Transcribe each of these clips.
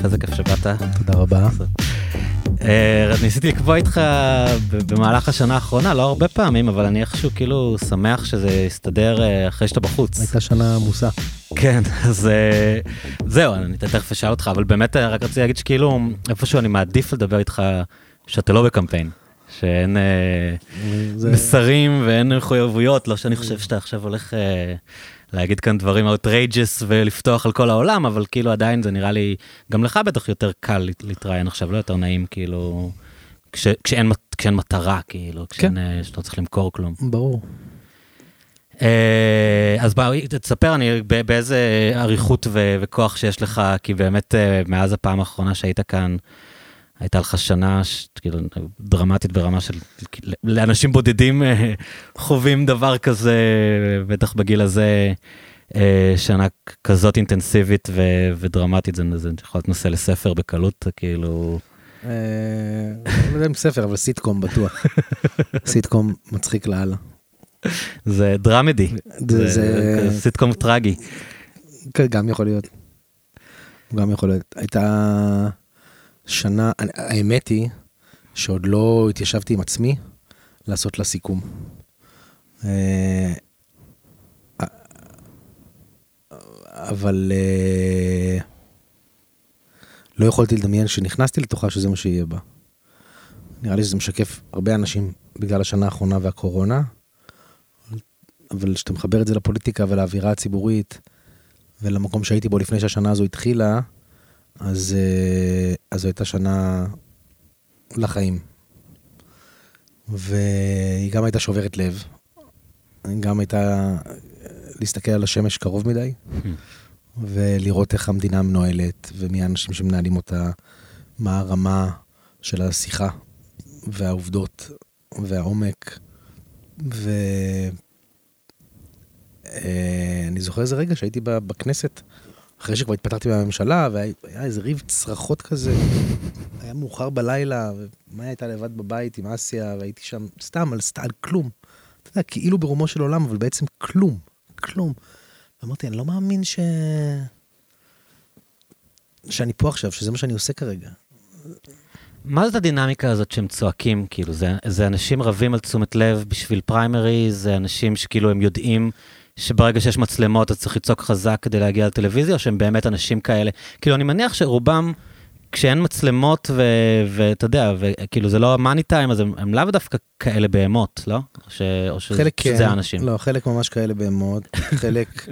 אסף, איזה כיף שבאת. תודה רבה. אה, ניסיתי לקבוע איתך במהלך השנה האחרונה, לא הרבה פעמים, אבל אני איכשהו כאילו שמח שזה יסתדר אה, אחרי שאתה בחוץ. הייתה שנה עמוסה. כן, אז אה, זהו, אני תכף אשאל אותך, אבל באמת רק רציתי להגיד שכאילו, איפשהו אני מעדיף לדבר איתך שאתה לא בקמפיין. שאין זה... מסרים ואין מחויבויות, לא שאני חושב שאתה עכשיו הולך להגיד כאן דברים outrageous ולפתוח על כל העולם, אבל כאילו עדיין זה נראה לי, גם לך בטח יותר קל להתראיין עכשיו, לא יותר נעים כאילו, כש, כשאין, כשאין מטרה כאילו, כשאין, כן. שאתה לא צריך למכור כלום. ברור. אה, אז בוא, תספר אני באיזה אריכות וכוח שיש לך, כי באמת אה, מאז הפעם האחרונה שהיית כאן, הייתה לך שנה כאילו דרמטית ברמה של לאנשים בודדים אה, חווים דבר כזה בטח בגיל הזה אה, שנה כזאת אינטנסיבית ו- ודרמטית זה, זה יכול להיות נושא לספר בקלות כאילו. אה, לא יודע אם ספר אבל סיטקום בטוח סיטקום מצחיק לאללה. זה דרמדי זה, סיטקום טרגי. כן, גם יכול להיות. גם יכול להיות הייתה. שנה, האמת היא שעוד לא התיישבתי עם עצמי לעשות לה סיכום. אה, אבל אה, לא יכולתי לדמיין שנכנסתי לתוכה שזה מה שיהיה בה. נראה לי שזה משקף הרבה אנשים בגלל השנה האחרונה והקורונה, אבל כשאתה מחבר את זה לפוליטיקה ולאווירה הציבורית ולמקום שהייתי בו לפני שהשנה הזו התחילה, אז, אה, אז זו הייתה שנה לחיים. והיא גם הייתה שוברת לב, היא גם הייתה להסתכל על השמש קרוב מדי, ולראות איך המדינה מנוהלת, ומי האנשים שמנהלים אותה, מה הרמה של השיחה, והעובדות, והעומק. ואני אה, זוכר איזה רגע שהייתי בכנסת, אחרי שכבר התפטרתי מהממשלה, והיה איזה ריב צרחות כזה, היה מאוחר בלילה, ומאיה הייתה לבד בבית עם אסיה, והייתי שם סתם על, על כלום. אתה יודע, כאילו ברומו של עולם, אבל בעצם כלום, כלום. ואמרתי, אני לא מאמין ש... שאני פה עכשיו, שזה מה שאני עושה כרגע. מה זאת הדינמיקה הזאת שהם צועקים, כאילו, זה, זה אנשים רבים על תשומת לב בשביל פריימרי, זה אנשים שכאילו הם יודעים שברגע שיש מצלמות אז צריך לצעוק חזק כדי להגיע לטלוויזיה, או שהם באמת אנשים כאלה? כאילו, אני מניח שרובם, כשאין מצלמות ואתה יודע, וכאילו זה לא מאני טיים, אז הם, הם לאו דווקא כאלה בהמות, לא? ש, או ש, חלק שזה כן, האנשים. לא, חלק ממש כאלה בהמות, חלק...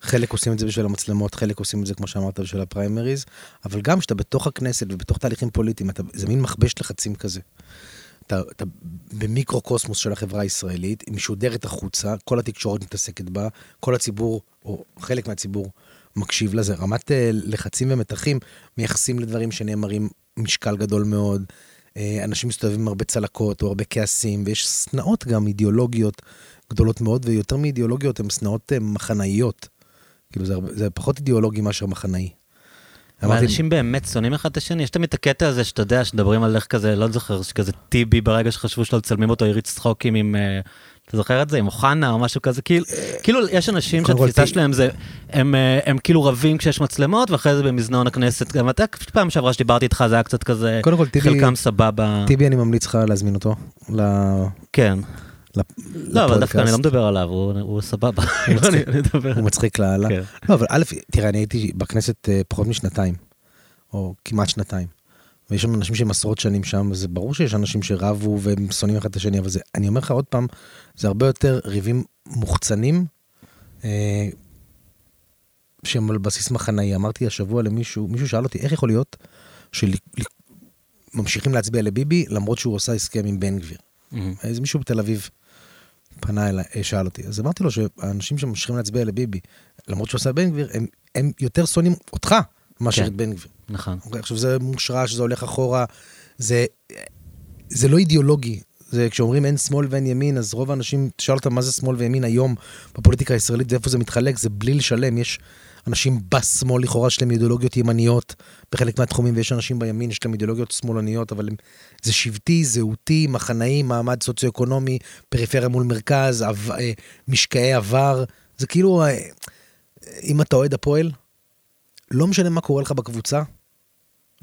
חלק עושים את זה בשביל המצלמות, חלק עושים את זה, כמו שאמרת, בשביל הפריימריז, אבל גם כשאתה בתוך הכנסת ובתוך תהליכים פוליטיים, אתה, זה מין מכבש לחצים כזה. אתה, אתה במיקרו-קוסמוס של החברה הישראלית, היא משודרת החוצה, כל התקשורת מתעסקת בה, כל הציבור, או חלק מהציבור, מקשיב לזה. רמת אה, לחצים ומתחים מייחסים לדברים שנאמרים משקל גדול מאוד. אה, אנשים מסתובבים עם הרבה צלקות או הרבה כעסים, ויש שנאות גם אידיאולוגיות גדולות מאוד, ויותר מאידיאולוגיות הן שנאות אה, מחנאיות. כאילו זה, זה פחות אידיאולוגי מאשר מחנאי. אנשים באמת שונאים אחד את השני, יש תמיד את הקטע הזה שאתה יודע, שדברים על איך כזה, לא זוכר, שכזה טיבי ברגע שחשבו שלא מצלמים אותו, הריץ צחוקים עם, אה, אתה זוכר את זה, עם אוחנה או משהו כזה, כאילו, כאילו יש אנשים שהתפיסה שלהם זה, הם, אה, הם כאילו רבים כשיש מצלמות, ואחרי זה במזנון הכנסת, גם אתה פעם שעברה שדיברתי איתך זה היה קצת כזה, חלקם סבבה. טיבי אני ממליץ לך להזמין אותו. כן. לא, אבל דווקא אני לא מדבר עליו, הוא סבבה. הוא מצחיק לאללה. כן. לא, אבל א', תראה, אני הייתי בכנסת אה, פחות משנתיים, או כמעט שנתיים. ויש שם אנשים שהם עשרות שנים שם, וזה ברור שיש אנשים שרבו והם שונאים אחד את השני, אבל זה, אני אומר לך עוד פעם, זה הרבה יותר ריבים מוחצנים, אה, שהם על בסיס מחנאי. אמרתי השבוע למישהו, מישהו שאל אותי, איך יכול להיות שממשיכים להצביע לביבי, למרות שהוא עושה הסכם עם בן גביר. Mm-hmm. איזה מישהו בתל אביב פנה אליי, אה, שאל אותי. אז אמרתי לו שהאנשים שממשיכים להצביע לביבי, למרות שהוא עושה בן גביר, הם, הם יותר שונאים אותך מאשר כן. את בן גביר. נכון. אוקיי, עכשיו זה מושרש, זה הולך אחורה, זה, זה לא אידיאולוגי. זה כשאומרים אין שמאל ואין ימין, אז רוב האנשים, תשאל אותם מה זה שמאל וימין היום בפוליטיקה הישראלית, ואיפה זה מתחלק, זה בלי לשלם. יש אנשים בשמאל לכאורה יש להם אידיאולוגיות ימניות בחלק מהתחומים, ויש אנשים בימין יש להם אידיאולוגיות שמאלניות, אבל הם, זה שבטי, זהותי, מחנאי, מעמד סוציו-אקונומי, פריפריה מול מרכז, עב, אה, משקעי עבר. זה כאילו, אה, אם אתה אוהד הפועל, לא משנה מה קורה לך בקבוצה,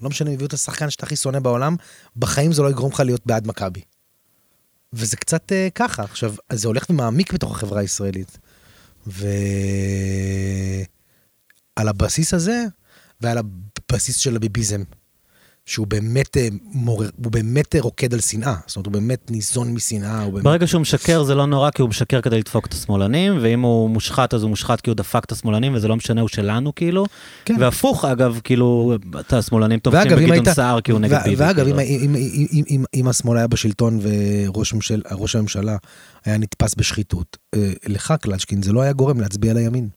לא משנה אם הביאו את השחקן שאתה הכי שונא בעולם, בחיים זה לא יגרום לך להיות בעד מכבי. וזה קצת uh, ככה. עכשיו, זה הולך ומעמיק בתוך החברה הישראלית. ועל הבסיס הזה, ועל הבסיס של הביביזם, שהוא באמת אה, מורר, הוא באמת רוקד על שנאה. זאת אומרת, הוא באמת ניזון משנאה. באמת... ברגע שהוא משקר זה לא נורא, כי הוא משקר כדי לדפוק את השמאלנים, ואם הוא מושחת אז הוא מושחת כי הוא דפק את השמאלנים, וזה לא משנה, הוא שלנו כאילו. כן. והפוך, אגב, כאילו, אתה השמאלנים תומכים בגדעון היית- סער כי הוא נגד ו- ביבי. ואגב, כאילו. אם, אם, אם, אם, אם, אם השמאל היה בשלטון וראש ממשל, הממשלה היה נתפס בשחיתות, אה, לך קלצ'קין, זה לא היה גורם להצביע לימין.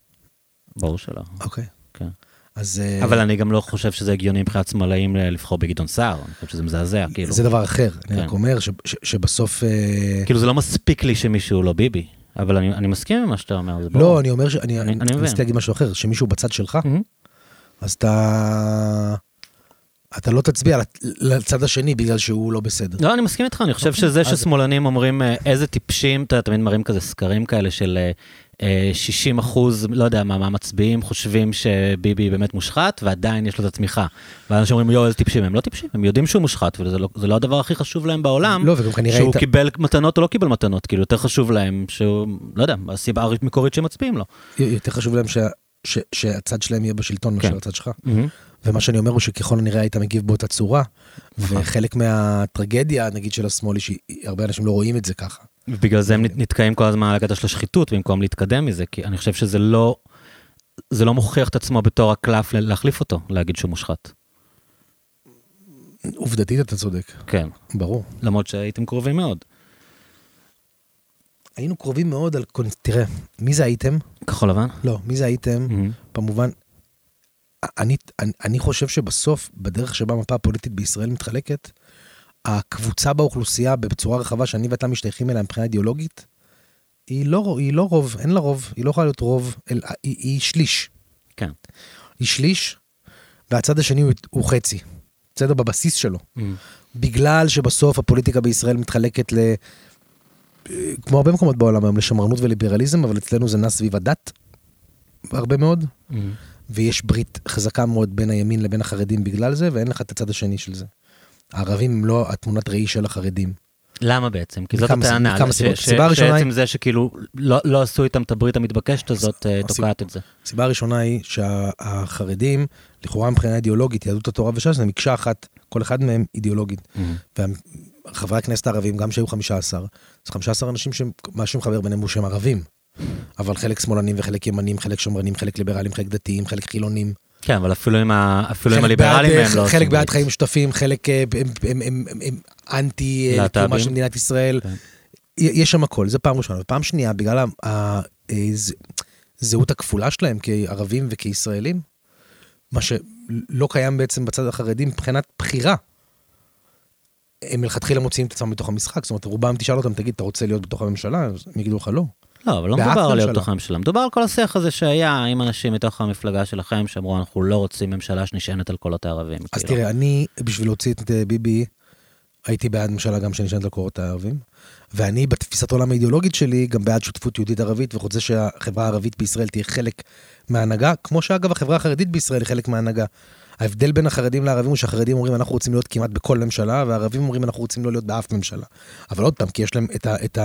ברור שלא. אוקיי. כן. אז אה, אבל אני גם לא חושב שזה הגיוני מבחינת שמאלאים ל- לבחור בגדעון סער, אני חושב שזה מזעזע, כאילו. זה דבר אחר. אני כן. רק אומר שבסוף... אה, כאילו זה לא מספיק לי שמישהו לא ביבי, אבל אני מסכים עם מה שאתה אומר, זה ברור. לא, אני אומר ש... אני אני- אני מבין. רציתי להגיד משהו אחר, שמישהו בצד שלך. אז אתה... אתה לא תצביע לצ- לצד השני בגלל שהוא לא בסדר. לא, אני מסכים איתך, אני חושב שזה אז- ששמאלנים אומרים אה, איזה טיפשים, אתה תמיד מראים כזה סקרים כאלה של אה, אה, 60 אחוז, לא יודע מה, מהמצביעים חושבים שביבי באמת מושחת, ועדיין יש לו את התמיכה. ואנשים אומרים, יואו, איזה טיפשים, הם לא טיפשים, הם יודעים שהוא מושחת, וזה לא, לא הדבר הכי חשוב להם בעולם. לא, וגם כנראה שהוא היית... קיבל מתנות או לא קיבל מתנות, כאילו יותר חשוב להם שהוא, לא יודע, הסיבה המקורית שהם מצביעים לו. יותר חשוב להם שה- ש- שהצד שלהם יהיה בשלטון מאשר כן. הצד שלך. ומה שאני אומר הוא שככל הנראה היית מגיב באותה צורה, נכון. וחלק מהטרגדיה, נגיד, של השמאל, היא שהרבה אנשים לא רואים את זה ככה. ובגלל זה הם נת- נתקעים כל הזמן על הקטע של השחיתות במקום להתקדם מזה, כי אני חושב שזה לא, זה לא מוכיח את עצמו בתור הקלף להחליף אותו, להגיד שהוא מושחת. עובדתית אתה צודק, כן, ברור. למרות שהייתם קרובים מאוד. היינו קרובים מאוד על... תראה, מי זה הייתם? כחול לבן? לא, מי זה הייתם? מהמם. במובן... אני, אני, אני חושב שבסוף, בדרך שבה המפה הפוליטית בישראל מתחלקת, הקבוצה באוכלוסייה בצורה רחבה שאני ואתה משתייכים אליה מבחינה אידיאולוגית, היא לא, היא לא רוב, אין לה רוב, היא לא יכולה להיות רוב, אלא, היא, היא שליש. כן. היא שליש, והצד השני הוא, הוא חצי. בסדר? בבסיס שלו. מהמם. בגלל שבסוף הפוליטיקה בישראל מתחלקת ל... אה, כמו הרבה מקומות בעולם היום, לשמרנות וליברליזם, אבל אצלנו זה נע סביב הדת, הרבה מאוד, מהמם. ויש ברית חזקה מאוד בין הימין לבין החרדים בגלל זה, ואין לך את הצד השני של זה. הערבים הם לא התמונת ראי של החרדים. למה בעצם? כי זאת הטענה, מכמה ש- סיבות. הסיבה הראשונה שעצם זה שכאילו לא לא עשו איתם את הברית המתבקשת הזאת, אה, תוקעת את זה. הסיבה הראשונה היא שהחרדים, לכאורה מבחינה אידיאולוגית, יהדות התורה וש"ס, זה מקשה אחת, כל אחד מהם אידיאולוגית. מהמם. וחברי הכנסת הערבים, גם שהיו 15, אז 15 אנשים שמה שמחבר ביניהם הוא שהם ערבים. אבל חלק שמאלנים וחלק ימנים, חלק שמרנים, חלק ליברלים, חלק דתיים, חלק חילונים. כן, אבל אפילו עם ה- אפילו עם הליברלים בעד, הם לא חלק בעד. חיים משותפים, חלק אה, הם- הם- הם- אנטי אה, להט"בים. קיומה של מדינת ישראל. כן. יש שם הכל, זה פעם ראשונה. ופעם שנייה, בגלל הזהות הכפולה שלהם כערבים וכישראלים, מה שלא קיים בעצם בצד החרדי מבחינת בחירה. הם מלכתחילה מוציאים את עצמם מתוך המשחק, זאת אומרת, רובם תשאל אותם, תגיד, אתה רוצה להיות בתוך הממשלה? הם יגידו לך לא. לא, אבל לא מדובר על ממשלה. בתוך הממשלה, מדובר על כל השיח הזה שהיה עם אנשים מתוך המפלגה שלכם, שאמרו, אנחנו לא רוצים ממשלה שנשענת על קולות הערבים. אז כאילו. תראה, אני, בשביל להוציא את אה, ביבי, הייתי בעד ממשלה גם שנשענת על קורות הערבים, ואני בתפיסת העולם האידיאולוגית שלי, גם בעד שותפות יהודית ערבית, ורוצה שהחברה הערבית בישראל תהיה חלק מההנהגה, כמו שאגב החברה החרדית בישראל היא חלק מההנהגה. ההבדל בין החרדים לערבים הוא שהחרדים אומרים אנחנו רוצים להיות כמעט בכל ממשלה, והערבים אומרים אנחנו רוצים לא להיות באף ממשלה. אבל עוד פעם, כי יש להם את, ה, את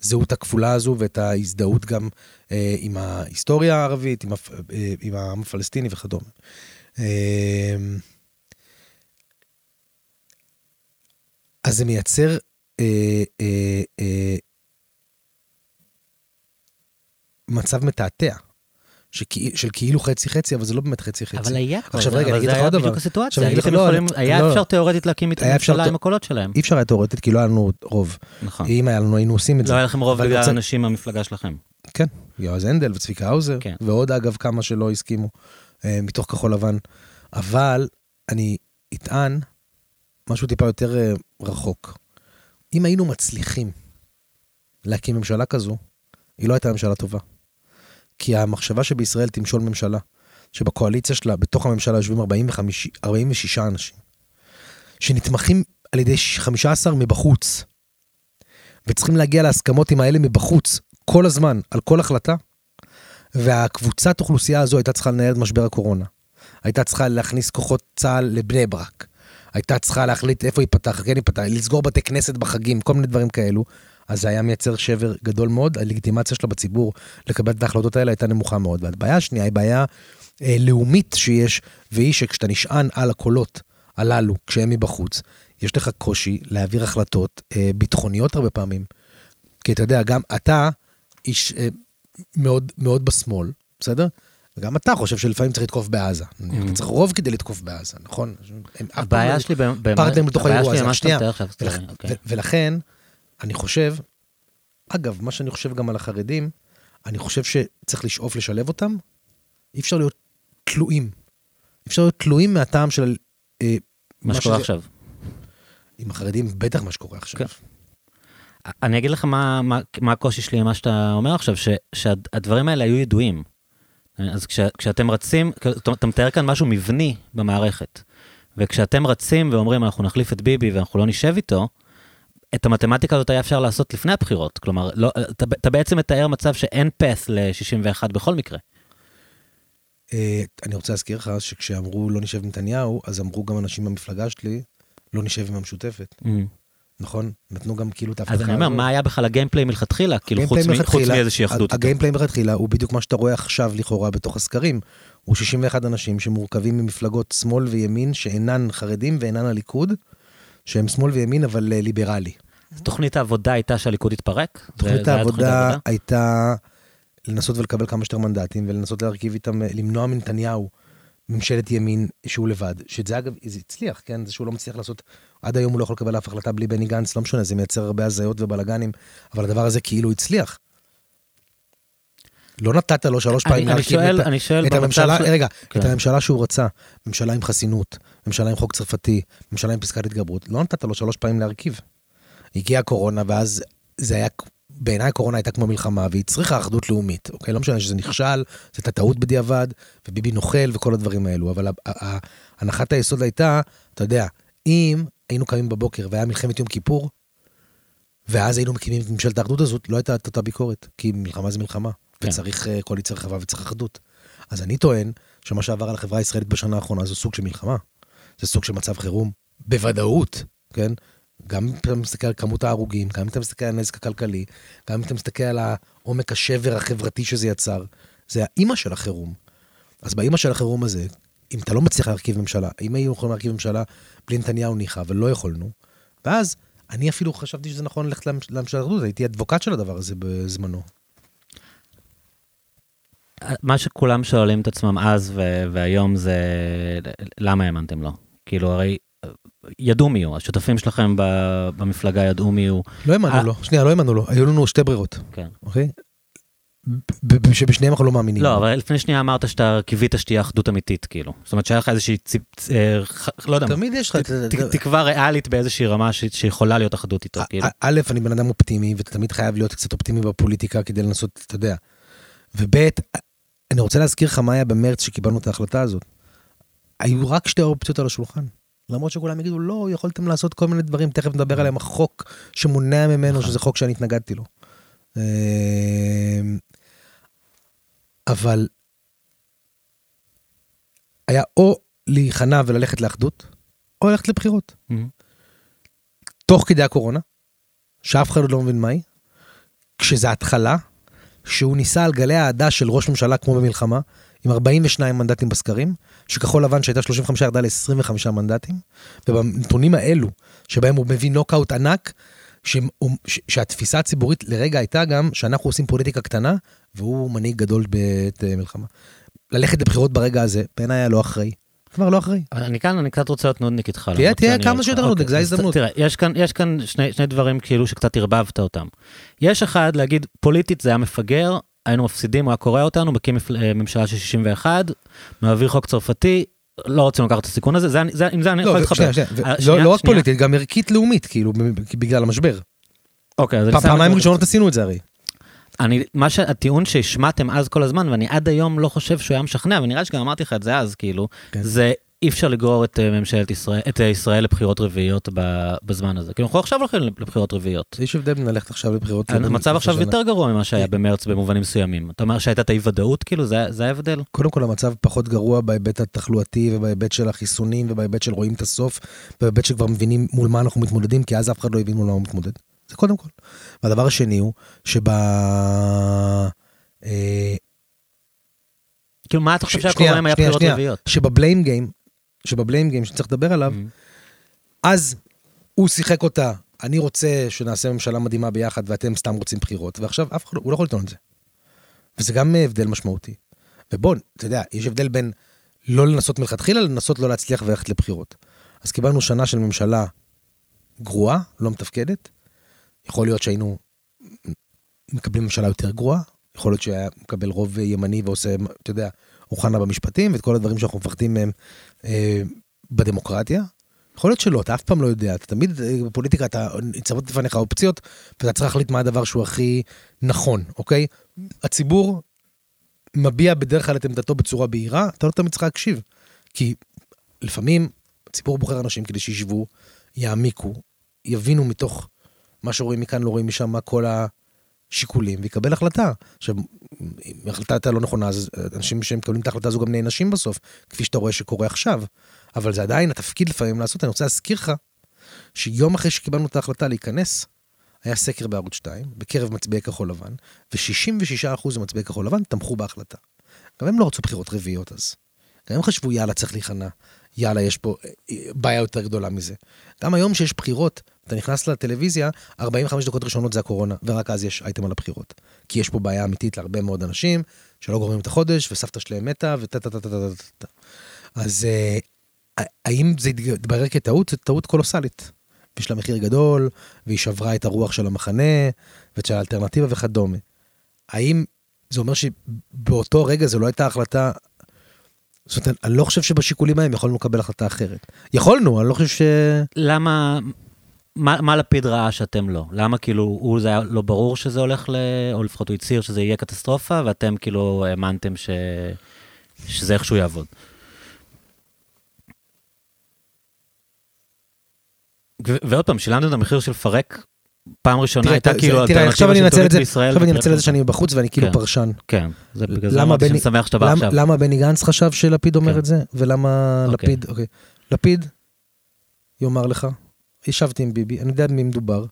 הזהות הכפולה הזו ואת ההזדהות גם אה, עם ההיסטוריה הערבית, עם, אה, עם העם הפלסטיני וכדומה. אה, אז זה מייצר אה, אה, אה, מצב מתעתע, של כאילו חצי חצי, אבל זה לא באמת חצי חצי. אבל היה כבר, עכשיו רגע, אני אגיד לך עוד בדיוק דבר. הסיטואציה, לך, הייתם לא, היה לא. אפשר תיאורטית להקים איתם היה אפשר ממשלה ת- עם הקולות שלהם. אי אפשר היה תאורטית, כי לא היה לנו רוב. נכון. אם היה לנו, היינו עושים את זה. לא היה לכם רוב בגלל אנשים מהמפלגה שלכם. כן, יועז הנדל וצביקה האוזר, כן. ועוד אגב כמה שלא הסכימו, אה, מתוך כחול לבן. אבל אני אטען משהו טיפה יותר אה, רחוק. אם היינו מצליחים להקים ממשלה כזו, היא לא הייתה ממשלה טובה. כי המחשבה שבישראל תמשול ממשלה, שבקואליציה שלה, בתוך הממשלה יושבים 45, 46 אנשים, שנתמכים על ידי 15 מבחוץ, וצריכים להגיע להסכמות עם האלה מבחוץ, כל הזמן, על כל החלטה, והקבוצת אוכלוסייה הזו הייתה צריכה לנהל את משבר הקורונה. הייתה צריכה להכניס כוחות צה"ל לבני ברק. הייתה צריכה להחליט איפה ייפתח, כן ייפתח, לסגור בתי כנסת בחגים, כל מיני דברים כאלו. אז זה היה מייצר שבר גדול מאוד, הלגיטימציה שלה בציבור לקבל את ההחלטות האלה הייתה נמוכה מאוד. והבעיה השנייה היא בעיה אה, לאומית שיש, והיא שכשאתה נשען על הקולות הללו, כשהם מבחוץ, יש לך קושי להעביר החלטות אה, ביטחוניות הרבה פעמים. כי אתה יודע, גם אתה איש אה, מאוד מאוד בשמאל, בסדר? וגם אתה חושב שלפעמים צריך לתקוף בעזה. Mm-hmm. אתה צריך רוב כדי לתקוף בעזה, נכון? הבעיה לא- שלי באמת, הבעיה שלי. ממש. שאתה מתאר עכשיו, אוקיי. ולכן, אני חושב, אגב, מה שאני חושב גם על החרדים, אני חושב שצריך לשאוף לשלב אותם, אי אפשר להיות תלויים. אי אפשר להיות תלויים מהטעם של... אה, מה שקורה שזה- עכשיו. עם החרדים, בטח מה שקורה עכשיו. כן. אני אגיד לך מה, מה, מה הקושי שלי עם מה שאתה אומר עכשיו, ש, שהדברים האלה היו ידועים. אז כש, כשאתם רצים, אתה, אתה מתאר כאן משהו מבני במערכת, וכשאתם רצים ואומרים אנחנו נחליף את ביבי ואנחנו לא נשב איתו, את המתמטיקה הזאת היה אפשר לעשות לפני הבחירות. כלומר, לא, אתה, אתה בעצם מתאר מצב שאין פס ל-61 בכל מקרה. אה, אני רוצה להזכיר לך שכשאמרו לא נשב עם נתניהו, אז אמרו גם אנשים במפלגה שלי, לא נשב עם המשותפת, נכון? נתנו גם כאילו את ההבטחה אז אני אומר, הזאת. מה היה בכלל הגיימפליי מלכתחילה? כאילו, חוץ, מאיזושהי אחדות. הגיימפליי מלכתחילה הוא בדיוק מה שאתה רואה עכשיו לכאורה בתוך הסקרים. הוא 61 אנשים שמורכבים ממפלגות שמאל וימין שאינן חרדים ואינן הליכוד, שהם שמאל וימין אבל אה, ליברלי. תוכנית העבודה הייתה שהליכוד יתפרק? זה- תוכנית העבודה הייתה לנסות ולקבל כמה שיותר מנדטים ולנסות להרכיב איתם, אה, למנוע מנתניהו ממשלת ימין שהוא לבד. שאת זה אגב, זה הצליח, כן? זה שהוא לא מצליח לעשות, עד היום הוא לא יכול לקבל אף החלטה בלי בני גנץ, לא משנה, זה מייצר הרבה הזיות ובלאגנים, אבל הדבר הזה כאילו הצליח. לא נתת לו שלוש פעמים להרכיב את אני שואל את הממשלה, של- רגע, כן. את הממשלה שהוא רצה, ממשלה עם חסינות, ממשלה עם חוק צרפתי, ממשלה עם פסקת התגברות, לא נתת לו שלוש פעמים להרכיב. הגיעה הקורונה, ואז זה היה, בעיניי הקורונה הייתה כמו מלחמה, והיא צריכה אחדות לאומית, אוקיי? לא משנה שזה נכשל, זו הייתה טעות בדיעבד, וביבי נוכל וכל הדברים האלו, אבל הנחת היסוד הייתה, אתה יודע, אם היינו קמים בבוקר והיה מלחמת יום כיפור, ואז היינו מקימים את ממשלת האחדות הזאת, לא הייתה את אותה ביקורת, כי מלחמה זה מלחמה, כן. וצריך אה, קואליציה רחבה וצריך אחדות. אז אני טוען שמה שעבר על החברה הישראלית בשנה האחרונה זה סוג של מלחמה. זה סוג של מצב חירום, בוודאות, כן? גם אם אתה מסתכל על כמות ההרוגים, גם אם אתה מסתכל על הנזק הכלכלי, גם אם אתה מסתכל על עומק השבר החברתי שזה יצר, זה האימא של החירום. אז באימא של החירום הזה, אם אתה לא מצליח להרכיב ממשלה, אם היינו יכולים להרכיב ממשלה בלי נתניהו ניחא, אבל לא יכולנו, ואז אני אפילו חשבתי שזה נכון ללכת לממשלת האחדות, הייתי אדבוקט של הדבר הזה בזמנו. מה שכולם שואלים את עצמם אז ו- והיום זה למה האמנתם לו? כאילו הרי אה, ידעו מי הוא, השותפים שלכם ב- במפלגה ידעו מי הוא. לא אה. האמנו לו, שנייה, לא האמנו לו, היו לנו שתי ברירות, כן. אוקיי? שבשניהם אנחנו לא מאמינים. לא, אבל לפני שנייה אמרת שאתה קיווית שתהיה אחדות אמיתית, כאילו. זאת אומרת שהיה לך איזושהי, ציפ, אה, לא יודע, תמיד יש לך... תקווה ריאלית באיזושהי רמה שיכולה להיות אחדות איתו, כאילו. א', אני בן אדם אופטימי, ואתה תמיד חייב להיות קצת אופטימי בפוליטיקה כדי לנסות, אתה יודע. וב', אני רוצה להזכיר לך מה היה במרץ שקיבלנו את ההחלטה הזאת. היו רק שתי אופציות על השולחן. למרות שכולם יגידו, לא, יכולתם לעשות כל מיני דברים, תכף נדבר עליהם, החוק שמונע ממנו, נכון. שזה חוק שאני התנגדתי לו. אמ, אבל היה או להיכנע וללכת לאחדות, או ללכת לבחירות. מהמם. תוך כדי הקורונה, שאף אחד עוד לא מבין מהי, כשזה התחלה, שהוא ניסה על גלי האהדה של ראש ממשלה כמו במלחמה, עם 42 מנדטים בסקרים, שכחול לבן שהייתה 35 ירדה ל-25 מנדטים, ובנתונים האלו, שבהם הוא מביא נוקאוט ענק, ש... שהתפיסה הציבורית לרגע הייתה גם שאנחנו עושים פוליטיקה קטנה, והוא מנהיג גדול בעת אה, מלחמה. ללכת לבחירות ברגע הזה, בעיניי היה לא אחראי. כבר לא אחראי. אני כאן, אני קצת רוצה להיות נודניק איתך. תהיה- תהיה כמה שיותר. נודניק, אוקיי, זה אז ההזדמנות. תראה, יש כאן, יש כאן שני, שני דברים כאילו שקצת ערבבת אותם. יש אחד, להגיד, פוליטית זה היה מפגר, היינו מפסידים, הוא היה קורע אותנו, מקים אה, ממשלה של 61, מעביר חוק צרפתי, לא רוצים לקחת את הסיכון הזה, זה, זה, עם זה אני יכול לא, להתחבר. שנייה, ו- אה, לא- לא רק שנייה. פוליטית, גם ערכית לאומית, כאילו, בגלל המשבר. אוקיי, אז פעמיים ראשונות עשינו את זה הרי. אני, מה שהטיעון שהשמעתם אז כל הזמן, ואני עד היום לא חושב שהוא היה משכנע, ונראה שגם אמרתי לך את זה אז, כאילו, כן. זה אי אפשר לגרור את אה, ממשלת ישראל, את אה, ישראל לבחירות רביעיות בזמן הזה. כי אנחנו עכשיו הולכים לבחירות רביעיות. יש הבדל בין ללכת עכשיו לבחירות. המצב לבין עכשיו שנה. יותר גרוע ממה שהיה במרץ במובנים מסוימים. אתה אומר שהייתה את האי ודאות, כאילו, זה זה ההבדל? קודם כל המצב פחות גרוע בהיבט התחלואתי ובהיבט של החיסונים ובהיבט של רואים את הסוף, ובהיבט שכבר מבינים מול מה אנחנו מתמודדים, כי אז אף אחד לא הבין מול מה הוא מתמודד. זה קודם כל. והדבר השני הוא שב... אה, כאילו, מה אתה חושב שהיה קורה אם היה בחירות. רביעיות? שבבליים גיים, שבבליים גיים שצריך לדבר עליו, Mm. אז הוא שיחק אותה, אני רוצה שנעשה ממשלה מדהימה ביחד ואתם סתם רוצים בחירות, ועכשיו אף אחד, לא- הוא לא יכול לטעון את זה. וזה גם אה, הבדל משמעותי. ובוא, אתה יודע, יש הבדל בין לא לנסות מלכתחילה, לנסות לא להצליח וללכת לבחירות. אז קיבלנו שנה של ממשלה גרועה, לא מתפקדת. יכול להיות שהיינו מקבלים ממשלה יותר גרועה, יכול להיות שהיה מקבל רוב ימני ועושה, אתה יודע, אוחנה במשפטים, ואת כל הדברים שאנחנו מפחדים מהם אה, בדמוקרטיה. יכול להיות שלא, אתה אף פעם לא יודע, אתה תמיד אה, בפוליטיקה, אתה ניצבות לפניך אופציות, ואתה צריך להחליט מה הדבר שהוא הכי נכון, אוקיי? הציבור מביע בדרך כלל את עמדתו בצורה בהירה, אתה לא תמיד צריך להקשיב. כי לפעמים הציבור בוחר אנשים כדי שישבו, יעמיקו, יבינו מתוך מה שרואים מכאן, לא רואים משם, מה כל השיקולים, ויקבל החלטה. עכשיו, אם ההחלטה הייתה לא נכונה, אז אנשים שמקבלים את ההחלטה הזו גם נענשים בסוף, כפי שאתה רואה שקורה עכשיו. אבל זה עדיין התפקיד לפעמים לעשות, אני רוצה להזכיר לך, שיום אחרי שקיבלנו את ההחלטה להיכנס, היה סקר בערוץ 2, בקרב מצביעי כחול לבן, ו-66% ממצביעי כחול לבן תמכו בהחלטה. גם הם לא רצו בחירות רביעיות אז. גם הם חשבו, יאללה, צריך להיכנע. יאללה, יש פה אה, בעיה יותר גדולה מזה. גם היום שיש בחירות, אתה נכנס לטלוויזיה, 45 דקות ראשונות זה הקורונה, ורק אז יש אייטם על הבחירות. כי יש פה בעיה אמיתית להרבה מאוד אנשים, שלא גורמים את החודש, וסבתא שלהם מתה, וטה טה טה טה טה טה טה. אז אה, האם זה התברר כטעות? זו טעות קולוסלית. יש לה מחיר גדול, והיא שברה את הרוח של המחנה, ואת של האלטרנטיבה וכדומה. האם זה אומר שבאותו רגע זו לא הייתה החלטה... זאת אומרת, אני לא חושב שבשיקולים ההם יכולנו לקבל החלטה אחרת. יכולנו, אני לא חושב ש... למה, מה, מה לפיד ראה שאתם לא? למה כאילו, הוא זה היה לא ברור שזה הולך ל... או לפחות הוא הצהיר שזה יהיה קטסטרופה, ואתם כאילו האמנתם ש... שזה איכשהו יעבוד. ו- ועוד פעם, שילמתם את המחיר של לפרק, פעם ראשונה תראה, הייתה כאילו תראה, אלטרנטיבה שלטונית זה, בישראל. עכשיו אני אנצל את זה. שאני בחוץ ואני כאילו כן. פרשן. כן, זה בגלל זה אמרתי שאני שמח שאתה בא עכשיו. למה בני גנץ חשב שלפיד אומר כן. את זה, ולמה אוקיי. לפיד, אוקיי. לפיד יאמר לך, ישבתי עם ביבי, אני יודע במי מדובר,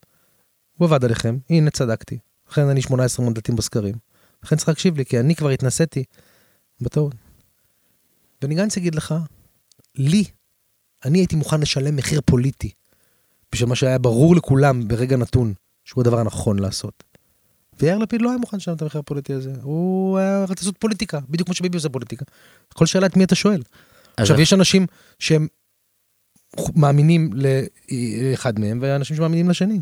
הוא עבד עליכם, הנה צדקתי. לכן אני 18 מנדטים בסקרים. לכן צריך להקשיב לי, כי אני כבר התנסיתי בטעות. בני גנץ יגיד לך, לי, אני הייתי מוכן לשלם מחיר פוליטי, בשביל מה שהיה ברור לכולם ברגע נתון, שהוא הדבר הנכון לעשות. ויאיר לפיד לא היה מוכן לשלם את המחיר הפוליטי הזה, הוא היה רצה לעשות פוליטיקה, בדיוק כמו שביבי עושה פוליטיקה. כל שאלה את מי אתה שואל. עכשיו, יש אנשים שהם מאמינים לאחד מהם, ואנשים שמאמינים לשני.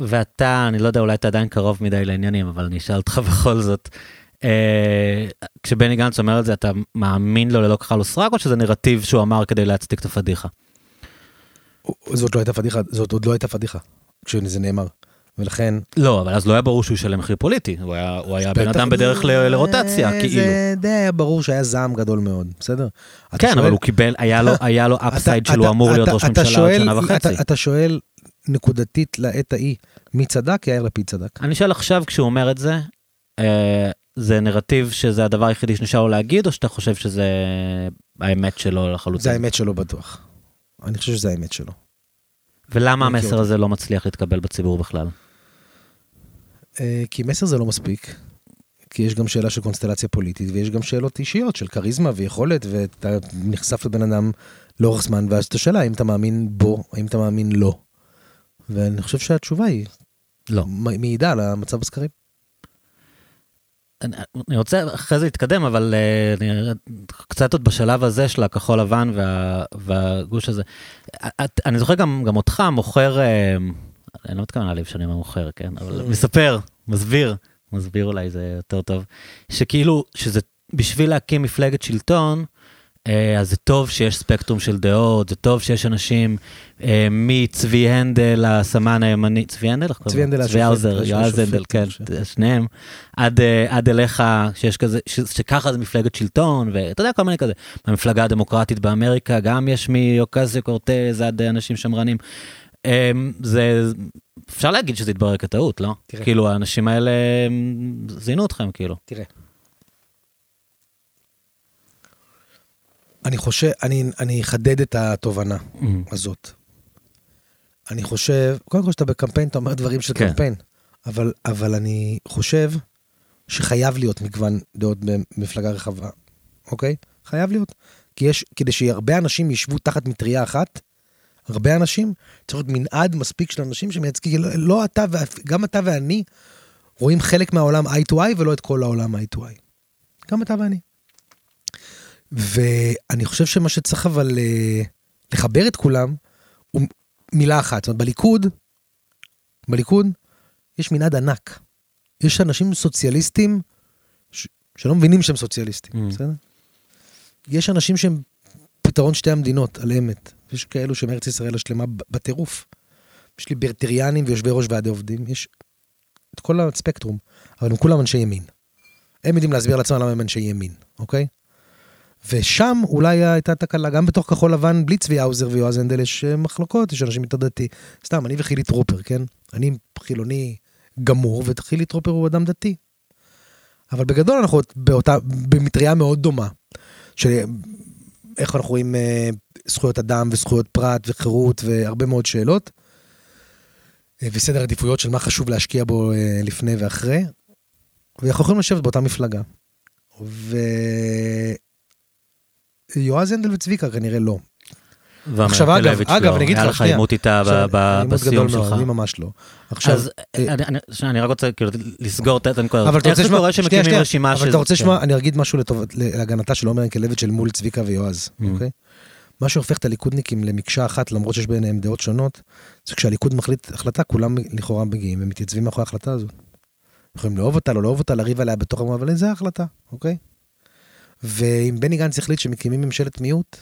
ואתה, אני לא יודע, אולי אתה עדיין קרוב מדי לעניינים, אבל אני אשאל אותך בכל זאת. אה, כשבני גנץ אומר את זה, אתה מאמין לו ללא כחל וסרק, או שזה נרטיב שהוא אמר כדי להצדיק את הפדיחה? זאת לא הייתה פדיחה, זאת עוד לא הייתה פדיחה, כשזה נאמר. ולכן... לא, אבל אז לא היה ברור שהוא ישלם מחיר פוליטי, הוא היה, הוא היה בן אדם בדרך ל- לרוטציה, זה- כאילו. זה די היה ברור שהיה זעם גדול מאוד, בסדר? אתה כן, אבל שואל- הוא קיבל, היה לו, היה לו אתה- אפסייד אתה- שלו אמור להיות אתה- ראש אתה ממשלה עוד שואל- שנה וחצי. אתה- אתה שואל נקודתית לעת ההיא, מי צדק? יאיר לפיד צדק. אני שואל עכשיו, כשהוא אומר את זה, אה, זה נרטיב שזה הדבר היחידי שנשאר לו להגיד, או שאתה חושב שזה האמת שלו לחלוטין? זה האמת שלו בטוח. אני חושב שזה האמת שלו. ולמה המסר אותו. הזה לא מצליח להתקבל בציבור בכלל? אה, כי מסר זה לא מספיק. כי יש גם שאלה של קונסטלציה פוליטית, ויש גם שאלות אישיות של כריזמה ויכולת, ואתה נחשף לבן אדם לאורך זמן, ואז אתה שואלה האם אתה מאמין בו, האם אתה מאמין לו. ואני חושב שהתשובה היא לא. מעידה על המצב בסקרים. אני, רוצה אחרי זה להתקדם, אבל uh, אני, קצת עוד בשלב הזה של הכחול לבן וה, והגוש הזה. את, אני זוכר גם, גם אותך מוכר, uh, אני לא מתכוון להעליב שאני אומר מוכר, כן? אבל מספר, מסביר, מסביר אולי זה יותר טוב, שכאילו, שזה בשביל להקים מפלגת שלטון, אה, אז זה טוב שיש ספקטרום של דעות, זה טוב שיש אנשים אה, מצבי הנדל, הסמן הימני, צבי הנדל? צבי? הנדל צבי האוזר, יועז הנדל, כן. שניהם, עד, אה, עד אליך, שיש כזה, שככה זה מפלגת שלטון, ואתה יודע, כל מיני כזה. במפלגה הדמוקרטית באמריקה, גם יש מאוקזיו קורטז עד אה, אנשים שמרנים. אה, זה, אפשר להגיד שזה התברר כטעות, לא? תראה. כאילו, האנשים האלה אה, זינו אתכם, כאילו. תראה. אני חושב, אני, אני אחדד את התובנה הזאת. אני חושב, קודם כל כשאתה בקמפיין אתה אומר דברים של כן. קמפיין, אבל, אבל אני חושב שחייב להיות מגוון דעות במפלגה רחבה, אוקיי? חייב להיות. כי יש, כדי שהרבה אנשים ישבו תחת מטריה אחת, הרבה אנשים, צריך להיות מנעד מספיק של אנשים שמייצגים, לא, לא אתה, גם אתה ואני רואים חלק מהעולם eye to eye ולא את כל העולם eye to eye. גם אתה ואני. ואני חושב שמה שצריך אבל אה, לחבר את כולם הוא מילה אחת. זאת אומרת, בליכוד, בליכוד יש מנעד ענק. יש אנשים סוציאליסטים ש... שלא מבינים שהם סוציאליסטים, Mm. בסדר? יש אנשים שהם פתרון שתי המדינות, על אמת. יש כאלו שהם ארץ ישראל השלמה בטירוף. יש ליברטריאנים ויושבי ראש ועדי עובדים, יש את כל הספקטרום, אבל הם כולם אנשי ימין. הם יודעים להסביר לעצמם למה הם אנשי ימין, אוקיי? ושם אולי הייתה תקלה, גם בתוך כחול לבן, בלי צבי האוזר ויועז הנדל יש אה, מחלוקות, יש אנשים יותר דתי. סתם, אני וחילי טרופר, כן? אני חילוני גמור, וחילי טרופר הוא אדם דתי. אבל בגדול אנחנו באותה, במטריה מאוד דומה, של איך אנחנו רואים אה, זכויות אדם וזכויות פרט וחירות והרבה מאוד שאלות. אה, וסדר עדיפויות של מה חשוב להשקיע בו אה, לפני ואחרי. ואנחנו יכולים לשבת באותה מפלגה. ויועז הנדל וצביקה כנראה לא. עכשיו, אגב, אגב, לא. אני אגיד היה לך, לך שנייה. עימות איתה ב- עכשיו, ב- עימות בסיום שלך. אני ממש לא. עכשיו, אז אה, אני- אני- רק רוצה כאילו לסגור את הנקודה. אבל אתה איך רוצה זה לשמוע, קורה שנייה, שמקימים שנייה, רשימה אבל של... אתה רוצה כן. לשמוע, אני אגיד משהו להגנתה של עומר ינקלביץ' אל מול צביקה ויועז, Mm. אוקיי? מה שהופך את הליכודניקים למקשה אחת, למרות שיש ביניהם דעות שונות, זה כשהליכוד מחליט החלטה, כולם לכאורה מגיעים ומתייצבים מאחורי ההחלטה הזאת. יכולים לאהוב אותה, לא לאהוב אותה, לריב עליה בתוך המועד, אבל זו ההחלטה, אוקיי? ואם בני גנץ החליט שמקימים ממשלת מיעוט,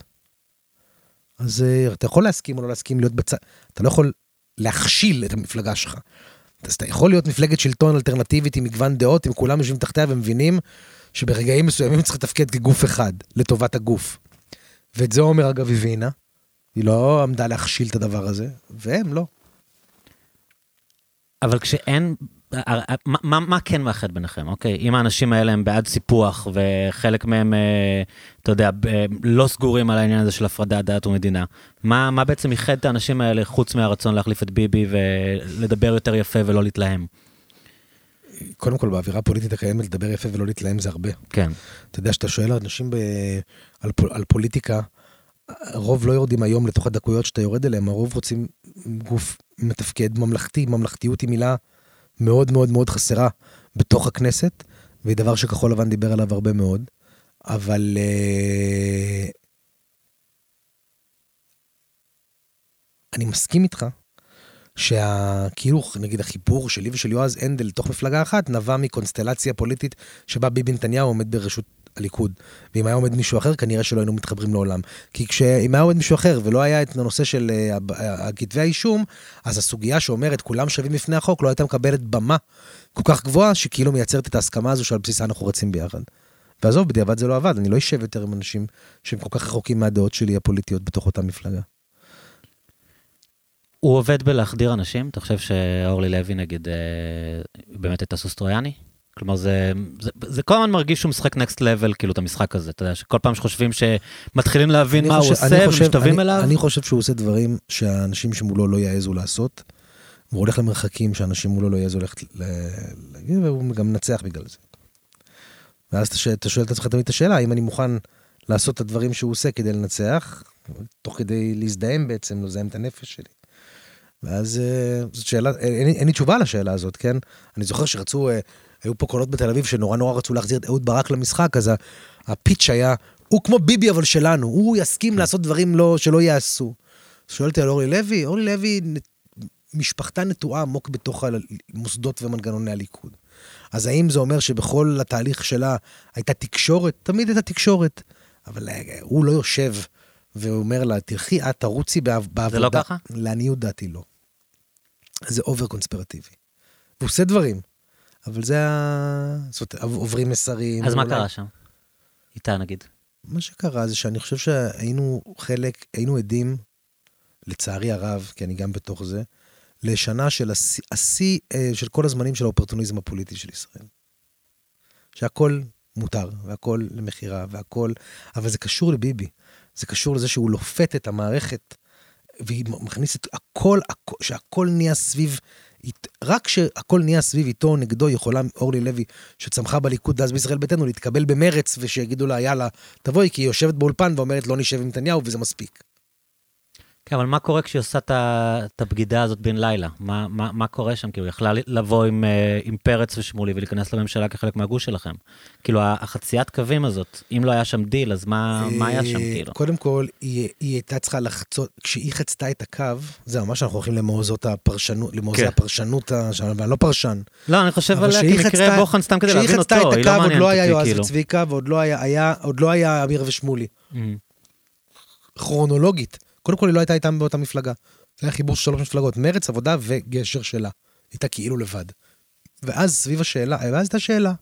אז אה, אתה יכול להסכים או לא להסכים להיות בצד, אתה לא יכול להכשיל את המפלגה שלך. אז אתה יכול להיות מפלגת שלטון אלטרנטיבית עם מגוון דעות, אם כולם יושבים תחתיה ומבינים שברגעים מסוימים צריך לתפקד כגוף אחד, לטובת הגוף. ואת זה עומר אגב הבינה, היא לא עמדה להכשיל את הדבר הזה, והם לא. אבל כשאין... מה, מה, כן מאחד ביניכם, אוקיי? אם האנשים האלה הם בעד סיפוח, וחלק מהם, אה, אתה יודע, לא סגורים על העניין הזה של הפרדת דת ומדינה, מה, מה בעצם איחד את האנשים האלה חוץ מהרצון להחליף את ביבי ולדבר יותר יפה ולא להתלהם? קודם כל, באווירה הפוליטית הקיימת, לדבר יפה ולא להתלהם זה הרבה. כן. אתה יודע, שאתה שואל אנשים ב... על, פול... על פוליטיקה, הרוב לא יורדים היום לתוך הדקויות שאתה יורד אליהם, הרוב רוצים גוף מתפקד ממלכתי, ממלכתיות היא מילה מאוד מאוד מאוד חסרה בתוך הכנסת, והיא דבר שכחול לבן דיבר עליו הרבה מאוד, אבל... אה, אני מסכים איתך שהכאילו, נגיד, החיבור שלי ושל יועז הנדל לתוך מפלגה אחת נבע מקונסטלציה פוליטית שבה ביבי נתניהו עומד בראשות הליכוד. ואם היה עומד מישהו אחר, כנראה שלא היינו מתחברים לעולם. כי כשאם היה עומד מישהו אחר ולא היה את הנושא של אה, אה, כתבי האישום, אז הסוגיה שאומרת כולם שווים בפני החוק לא הייתה מקבלת במה כל כך גבוהה, שכאילו מייצרת את ההסכמה הזו שעל בסיסה אנחנו רצים ביחד. ועזוב, בדיעבד זה לא עבד, אני לא אשב יותר עם אנשים שהם כל כך רחוקים מהדעות שלי הפוליטיות בתוך אותה מפלגה. הוא עובד בלהחדיר אנשים? אתה חושב שאורלי לוי, נגיד, אה, באמת הייתה סוס טרויאני? כלומר, זה, זה, זה כל הזמן מרגיש שהוא משחק נקסט לבל, כאילו, את המשחק הזה. אתה יודע, שכל פעם שחושבים שמתחילים להבין מה הוא חושב- אני עושה ומשתווים אליו. אני חושב שהוא עושה דברים שהאנשים שמולו לא יעזו לעשות. הוא הולך למרחקים שאנשים מולו לא יעזו ללכת להגיד, והוא גם מנצח בגלל זה. ואז אתה שואל- את עצמך תמיד את השאלה, האם אני מוכן לעשות את הדברים שהוא עושה כדי לנצח, תוך כדי להזדהם בעצם, לזהם את הנפש שלי. ואז אה, זאת שאלה, אין, אין, אין לי תשובה לשאלה הזאת, כן? אני זוכר שרצו, אה, היו פה קולות בתל אביב שנורא נורא רצו להחזיר את אהוד ברק למשחק, אז הפיץ' היה, הוא כמו ביבי אבל שלנו, הוא יסכים לעשות דברים לא, שלא ייעשו. שואלתי על אורלי לוי, אורלי לוי, משפחתה נטועה עמוק בתוך המוסדות ומנגנוני הליכוד. אז האם זה אומר שבכל התהליך שלה הייתה תקשורת? תמיד הייתה תקשורת. אבל אה, הוא לא יושב ואומר לה, תלכי את, תרוצי בעב- בעבודה. זה לא ככה? לעניות דעתי לא. זה אובר קונספירטיבי. והוא עושה דברים, אבל זה ה... זאת אומרת, עוברים מסרים. אז מה אולי- קרה שם? איתה נגיד. מה שקרה זה שאני חושב שהיינו חלק, היינו עדים, לצערי הרב, כי אני גם בתוך זה, לשנה של השיא- אה, של כל הזמנים של האופורטוניזם הפוליטי של ישראל. שהכל מותר, והכל למכירה, והכל... אבל זה קשור לביבי. זה קשור לזה שהוא לופת את המערכת, ומכניס את הכל, הכל שהכל נהיה סביב... רק כשהכל נהיה סביב איתו, נגדו, יכולה אורלי לוי, שצמחה בליכוד ואז בישראל ביתנו, להתקבל במרץ, ושיגידו לה, יאללה, תבואי, כי היא יושבת באולפן ואומרת, לא נשב עם נתניהו, וזה מספיק. כן, אבל מה קורה כשהיא עושה את את הבגידה הזאת בן לילה? מה, מה, מה קורה שם? כאילו, היא יכלה לבוא עם, אה, עם פרץ ושמולי ולהיכנס לממשלה כחלק מהגוש שלכם. כאילו, החציית קווים הזאת, אם לא היה שם דיל, אז מה, מה היה שם, אה, כאילו? קודם כל, היא, היא הייתה צריכה לחצות, כשהיא חצתה את הקו, זהו, ממש אנחנו הולכים למעוזות הפרשנות, למעוזי כן. הפרשנות, ואני לא פרשן. לא, אני חושב עליה כשהיא כמקרה חצתה- בוחן סתם כדי להבין כשהיא אותו, חצתה את היא הקו, לא עוד מעניינת לא היה אותי, יועז כאילו. וצביקה, ועוד לא היה, היה, עוד לא היה אמיר ושמולי. אמ, כרונולוגית. קודם כל, היא לא הייתה איתם באותה מפלגה. זה היה חיבור של שלוש מפלגות, מרץ, עבודה וגשר שלה. הייתה כאילו לבד. ואז סביב השאלה, ואז הייתה שאלה,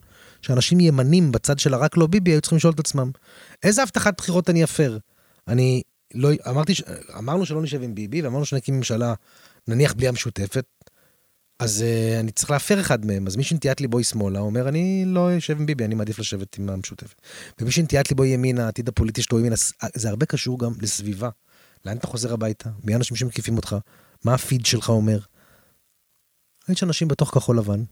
שאנשים ימנים בצד של הרק לא ביבי היו צריכים לשאול את עצמם, איזה הבטחת בחירות אני אפר? אני לא, אמרתי, אמרנו שלא נשב עם ביבי, ואמרנו שנקים ממשלה, נניח בלי המשותפת, אז uh, אני צריך להפר אחד מהם. אז מי שנטיית ליבו היא שמאלה, אומר, אני לא יושב עם ביבי, אני מעדיף לשבת עם המשותפת. ומי שנטיית ליבו היא ימינה, העתיד הפוליטי שלו ימינה, זה הרבה קשור גם לסביבה. לאן אתה חוזר הביתה? מי האנשים שמקיפים אותך? מה הפיד שלך אומר? יש אנשים בתוך כחול לבן,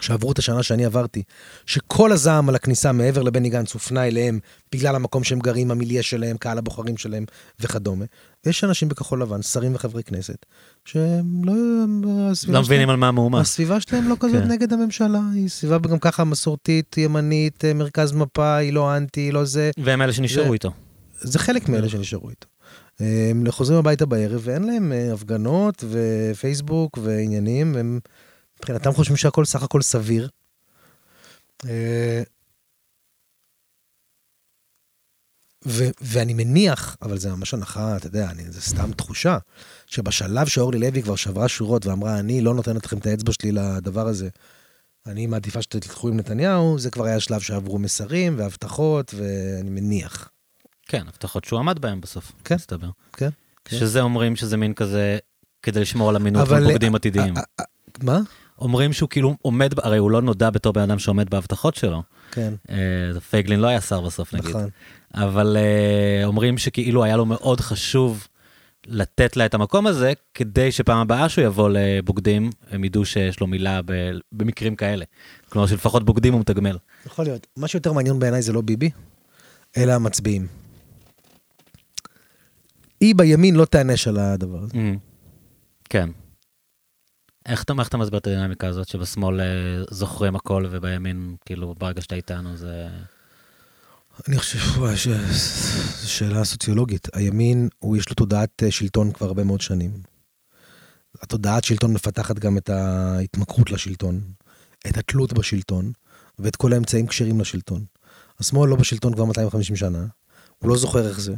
שעברו את השנה שאני עברתי, שכל הזעם על הכניסה מעבר לבני גנץ הופנה אליהם בגלל המקום שהם גרים, המיליה שלהם, קהל הבוחרים שלהם וכדומה. ויש אנשים בכחול לבן, שרים וחברי כנסת, שהם לא... לא מבינים על מה המהומה. הסביבה שלהם לא כזאת כן. נגד הממשלה, היא סביבה גם ככה מסורתית, ימנית, אה, מרכז מפה, היא לא אנטי, היא לא זה. והם אלה שנשארו זה- איתו. זה חלק מאלה שנשארו איתו. הם חוזרים הביתה בערב ואין להם אה, הפגנות ופייסבוק ועניינים, הם מבחינתם חושבים שהכל סך הכל סביר. אה, ו- ואני מניח, אבל זה ממש הנחה, אתה יודע, אני, זה סתם תחושה, שבשלב שאורלי לוי כבר שברה שורות ואמרה, אני לא נותנת לכם את האצבע שלי לדבר הזה, אני מעדיפה שתלכו עם נתניהו, זה כבר היה שלב שעברו מסרים והבטחות, ואני מניח. כן, הבטחות שהוא עמד בהן בסוף, כן. מסתבר. כן, כן. שזה אומרים שזה מין כזה, כדי לשמור על אמינות אבל- מול בוגדים עתידיים. אה, אה, אה, מה? אומרים שהוא כאילו עומד, הרי הוא לא נודע בתור בן אדם שעומד בהבטחות שלו. כן, אה, פייגלין לא היה שר בסוף נגיד. נכון. אבל אה, אומרים שכאילו היה לו מאוד חשוב לתת לה את המקום הזה, כדי שפעם הבאה שהוא יבוא לבוגדים, הם ידעו שיש לו מילה ב- במקרים כאלה. כלומר שלפחות בוגדים הוא מתגמל. יכול להיות. מה שיותר מעניין בעיניי זה לא ביבי, אלא המצביעים. היא בימין לא תיענש על הדבר הזה. Mm. כן. איך אתה, איך אתה מסביר את הדינמיקה הזאת שבשמאל אה, זוכרים הכל ובימין, כאילו, ברגע שאתה איתנו זה... אני חושב, וואי, ש- שאלה סוציולוגית. הימין, הוא יש לו תודעת אה, שלטון כבר הרבה מאוד שנים. התודעת שלטון מפתחת גם את ההתמכרות לשלטון, את התלות בשלטון, ואת כל האמצעים כשרים לשלטון. השמאל לא בשלטון כבר 250 שנה, הוא לא זוכר איך זה.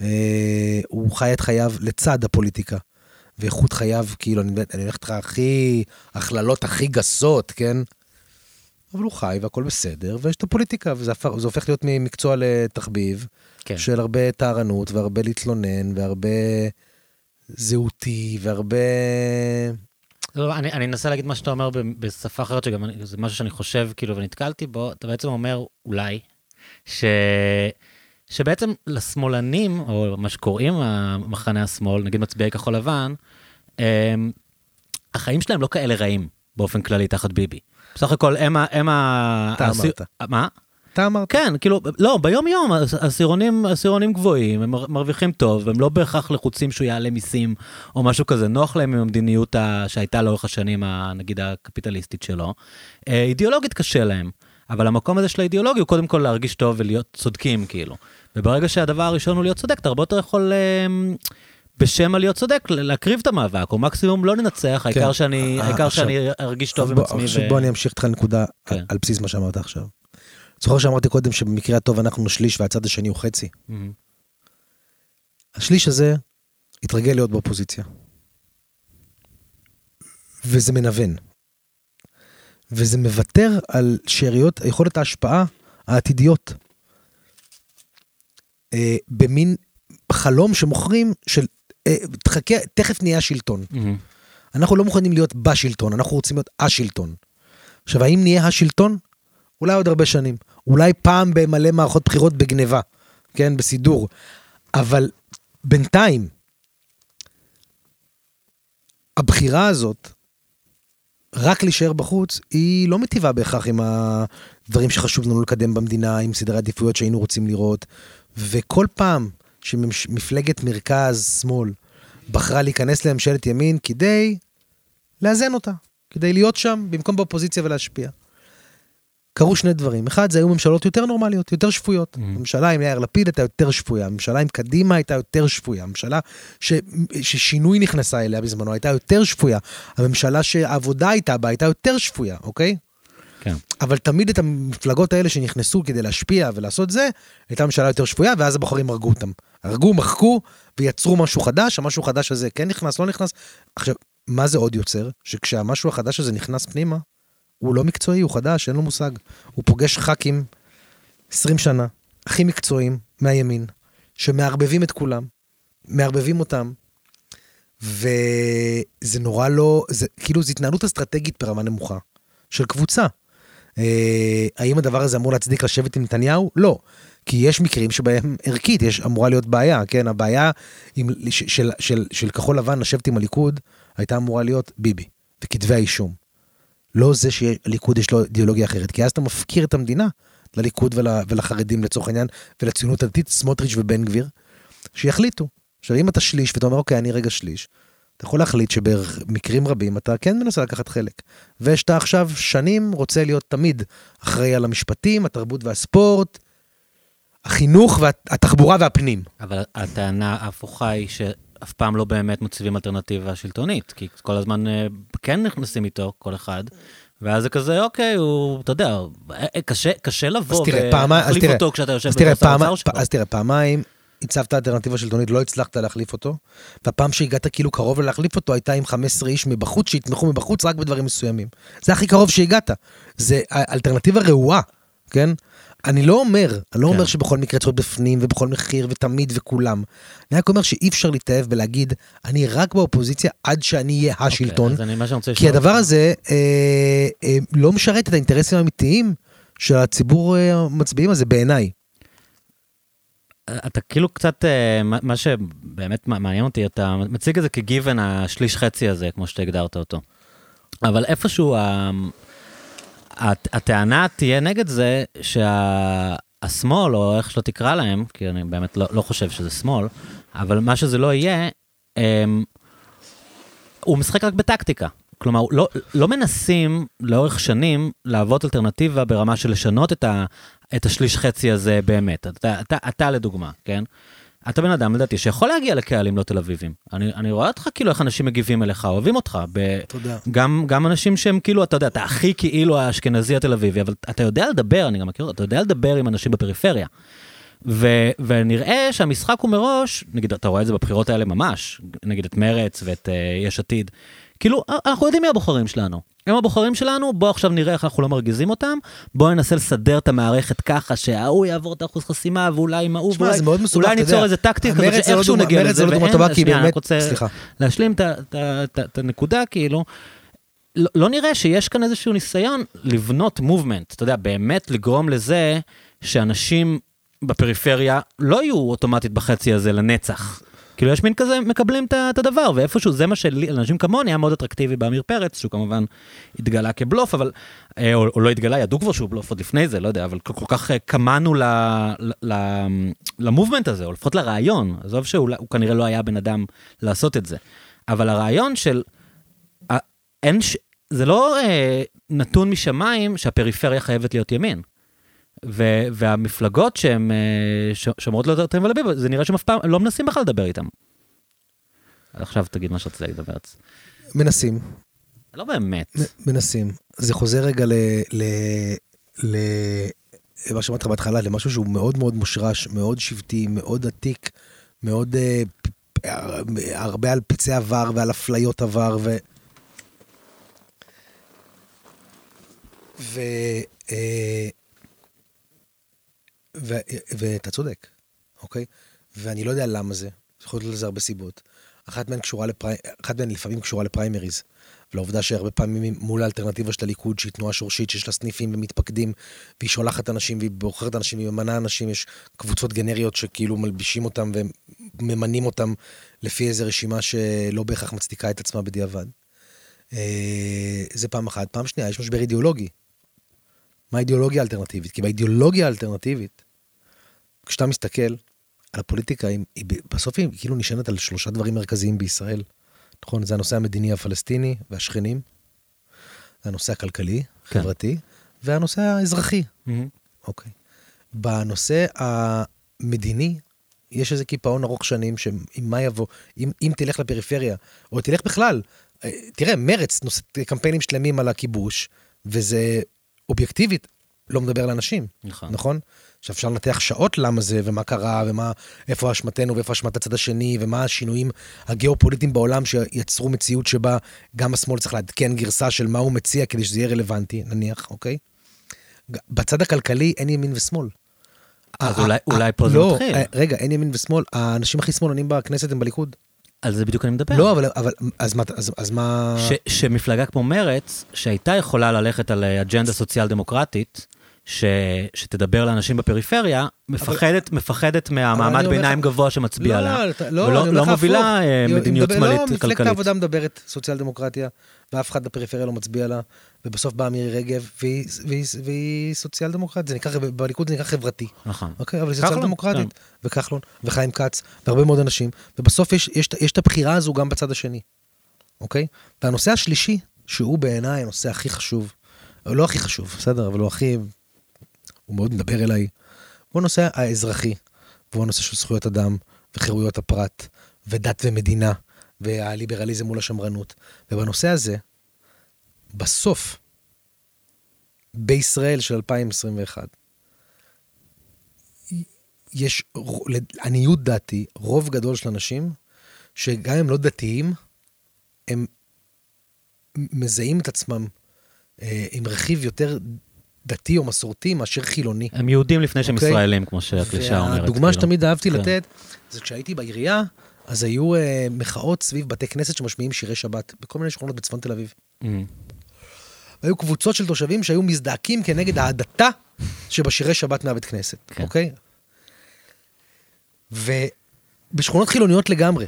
אה, הוא חי את חייו לצד הפוליטיקה, ואיכות חייו, כאילו, אני אני הולך איתך הכי, הכללות הכי גסות, כן? אבל הוא חי והכל בסדר, ויש את הפוליטיקה, וזה הפך, הופך להיות ממקצוע לתחביב, כן. של הרבה טהרנות, והרבה להתלונן, והרבה זהותי, והרבה... לא, אני, אני אנסה להגיד מה שאתה אומר בשפה אחרת, שגם אני, זה משהו שאני חושב, כאילו, ונתקלתי בו, אתה בעצם אומר, אולי, ש... שבעצם לשמאלנים, או מה שקוראים מחנה השמאל, נגיד מצביעי כחול לבן, הם, החיים שלהם לא כאלה רעים באופן כללי תחת ביבי. בסך הכל הם ה... הם ה... אתה הסי- אמרת. מה? אתה אמרת. כן, כאילו, לא, ביום יום עשירונים, עשירונים גבוהים, הם מר- מרוויחים טוב, הם לא בהכרח לחוצים שהוא יעלה מיסים או משהו כזה, נוח להם עם המדיניות ה- שהייתה לאורך השנים, ה- נגיד הקפיטליסטית שלו. אה, אידיאולוגית קשה להם, אבל המקום הזה של האידיאולוגיה הוא קודם כל להרגיש טוב ולהיות צודקים, כאילו. וברגע שהדבר הראשון הוא להיות צודק, אתה הרבה יותר יכול... אה, בשם הלהיות צודק, להקריב את המאבק, או מקסימום לא ננצח, העיקר שאני, אה, העיקר עכשיו- שאני ארגיש טוב עם עצמי. עכשיו ו- בוא אני אמשיך איתך נקודה כן. על, בסיס מה שאמרת עכשיו. זוכר שאמרתי קודם שבמקרה הטוב אנחנו שליש והצד השני הוא חצי. מהמם. השליש הזה התרגל להיות באופוזיציה. וזה מנוון. וזה מוותר על שאריות, יכולת ההשפעה העתידיות. אה, במין חלום שמוכרים של, אה, תחכה, תכף נהיה השלטון. מהמם. אנחנו לא מוכנים להיות בשלטון, אנחנו רוצים להיות השלטון. עכשיו, האם נהיה השלטון? אולי עוד הרבה שנים. אולי פעם במלא מערכות בחירות בגניבה, כן, בסידור. אבל בינתיים, הבחירה הזאת, רק להישאר בחוץ, היא לא מטיבה בהכרח עם הדברים שחשוב לנו לקדם במדינה, עם סדרי עדיפויות שהיינו רוצים לראות. וכל פעם שמפלגת מרכז-שמאל בחרה להיכנס לממשלת ימין כדי לאזן אותה, כדי להיות שם במקום באופוזיציה ולהשפיע. קרו שני דברים. אחד, זה היו ממשלות יותר נורמליות, יותר שפויות. Mhm. הממשלה עם יאיר לפיד הייתה יותר שפויה, הממשלה עם קדימה הייתה יותר שפויה, הממשלה ש... ששינוי נכנסה אליה בזמנו הייתה יותר שפויה, הממשלה שהעבודה הייתה בה הייתה יותר שפויה, אוקיי? כן. אבל תמיד את המפלגות האלה שנכנסו כדי להשפיע ולעשות זה, הייתה ממשלה יותר שפויה, ואז הבוחרים הרגו אותם. הרגו, מחקו, ויצרו משהו חדש, המשהו החדש הזה כן נכנס, לא נכנס. עכשיו, מה זה עוד יוצר? שכשהמשהו החדש הזה נכנס פנימה, הוא לא מקצועי, הוא חדש, אין לו מושג. הוא פוגש ח"כים 20 שנה, הכי מקצועיים מהימין, שמערבבים את כולם, מערבבים אותם, וזה נורא לא, זה כאילו זו התנהלות אסטרטגית ברמה נמוכה, של קבוצה. אה, האם הדבר הזה אמור להצדיק לשבת עם נתניהו? לא. כי יש מקרים שבהם ערכית יש אמורה להיות בעיה, כן? הבעיה עם, של, של, של, של כחול לבן לשבת עם הליכוד הייתה אמורה להיות ביבי וכתבי האישום. לא זה שלליכוד יש לו אידיאולוגיה אחרת, כי אז אתה מפקיר את המדינה לליכוד ול, ולחרדים לצורך העניין, ולציונות הדתית, סמוטריץ' ובן גביר, שיחליטו. עכשיו אם אתה שליש ואתה אומר אוקיי אני רגע שליש, אתה יכול להחליט שבמקרים רבים אתה כן מנסה לקחת חלק. ושאתה עכשיו שנים רוצה להיות תמיד אחראי על המשפטים, התרבות והספורט, החינוך, והתחבורה והפנים. אבל הטענה ההפוכה היא שאף פעם לא באמת מציבים אלטרנטיבה שלטונית, כי כל הזמן אה, כן נכנסים איתו, כל אחד, ואז זה כזה, אוקיי, הוא, אתה יודע, אה, קשה, קשה לבוא ולהחליף אותו כשאתה יושב פעם, האוצר שלו. אז תראה, פעמיים הצבת אלטרנטיבה שלטונית, לא הצלחת להחליף אותו, והפעם שהגעת כאילו קרוב להחליף אותו הייתה עם 15 איש מבחוץ, שיתמכו מבחוץ רק בדברים מסוימים. זה הכי קרוב שהגעת. זה אלטרנטיבה רעועה, כן? אני לא אומר, אני לא כן. אומר שבכל מקרה צריך להיות בפנים ובכל מחיר ותמיד וכולם. אני רק אומר שאי אפשר להתאהב בלהגיד, אני רק באופוזיציה עד שאני אהיה השלטון. אוקיי, אז אני, מה כי הדבר הזה אה, אה, לא משרת את האינטרסים האמיתיים של הציבור אה, המצביעים הזה בעיניי. אתה כאילו קצת, אה, מה מה שבאמת מעניין אותי, אתה מציג את זה כגיוון השליש חצי הזה, כמו שאתה הגדרת אותו. אבל איפשהו הטענה תהיה נגד זה שהשמאל, או איך שלא תקרא להם, כי אני באמת לא, לא חושב שזה שמאל, אבל מה שזה לא יהיה, הם, הוא משחק רק בטקטיקה. כלומר, לא, לא מנסים לאורך שנים להוות אלטרנטיבה ברמה של לשנות את, ה, את השליש חצי הזה באמת. אתה, אתה, אתה לדוגמה, כן? אתה בן אדם, לדעתי, שיכול להגיע לקהלים לא תל אביבים. אני, אני רואה אותך כאילו איך אנשים מגיבים אליך, אוהבים אותך. ב, תודה. גם, גם אנשים שהם כאילו, אתה יודע, אתה הכי כאילו האשכנזי התל אביבי, אבל אתה יודע לדבר, אני גם מכיר, אתה יודע לדבר עם אנשים בפריפריה. ו, ונראה שהמשחק הוא מראש, נגיד, אתה רואה את זה בבחירות האלה ממש, נגיד את מרץ ואת uh, יש עתיד, כאילו, אנחנו יודעים מי הבוחרים שלנו. הם הבוחרים שלנו, בוא עכשיו נראה איך אנחנו לא מרגיזים אותם, בוא ננסה לסדר את המערכת ככה שההוא יעבור את האחוז חסימה, ואולי עם ההוא, ואולי זה מאוד מסובך, אולי ניצור. איזה טקטיקה כזאת שאיכשהו נגיע לזה, ואין- שנייה, אני רוצה. להשלים את הנקודה, כאילו, לא, לא נראה שיש כאן איזשהו ניסיון לבנות מובמנט, אתה יודע, באמת לגרום לזה שאנשים בפריפריה לא יהיו אוטומטית בחצי הזה לנצח. כאילו יש מין כזה, מקבלים את הדבר, ואיפשהו זה מה שלאנשים כמוני היה מאוד אטרקטיבי בעמיר פרץ, שהוא כמובן התגלה כבלוף, אבל, אה, או, או לא התגלה, ידעו כבר שהוא בלוף עוד לפני זה, לא יודע, אבל כל, כל כך אה, ל- למובמנט הזה, או לפחות לרעיון, עזוב שהוא הוא כנראה לא היה בן אדם לעשות את זה, אבל הרעיון של, אין, זה לא אה, נתון משמיים שהפריפריה חייבת להיות ימין. ו- והמפלגות שהן אה, שאומרות לו יותר ולביב, זה נראה שהם אף פעם לא מנסים בכלל לדבר איתם. עכשיו תגיד מה שרצית להגיד במרץ. מנסים, לא באמת. מנסים. זה חוזר רגע ל... ל... ל... מה שאמרתי לך בהתחלה, למשהו שהוא מאוד מאוד מושרש, מאוד שבטי, מאוד עתיק, מאוד אה, הרבה על פצעי עבר ועל אפליות עבר, ו... ו... אה, ו... ואתה צודק, אוקיי? ואני לא יודע למה זה, יכול להיות לזה הרבה סיבות. אחת מהן קשורה לפרי... אחת מהן לפעמים קשורה לפריימריז. ולעובדה שהרבה פעמים מול האלטרנטיבה של הליכוד, שהיא תנועה שורשית, שיש לה סניפים ומתפקדים, והיא שולחת אנשים, והיא בוחרת אנשים, והיא ממנה אנשים, יש קבוצות גנריות שכאילו מלבישים אותם וממנים אותם לפי איזו רשימה שלא בהכרח מצדיקה את עצמה בדיעבד. אה, זה פעם אחת. פעם שנייה, יש משבר אידיאולוגי. מה האידיאולוגיה האלטרנטיבית? כי באידיאולוגיה האלטרנטיבית, כשאתה מסתכל על הפוליטיקה, היא, היא, בסוף היא כאילו נשענת על שלושה דברים מרכזיים בישראל. נכון? זה הנושא המדיני הפלסטיני והשכנים, זה הנושא הכלכלי, כן. חברתי, והנושא האזרחי. מהמם. אוקיי. בנושא המדיני, יש איזה קיפאון ארוך שנים, שעם מה יבוא, אם, אם תלך לפריפריה, או תלך בכלל, אה, תראה, מרץ נושא קמפיינים שלמים על הכיבוש, וזה אובייקטיבית, לא מדבר לאנשים, נכון. נכון? עכשיו אפשר לנתח שעות למה זה, ומה קרה, ומה, איפה אשמתנו ואיפה אשמת הצד השני, ומה השינויים הגיאופוליטיים בעולם שיצרו מציאות שבה גם השמאל צריך לעדכן גרסה של מה הוא מציע כדי שזה יהיה רלוונטי, נניח, אוקיי? בצד הכלכלי אין ימין ושמאל. אז אולי- אולי פה זה לא, מתחיל. אה, רגע, אין ימין ושמאל, האנשים הכי שמאלנים בכנסת הם בליכוד. על זה בדיוק אני מדבר. לא, אבל, אבל אז מה, אז, אז מה... ש, שמפלגה כמו מרץ, שהייתה יכולה ללכת על אה, אג'נדה סוציאל דמוקרטית, ש, שתדבר לאנשים בפריפריה, מפחדת, מפחדת מהמעמד ביניים לך- גבוה שמצביע לה, לא, אתה- לא, ולא אומר לא לך מובילה הפוך. אה, מדיניות שמאלית לא, מפלגת כלכלית. העבודה מדברת סוציאל דמוקרטיה, ואף אחד בפריפריה לא מצביע לה, ובסוף באה מירי רגב, והיא, והיא, והיא סוציאל דמוקרטית, זה נקרא, בליכוד זה נקרא חברתי. נכון. אוקיי, אבל היא סוציאל דמוקרטית, וכחלון, וחיים כץ, והרבה מאוד אנשים, ובסוף יש, יש, יש את הבחירה הזו גם בצד השני, אוקיי? והנושא השלישי, שהוא בעיניי הנושא הכי חשוב, לא הכי חשוב, בסדר, אבל הוא הכי, הוא מאוד מדבר אליי, הוא הנושא האזרחי, והוא הנושא של זכויות אדם, וחירויות הפרט, ודת ומדינה, והליברליזם מול השמרנות. ובנושא הזה, בסוף, בישראל של 2021, יש, לעניות דעתי, רוב גדול של אנשים, שגם אם לא דתיים, הם מזהים את עצמם אה, עם רכיב יותר דתי או מסורתי מאשר חילוני. הם יהודים לפני שהם אוקיי. ישראלים, כמו שהקלישה אומרת. והדוגמה כאילו. שתמיד אהבתי כן. לתת, זה כשהייתי בעירייה, אז היו אה, מחאות סביב בתי כנסת שמשמיעים שירי שבת, בכל מיני שכונות בצפון תל אביב. אמ, והיו קבוצות של תושבים שהיו מזדעקים כנגד ההדתה שבשירי שבת מהבית כנסת, כן. אוקיי? ובשכונות חילוניות לגמרי,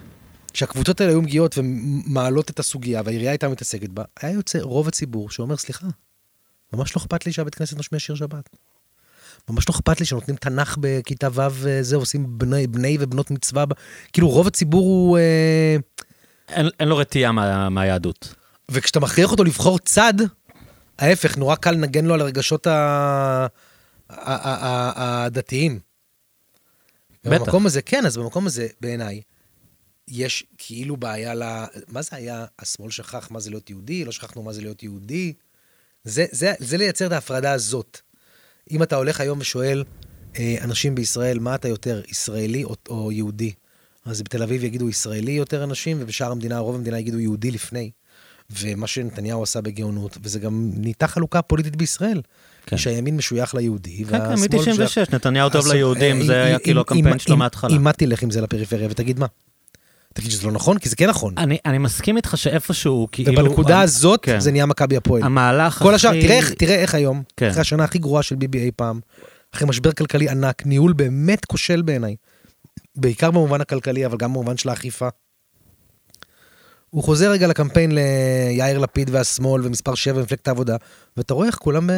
שהקבוצות האלה היו מגיעות ומעלות את הסוגיה, והעירייה הייתה מתעסקת בה, היה יוצא רוב הציבור שאומר, סליחה, ממש לא אכפת לי שהבית כנסת משמיע שיר שבת. ממש לא אכפת לי שנותנים תנ"ך בכיתה ו' וזה, עושים בני, בני ובנות מצווה. כאילו, רוב הציבור הוא... אה, אין אין לו רתיעה מה- מהיהדות. וכשאתה מכריח אותו לבחור צד, ההפך, נורא קל לנגן לו על הרגשות ה- הדתיים. בטח. במקום הזה, כן, אז במקום הזה, בעיניי, יש כאילו בעיה ל... מה זה היה, השמאל שכח מה זה להיות יהודי, לא שכחנו מה זה להיות יהודי. זה, זה, זה לייצר את ההפרדה הזאת. אם אתה הולך היום ושואל אה, אנשים בישראל, מה אתה יותר, ישראלי או, או יהודי? אז בתל אביב יגידו ישראלי יותר אנשים, ובשאר המדינה, רוב המדינה יגידו יהודי לפני. ומה שנתניהו עשה בגאונות, וזה גם נהייתה חלוקה פוליטית בישראל. כן. שהימין משוייך ליהודי, כן, כן, מ-96, נתניהו טוב ליהודים, אה, זה היה כאילו הקמפיין שלו מההתחלה. אם מה תלך עם זה לפריפריה ותגיד מה? תגיד שזה לא נכון? כי זה כן נכון. אני אני מסכים איתך שאיפשהו, כאילו... ובנקודה הזאת כן. זה נהיה מכבי הפועל. המהלך כל השאר, הכי- תראה איך- תראה איך היום, כן. אחרי השנה הכי גרועה של ביבי אי פעם, אחרי משבר כלכלי ענק, ניהול באמת כושל בעיניי. בעיקר במובן הכלכלי, אבל גם במובן של האכיפה. הוא חוזר רגע לקמפיין ליאיר לפיד והשמאל ומספר 7 במפלגת העבודה, ואתה רואה איך כולם...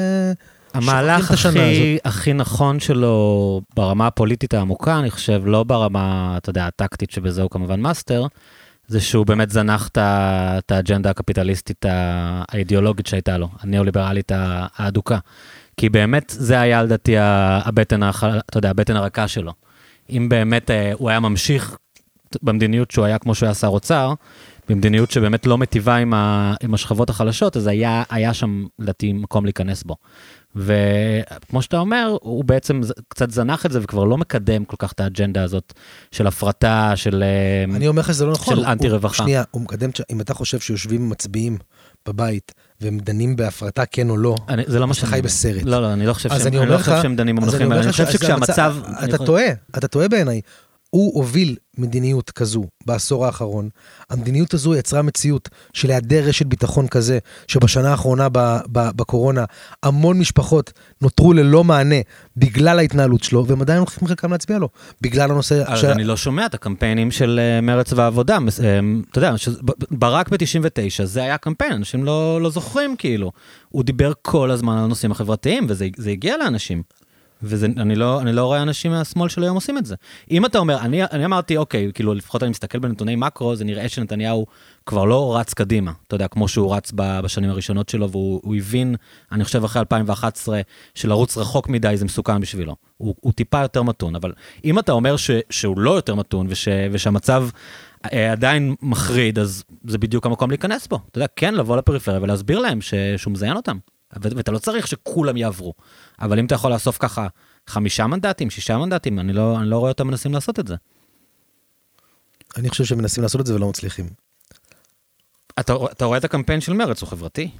המהלך הכי, הכי נכון שלו ברמה הפוליטית העמוקה, אני חושב, לא ברמה, אתה יודע, הטקטית שבזה הוא כמובן מאסטר, זה שהוא באמת זנח את האג'נדה הקפיטליסטית האידיאולוגית שהייתה לו, הניאו-ליברלית האדוקה. כי באמת זה היה לדעתי הבטן, הח- אתה יודע, הבטן הרכה שלו. אם באמת אה, הוא היה ממשיך במדיניות שהוא היה כמו שהוא היה שר אוצר, במדיניות שבאמת לא מטיבה עם, ה, עם השכבות החלשות, אז היה, היה שם לדעתי מקום להיכנס בו. וכמו שאתה אומר, הוא בעצם קצת זנח את זה וכבר לא מקדם כל כך את האג'נדה הזאת של הפרטה, של... אה, אני אומר לך שזה לא נכון. של אנטי רווחה. שנייה, הוא מקדם, אם אתה חושב שיושבים מצביעים בבית והם דנים בהפרטה כן או לא, אני, זה לא מה שאני חי. בסרט. לא, לא, אני לא חושב שהם, אני לא חושב שהם דנים במונחים האלה, אני חושב שכשהמצב... אתה טועה, אתה טועה בעיניי. הוא הוביל מדיניות כזו בעשור האחרון. המדיניות הזו יצרה מציאות של היעדר רשת ביטחון כזה, שבשנה האחרונה ב- ב- בקורונה, המון משפחות נותרו ללא מענה בגלל ההתנהלות שלו, והם עדיין הולכים חלקם להצביע לו. בגלל הנושא... אז ש- אני לא שומע את הקמפיינים של אה, מרץ והעבודה. אה, אתה יודע, ב- ברק ב-99, זה היה קמפיין, אנשים לא לא זוכרים כאילו. הוא דיבר כל הזמן על הנושאים החברתיים, וזה זה הגיע לאנשים. ואני לא, לא רואה אנשים מהשמאל של היום עושים את זה. אם אתה אומר, אני, אני אמרתי, אוקיי, כאילו, לפחות אני מסתכל בנתוני מקרו, זה נראה שנתניהו כבר לא רץ קדימה, אתה יודע, כמו שהוא רץ בשנים הראשונות שלו, והוא הוא הבין, אני חושב אחרי 2011, שלרוץ רחוק מדי זה מסוכן בשבילו. הוא, הוא טיפה יותר מתון, אבל אם אתה אומר ש, שהוא לא יותר מתון, וש, ושהמצב אה, עדיין מחריד, אז זה בדיוק המקום להיכנס בו. אתה יודע, כן, לבוא לפריפריה ולהסביר להם ש, שהוא מזיין אותם. ואתה לא צריך שכולם יעברו. אבל אם אתה יכול לאסוף ככה חמישה מנדטים, שישה מנדטים, אני לא, אני לא רואה אותם מנסים לעשות את זה. אני חושב שהם מנסים לעשות את זה ולא מצליחים. אתה, אתה רואה את הקמפיין של מרץ, הוא חברתי.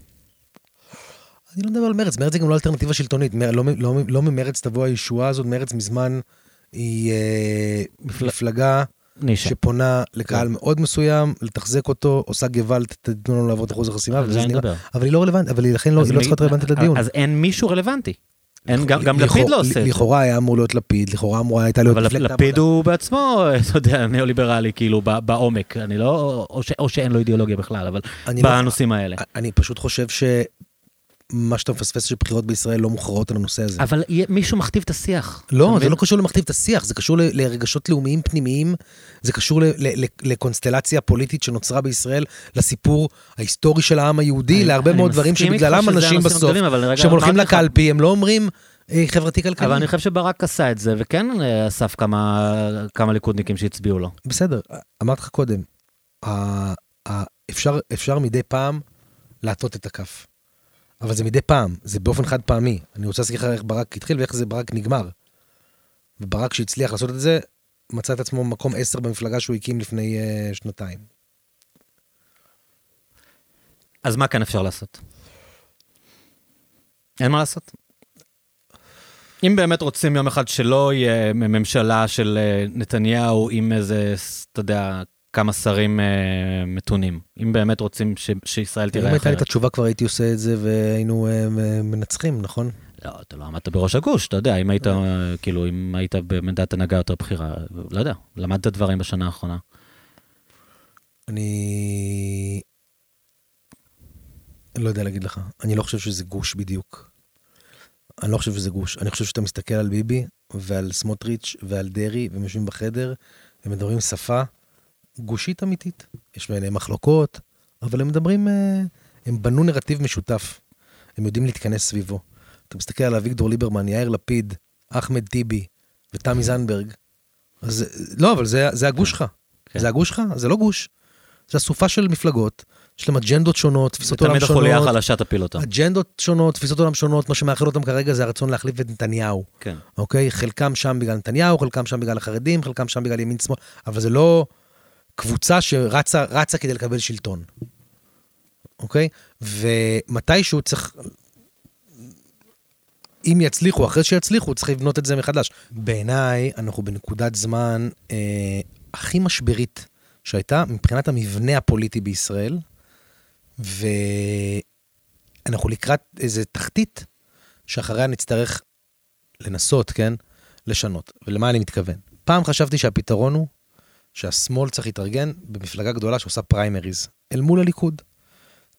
אני לא מדבר על מרץ, מרץ זה גם לא אלטרנטיבה שלטונית, מ- לא, לא, לא ממרץ תבוא הישועה הזאת, מרץ מזמן היא אה, מפל- מפלגה נישה. שפונה לקהל כן. מאוד מסוים, לתחזק אותו, עושה גוואלד, תתנו לנו לעבור את אחוז החסימה, וזה נראה-. אבל היא לא רלוונטית, אבל היא לכן לא, היא לא צריכה להיות רלוונטית לדיון. אז אין מישהו רלוונטי. אין, גם, גם לכאורה- לפיד לא עושה את זה. לכאורה היה אמור להיות לפיד, לכאורה אמורה הייתה להיות אבל מפלגת לפיד העבודה. הוא בעצמו, אתה יודע, ניאו-ליברלי, כאילו, בעומק. אני לא, או, ש, או שאין לו אידיאולוגיה בכלל, אבל לא- בנושאים האלה. אני פשוט חושב שמה שאתה מפספס שבחירות בישראל לא מוכרעות על הנושא הזה. אבל מישהו מכתיב את השיח. לא, זה? לא קשור למכתיב את השיח, זה קשור לרגשות לאומיים פנימיים, זה קשור לקונסטלציה פוליטית שנוצרה בישראל, לסיפור ההיסטורי של העם היהודי, להרבה מאוד דברים שבגללם אנשים בסוף, כשהם הולכים לקלפי, הם לא אומרים אה, חברתי-כלכלי. אבל אני חושב שברק עשה את זה, וכן אה, אסף כמה, כמה ליכודניקים שהצביעו לו. בסדר, אמרתי לך קודם, אפשר, אפשר מדי פעם להטות את הכף. אבל זה מדי פעם, זה באופן חד פעמי. אני רוצה להזכיר לך איך ברק התחיל ואיך זה ברק נגמר. וברק שהצליח לעשות את זה, מצא את עצמו מקום 10 במפלגה שהוא הקים לפני uh, שנתיים. אז מה כן אפשר לעשות? אין מה לעשות. אם באמת רוצים יום אחד שלא יהיה ממשלה של אה, נתניהו עם איזה, אתה יודע, כמה שרים אה, מתונים. אם באמת רוצים ש- שישראל אם תראה הייתה לי את אחרת. התשובה כבר הייתי עושה את זה והיינו uh, מנצחים, נכון? לא, אתה לא עמדת בראש הגוש, אתה יודע, אם היית, אה, כאילו, אם היית בעמדת הנהגה יותר בכירה, לא יודע, למדת דברים בשנה האחרונה. אני... אני לא יודע להגיד לך. אני לא חושב שזה גוש בדיוק. אני לא חושב שזה גוש. אני חושב שאתה מסתכל על ביבי ועל סמוטריץ' ועל דרעי, והם יושבים בחדר, הם מדברים שפה גושית אמיתית. יש ביניהם מחלוקות, אבל הם מדברים, אה, הם בנו נרטיב משותף. הם יודעים להתכנס סביבו. אתה מסתכל על אביגדור ליברמן, יאיר לפיד, אחמד טיבי ותמי זנדברג. אז לא, אבל זה, זה הגוש שלך. כן. זה הגוש שלך? זה לא גוש. זה אסופה של מפלגות, יש להם אג'נדות שונות, תפיסות עולם תמיד שונות. החוליה החלשה תפיל אותה. אג'נדות שונות, תפיסות עולם שונות, מה שמאחד אותם כרגע זה הרצון להחליף את נתניהו, כן. אוקיי? חלקם שם בגלל נתניהו, חלקם שם בגלל החרדים, חלקם שם בגלל ימין שמאל, אבל זה לא קבוצה שרצה רצה כדי לקבל שלטון, אוקיי? ומתישהו צריך, אם יצליחו, אחרי שיצליחו, צריך לבנות את זה מחדש. בעיניי, אנחנו בנקודת זמן אה, הכי משברית שהייתה מבחינת המבנה הפוליטי בישראל, ואנחנו לקראת איזה תחתית שאחריה נצטרך לנסות, כן? לשנות. ולמה אני מתכוון? פעם חשבתי שהפתרון הוא שהשמאל צריך להתארגן במפלגה גדולה שעושה פריימריז אל מול הליכוד.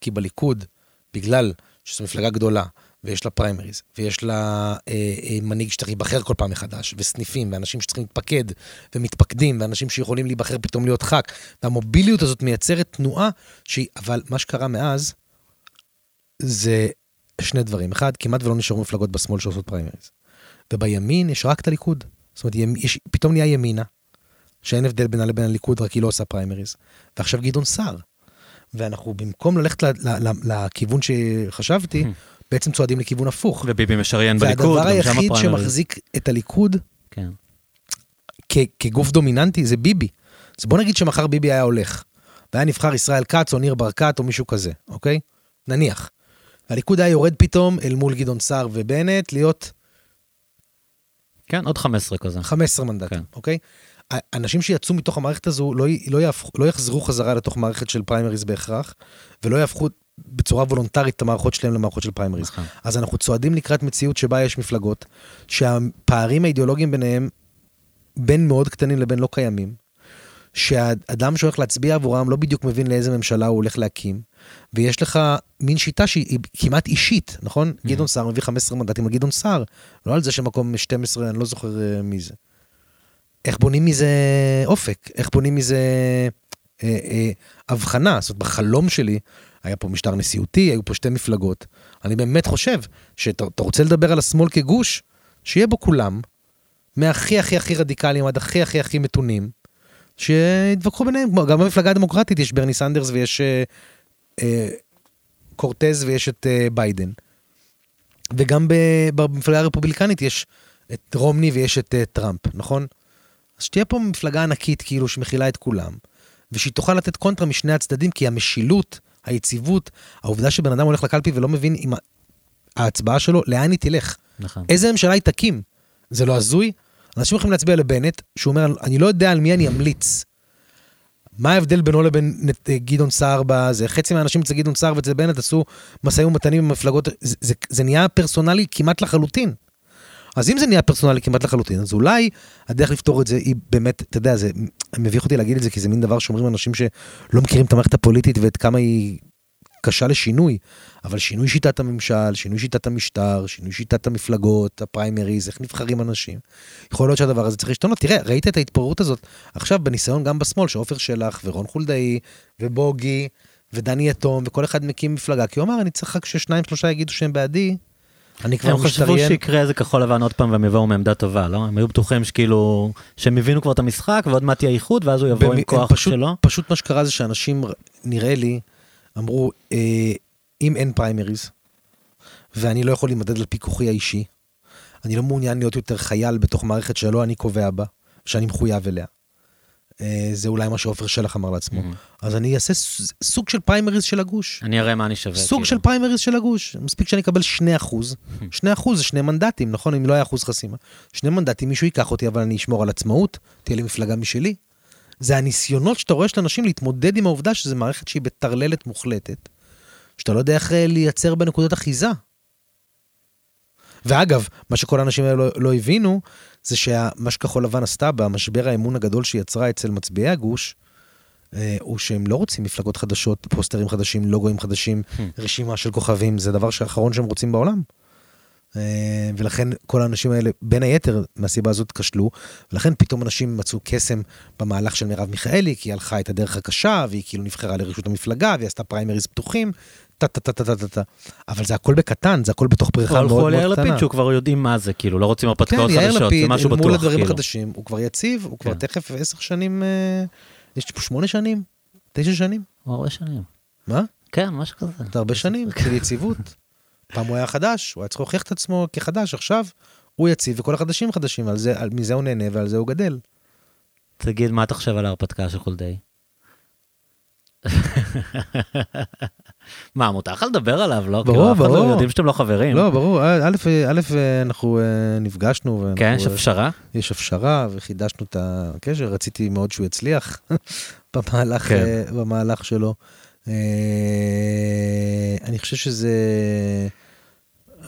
כי בליכוד, בגלל שזו מפלגה גדולה, ויש לה פריימריז, ויש לה אה, אה, מנהיג שצריך להיבחר כל פעם מחדש, וסניפים, ואנשים שצריכים להתפקד, ומתפקדים, ואנשים שיכולים להיבחר פתאום להיות ח"כ, והמוביליות הזאת מייצרת תנועה שהיא, אבל מה שקרה מאז, זה שני דברים. אחד, כמעט ולא נשארו מפלגות בשמאל שעושות פריימריז. ובימין יש רק את הליכוד. זאת אומרת, יש, פתאום נהיה ימינה, שאין הבדל בינה לבין הליכוד, רק היא לא עושה פריימריז. ועכשיו גדעון סער. ואנחנו, במקום ללכת ל, ל, ל, לכיוון שחשבתי, בעצם צועדים לכיוון הפוך. וביבי משריין בליכוד, והדבר גם שם היחיד הפריימריז. שמחזיק את הליכוד כן. כ- כגוף דומיננטי זה ביבי. אז בוא נגיד שמחר ביבי היה הולך, והיה נבחר ישראל כץ או ניר ברקת או מישהו כזה, אוקיי? נניח. הליכוד היה יורד פתאום אל מול גדעון סער ובנט להיות כן, עוד 15 כזה. 15 מנדטים, כן. אוקיי? אנשים שיצאו מתוך המערכת הזו לא, לא, יהפכו, לא יחזרו חזרה לתוך מערכת של פריימריז בהכרח, ולא יהפכו בצורה וולונטרית את המערכות שלהם למערכות של פריימריז. נכון. אז אנחנו צועדים לקראת מציאות שבה יש מפלגות, שהפערים האידיאולוגיים ביניהם, בין מאוד קטנים לבין לא קיימים, שהאדם שהולך להצביע עבורם לא בדיוק מבין לאיזה ממשלה הוא הולך להקים, ויש לך מין שיטה שהיא כמעט אישית, נכון? Mm-hmm. גדעון סער מביא 15 מנדטים לגדעון סער, לא על זה שמקום 12, אני לא זוכר אה, מי זה. איך בונים מזה אופק? איך בונים מזה אה, אה, הבחנה? זאת אומרת, בחלום שלי, היה פה משטר נשיאותי, היו פה שתי מפלגות. אני באמת חושב שאתה אתה רוצה לדבר על השמאל כגוש, שיהיה בו כולם, מהכי הכי הכי רדיקליים עד הכי הכי הכי מתונים, שיתווכחו ביניהם. גם במפלגה הדמוקרטית יש ברני סנדרס ויש אה, אה, קורטז ויש את אה, ביידן. וגם במפלגה הרפובליקנית יש את רומני ויש את אה, טראמפ, נכון? אז שתהיה פה מפלגה ענקית כאילו שמכילה את כולם, ושהיא תוכל לתת קונטרה משני הצדדים, כי המשילות, היציבות, העובדה שבן אדם הולך לקלפי ולא מבין אם ההצבעה שלו, לאן היא תלך. נכון. איזה ממשלה היא תקים? זה לא הזוי? אנשים יכולים להצביע לבנט, שהוא אומר, אני לא יודע על מי אני אמליץ. מה ההבדל בינו לבין גדעון סער בזה? חצי מהאנשים אצל גדעון סער ואצל בנט עשו משאים ומתנים עם המפלגות, זה, זה, זה נהיה פרסונלי כמעט לחלוטין. אז אם זה נהיה פרסונלי כמעט לחלוטין, אז אולי הדרך לפתור את זה היא באמת, אתה יודע, זה מביך אותי להגיד את זה, כי זה מין דבר שאומרים אנשים שלא מכירים את המערכת הפוליטית ואת כמה היא קשה לשינוי, אבל שינוי שיטת הממשל, שינוי שיטת המשטר, שינוי שיטת המפלגות, הפריימריז, איך נבחרים אנשים, יכול להיות שהדבר הזה צריך להשתנות. תראה, ראית את ההתפוררות הזאת עכשיו בניסיון גם בשמאל, שעופר שלח ורון חולדאי ובוגי ודני יתום, וכל אחד מקים מפלגה, כי הוא אמר, אני צריך רק ששניים שלושה יגידו שהם בעדי, אני כבר הם חשבו משתריין. שיקרה איזה כחול לבן עוד פעם והם יבואו מעמדה טובה, לא? הם היו בטוחים שכאילו, שהם הבינו כבר את המשחק ועוד מעט יהיה איחוד ואז הוא יבוא במ- עם כוח פשוט, שלו. פשוט מה שקרה זה שאנשים, נראה לי, אמרו, אה, אם אין פריימריז, ואני לא יכול להימדד על פיקוחי האישי, אני לא מעוניין להיות יותר חייל בתוך מערכת שלא אני קובע בה, שאני מחויב אליה. אה, זה אולי מה שעופר שלח אמר לעצמו. אז אני אעשה סוג של פריימריז של הגוש. אני אראה מה אני שווה. סוג כאילו. של פריימריז של הגוש. מספיק שאני אקבל 2 אחוז. 2 אחוז זה שני מנדטים, נכון? אם לא היה אחוז חסימה. שני מנדטים, מישהו ייקח אותי, אבל אני אשמור על עצמאות, תהיה לי מפלגה משלי. זה הניסיונות שאתה רואה של אנשים להתמודד עם העובדה שזו מערכת שהיא בטרללת מוחלטת, שאתה לא יודע איך אה, לייצר בנקודות אחיזה. ואגב, מה שכל האנשים האלה לא, לא הבינו, זה שמה שכחול לבן עשתה במשבר האמון הגדול שהיא יצרה אצל מצביעי הגוש, אה, הוא שהם לא רוצים מפלגות חדשות, פוסטרים חדשים, לוגוים חדשים, רשימה של כוכבים, זה הדבר האחרון שהם רוצים בעולם. אה, ולכן כל האנשים האלה, בין היתר, מהסיבה הזאת כשלו, ולכן פתאום אנשים מצאו קסם במהלך של מרב מיכאלי, כי היא הלכה את הדרך הקשה, והיא כאילו נבחרה לראשות המפלגה, והיא עשתה פריימריז פתוחים, טה טה טה טה טה טה טה. אבל זה הכל בקטן, זה הכל בתוך בריכה הלכו מאוד על יאיר מאוד לפיד קטנה. שהוא כבר יודעים מה זה, כאילו, לא רוצים כן, הרפתקאות יאיר חדשות, זה לפיד, משהו בטוח, מול הדברים כאילו. החדשים, הוא כבר יציב, הוא כבר כן. תכף עשר שנים, אה, יש פה שמונה שנים, תשע שנים, הרבה שנים. מה? כן, משהו כזה. זה הרבה שנים של יציבות. פעם הוא היה חדש, הוא היה צריך להוכיח את עצמו כחדש, עכשיו הוא יציב וכל החדשים חדשים, על זה, על, מזה הוא נהנה ועל זה הוא גדל. תגיד, מה אתה חושב על ההרפתקה של חולדאי? מה, מותר לך לדבר עליו, לא? ברור, כאילו, אף אחד לא- ברור. יודעים שאתם לא חברים. לא, ברור, א', א', אנחנו אה, נפגשנו, כן, יש אה, הפשרה? יש הפשרה וחידשנו את הקשר, רציתי מאוד שהוא יצליח במהלך, כן. אה, במהלך שלו. אה, אני חושב שזה,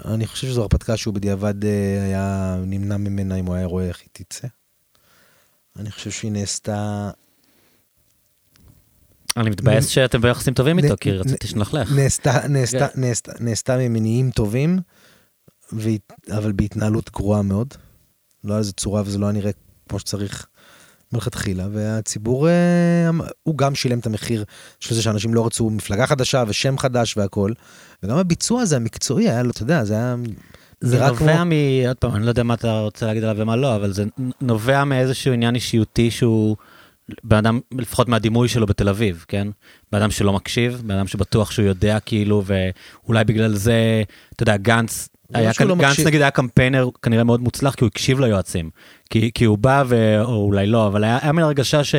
אני חושב שזו הרפתקה שהוא בדיעבד אה, היה נמנע ממנה אם הוא היה רואה איך היא תצא. אני חושב שהיא נעשתה, אני מתבאס שאתם ביחסים טובים איתו, כי רציתי שנלכלך. נעשתה, כן. ממניעים טובים, אבל בהתנהלות גרועה מאוד. לא היה לזה צורה וזה לא היה נראה כמו שצריך מלכתחילה, והציבור, אה, אמ- הוא גם שילם את המחיר של זה שאנשים לא רצו מפלגה חדשה ושם חדש והכל, וגם הביצוע הזה המקצועי היה לו, אתה יודע, זה היה... זה נובע כמו- מ... עוד פעם, אני לא יודע מה אתה רוצה להגיד עליו ומה לא, אבל זה נובע מאיזשהו עניין אישיותי שהוא בן אדם, לפחות מהדימוי שלו בתל אביב, כן? בן אדם שלא מקשיב, בן אדם שבטוח שהוא יודע כאילו, ואולי בגלל זה, אתה יודע, גנץ, היה כאן, לא גנץ מקשיב. נגיד היה קמפיינר כנראה מאוד מוצלח, כי הוא הקשיב ליועצים. כי, כי הוא בא, ו... או אולי לא, אבל היה, היה מין הרגשה ש,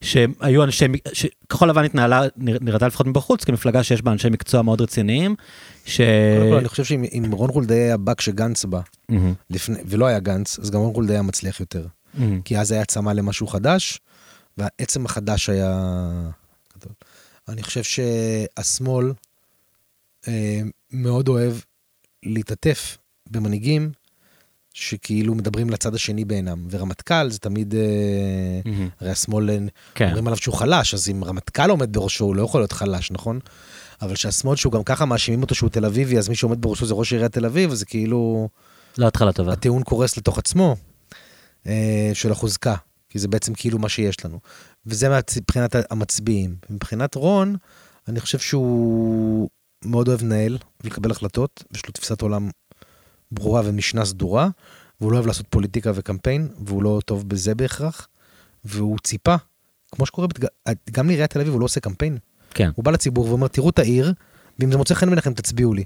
שהיו אנשי, שכחול לבן התנהלה, נראתה לפחות מבחוץ, כמפלגה שיש בה אנשי מקצוע מאוד רציניים, ש... קודם כל, אני חושב שאם רון חולדאי היה בא כשגנץ בא, mm-hmm. לפני, ולא היה גנץ, אז גם רון חולדאי היה מצליח יותר. Mm-hmm. כי אז היה צמא למשהו חדש, והעצם החדש היה גדול. אני חושב שהשמאל אה, מאוד אוהב להתעטף במנהיגים שכאילו מדברים לצד השני בעינם, ורמטכ"ל זה תמיד, mm-hmm. הרי השמאל, כן. אומרים עליו שהוא חלש, אז אם רמטכ"ל עומד בראשו, הוא לא יכול להיות חלש, נכון? אבל שהשמאל, שהוא גם ככה מאשימים אותו שהוא תל אביבי, אז מי שעומד בראשו זה ראש עיריית תל אביב, אז זה כאילו... לא התחלה טובה. הטיעון קורס לתוך עצמו, אה, של החוזקה, כי זה בעצם כאילו מה שיש לנו. וזה מבחינת המצביעים. מבחינת רון, אני חושב שהוא מאוד אוהב לנהל ולקבל החלטות, ויש לו תפיסת עולם ברורה ומשנה סדורה, והוא לא אוהב לעשות פוליטיקה וקמפיין, והוא לא טוב בזה בהכרח, והוא ציפה, כמו שקורה, גם לעיריית תל אביב הוא לא עושה קמפיין. כן. הוא בא לציבור ואומר, תראו את העיר, ואם זה מוצא חן בעיניכם תצביעו לי.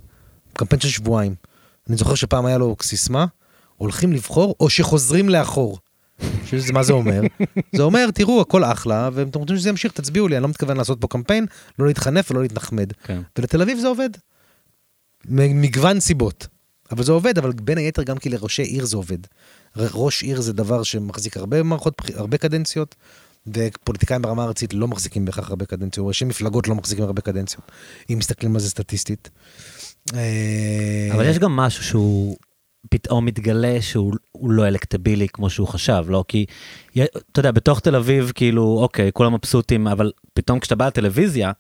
קמפיין של שבועיים. אני זוכר שפעם היה לו סיסמה, הולכים לבחור או שחוזרים לאחור. מה זה אומר? זה אומר, תראו, הכל אחלה, ואתם רוצים שזה ימשיך, תצביעו לי, אני לא מתכוון לעשות פה קמפיין, לא להתחנף ולא להתנחמד. כן. ולתל אביב זה עובד. מגוון סיבות. אבל זה עובד, אבל בין היתר גם כי לראשי עיר זה עובד. ראש עיר זה דבר שמחזיק הרבה מערכות, הרבה קדנציות, ופוליטיקאים ברמה הארצית לא מחזיקים בהכרח הרבה קדנציות, ראשי מפלגות לא מחזיקים הרבה קדנציות, אם מסתכלים על זה סטטיסטית. אה, אבל יש גם משהו שהוא פתאום מתגלה שהוא לא אלקטבילי כמו שהוא חשב, לא? כי, אתה יודע, בתוך תל אביב, כאילו, אוקיי, כולם מבסוטים, אבל פתאום כשאתה בא לטלוויזיה,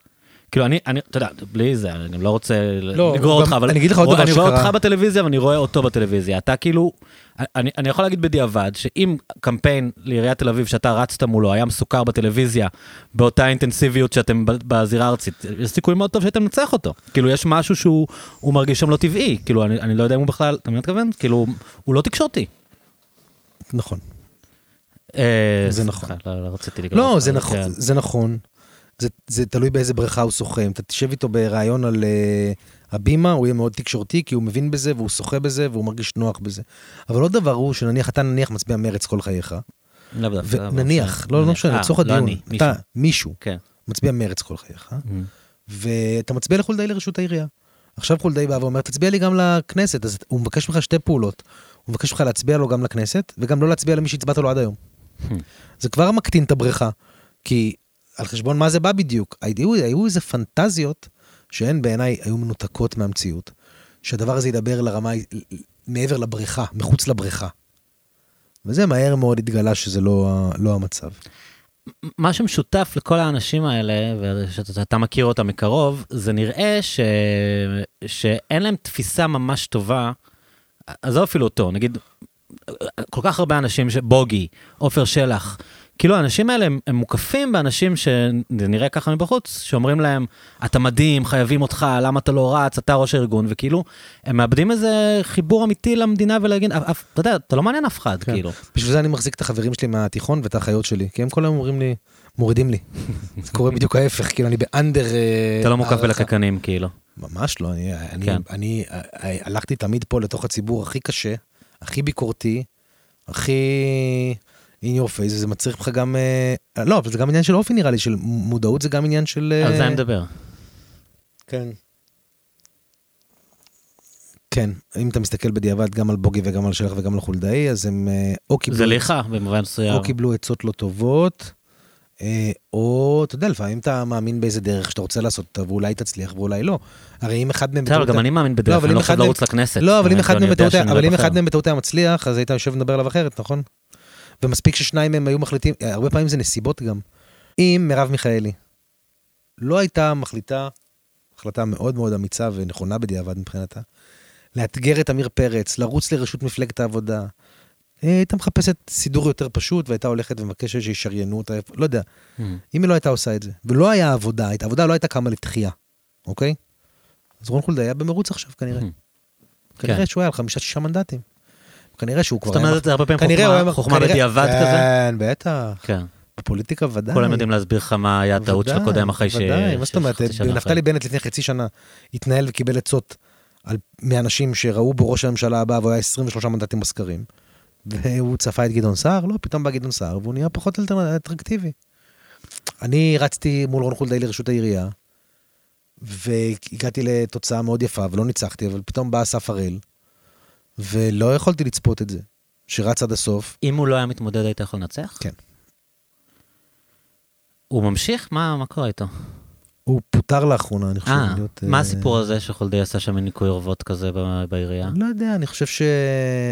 כאילו אני, אני, אתה יודע, בלי זה, אני גם לא רוצה לא, לגרור אותך, אבל אני אגיד לך עוד דבר שקרה. אני רואה אותך בטלוויזיה ואני רואה אותו בטלוויזיה. אתה כאילו, אני, אני יכול להגיד בדיעבד, שאם קמפיין לעיריית תל אביב שאתה רצת מולו היה מסוכר בטלוויזיה, באותה אינטנסיביות שאתם בזירה הארצית, יש סיכוי מאוד טוב שהייתם מנצח אותו. כאילו יש משהו שהוא מרגיש שם לא טבעי, כאילו אני, אני לא יודע אם הוא בכלל, אתה מבין מה מתכוון? כאילו, הוא לא תקשורתי. נכון. זה נכון. לא, רציתי לגרום. לא, זה נכון. זה. זה, תלוי באיזה בריכה הוא שוחה. אם אתה תשב איתו בריאיון על uh, הבימה, הוא יהיה מאוד תקשורתי, כי הוא מבין בזה, והוא שוחה בזה, והוא מרגיש נוח בזה. אבל עוד דבר הוא שנניח, אתה נניח מצביע מרץ כל חייך. לא דווקא. נניח, לא, לא משנה, לצורך הדיון. לא אני, אתה, מישהו, כן. מצביע מרץ כל חייך, mm. ואתה מצביע לחולדאי לראשות העירייה. עכשיו חולדאי בא ואומר, תצביע לי גם לכנסת, אז הוא מבקש ממך שתי פעולות. הוא מבקש ממך להצביע לו גם לכנסת, וגם לא להצביע למי שהצבעת לו עד היום. Hmm. זה כבר מקטין את הבריכה, כי על חשבון מה זה בא בדיוק. היו, היו איזה פנטזיות שהן בעיניי היו מנותקות מהמציאות, שהדבר הזה ידבר לרמה, מעבר לבריכה, מחוץ לבריכה. וזה מהר מאוד התגלה שזה לא, לא המצב. מה שמשותף לכל האנשים האלה, ושאתה מכיר אותם מקרוב, זה נראה ש... שאין להם תפיסה ממש טובה, עזוב אפילו אותו, נגיד, כל כך הרבה אנשים, בוגי, עופר שלח, כאילו האנשים האלה הם, הם מוקפים באנשים שזה נראה ככה מבחוץ, שאומרים להם, אתה מדהים, חייבים אותך, למה אתה לא רץ, אתה ראש הארגון, וכאילו, הם מאבדים איזה חיבור אמיתי למדינה ולהגיד, אתה יודע, אתה לא מעניין אף אחד, כן. כאילו. בשביל זה אני מחזיק את החברים שלי מהתיכון ואת האחיות שלי, כי הם כל היום אומרים לי, מורידים לי. זה קורה בדיוק ההפך, כאילו אני באנדר... אה, אתה לא מוקף בלקקנים, כאילו. ממש לא, אני, אני, כן. אני, אני אה, הלכתי תמיד פה לתוך הציבור הכי קשה, הכי ביקורתי, הכי... in your face, זה מצריך לך גם, אה, לא, אבל זה גם עניין של אופי נראה לי, של מודעות זה גם עניין של... על זה אני מדבר. כן. כן, אם אתה מסתכל בדיעבד גם על בוגי וגם על שלח וגם על חולדאי, אז הם אה, או קיבלו... זה לך במובן מסוים. או קיבלו עצות לא טובות, אה, או, אתה יודע, לפעמים אתה מאמין באיזה דרך שאתה רוצה לעשות אותה, ואולי תצליח ואולי לא. הרי אם אחד מהם... בסדר, גם אני מאמין בדרך, אני לא חייב לרוץ לכנסת. לא, אבל אם אחד מהם בטעות היה מצליח, אז היית יושב ומדבר עליו אחרת, נכון? ומספיק ששניים מהם היו מחליטים, הרבה פעמים זה נסיבות גם. אם מרב מיכאלי לא הייתה מחליטה, החלטה מאוד מאוד אמיצה ונכונה בדיעבד מבחינתה, לאתגר את עמיר פרץ, לרוץ לרשות מפלגת העבודה, הייתה מחפשת סידור יותר פשוט והייתה הולכת ומבקשת שישריינו אותה, לא יודע. Mm. אם היא לא הייתה עושה את זה, ולא היה עבודה, העבודה לא הייתה קמה לתחייה, אוקיי? אז רון חולדה היה במרוץ עכשיו כנראה. Mm. כנראה כן. שהוא היה על חמישה-שישה מנדטים. כנראה שהוא כבר... זאת אומרת, זה הרבה פעמים חוכמה בדיעבד כזה? כן, בטח. כן. בפוליטיקה ודאי. כולם יודעים להסביר לך מה היה הטעות של הקודם אחרי ש... ודאי, מה זאת אומרת, נפתלי. בנט לפני חצי שנה התנהל וקיבל עצות על- מאנשים שראו בו ראש הממשלה הבא והוא היה 23 מנדטים בסקרים. והוא צפה את גדעון סער, לא, פתאום בא גדעון סער והוא נהיה פחות אטרקטיבי. אני רצתי מול רון חולדאי לראשות העירייה, והגעתי לתוצאה מאוד יפה ולא ניצחתי, אבל פתאום בא אסף הראל, ולא יכולתי לצפות את זה, שרץ עד הסוף. אם הוא לא היה מתמודד, היית יכול לנצח? כן. הוא ממשיך? מה מה קורה איתו? הוא פוטר לאחרונה, אני חושב. אה, להיות, מה אה, הסיפור הזה שחולדי עשה שם ניקוי אורוות כזה בעירייה? לא יודע, אני חושב ש...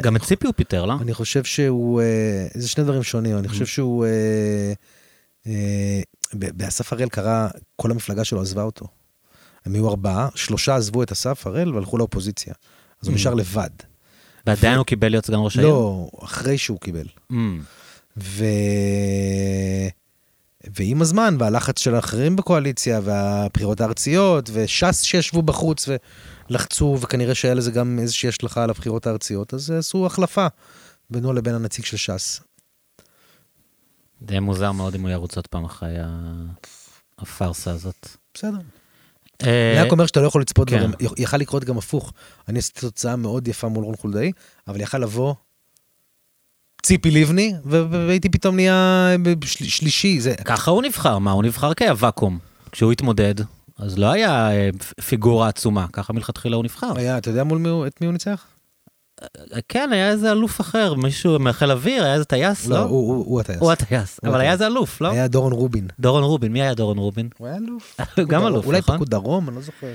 גם את ציפי הוא פיטר, לא? אני חושב שהוא, אה, זה שני דברים שונים, אני חושב שהוא, באסף הראל קרה, כל המפלגה שלו עזבה אותו. הם היו ארבעה, שלושה עזבו את אסף הראל והלכו לאופוזיציה. אז הוא Mm. נשאר לבד. ועדיין הוא קיבל להיות סגן ראש העיר? לא, אחרי שהוא קיבל. Mm. ו... ועם הזמן, והלחץ של האחרים בקואליציה, והבחירות הארציות, וש"ס שישבו בחוץ ולחצו, וכנראה שהיה לזה גם איזושהי השלכה על הבחירות הארציות, אז עשו החלפה בינו לבין הנציג של ש"ס. זה יהיה מוזר מאוד אם הוא ירוץ עוד פעם אחרי הפארסה הזאת. בסדר. אה, אני רק אומר שאתה לא יכול לצפות כן. דברים, י- יכל לקרות גם הפוך. אני עשיתי תוצאה מאוד יפה מול רון חולדאי, אבל יכל לבוא ציפי לבני, והייתי פתאום נהיה בשל- שלישי. ככה הוא נבחר, מה? הוא נבחר כהוואקום. כשהוא התמודד, אז לא היה אה, פיגורה עצומה, ככה מלכתחילה הוא נבחר. היה, אתה יודע מול מי הוא, את מי הוא ניצח? כן, היה איזה אלוף אחר, מישהו מחיל אוויר, היה איזה טייס, לא, לא? הוא, הוא, הוא הטייס. הוא הטייס, אבל היה. איזה אלוף, לא? היה דורון רובין. דורון רובין, מי היה דורון רובין? הוא היה אלוף. גם אלוף, אולי נכון? פיקוד דרום, אני לא זוכר.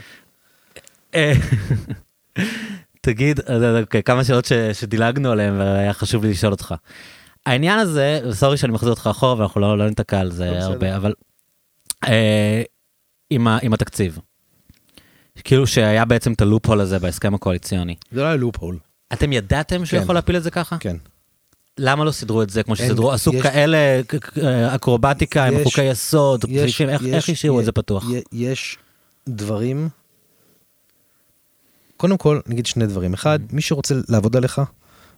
אה, תגיד, אוקיי, כמה שאלות ש, שדילגנו עליהן והיה חשוב לי לשאול אותך. העניין הזה, סורי שאני מחזיר אותך אחורה ואנחנו לא, לא ניתקע על זה בסדר. הרבה, אבל אה, עם, ה, עם התקציב. כאילו שהיה בעצם את הלופ-הול הזה בהסכם הקואליציוני. זה לא היה לופ הול. אתם ידעתם שהוא כן. יכול להפיל את זה ככה? כן. למה לא סידרו את זה כמו שסידרו? עשו יש- כאלה אקרובטיקה עם יש- חוקי יסוד, יש- סעיפים, איך- יש- איך השאירו את זה פתוח? יש דברים, קודם כל, נגיד שני דברים. אחד, Mm-hmm. מי שרוצה לעבוד עליך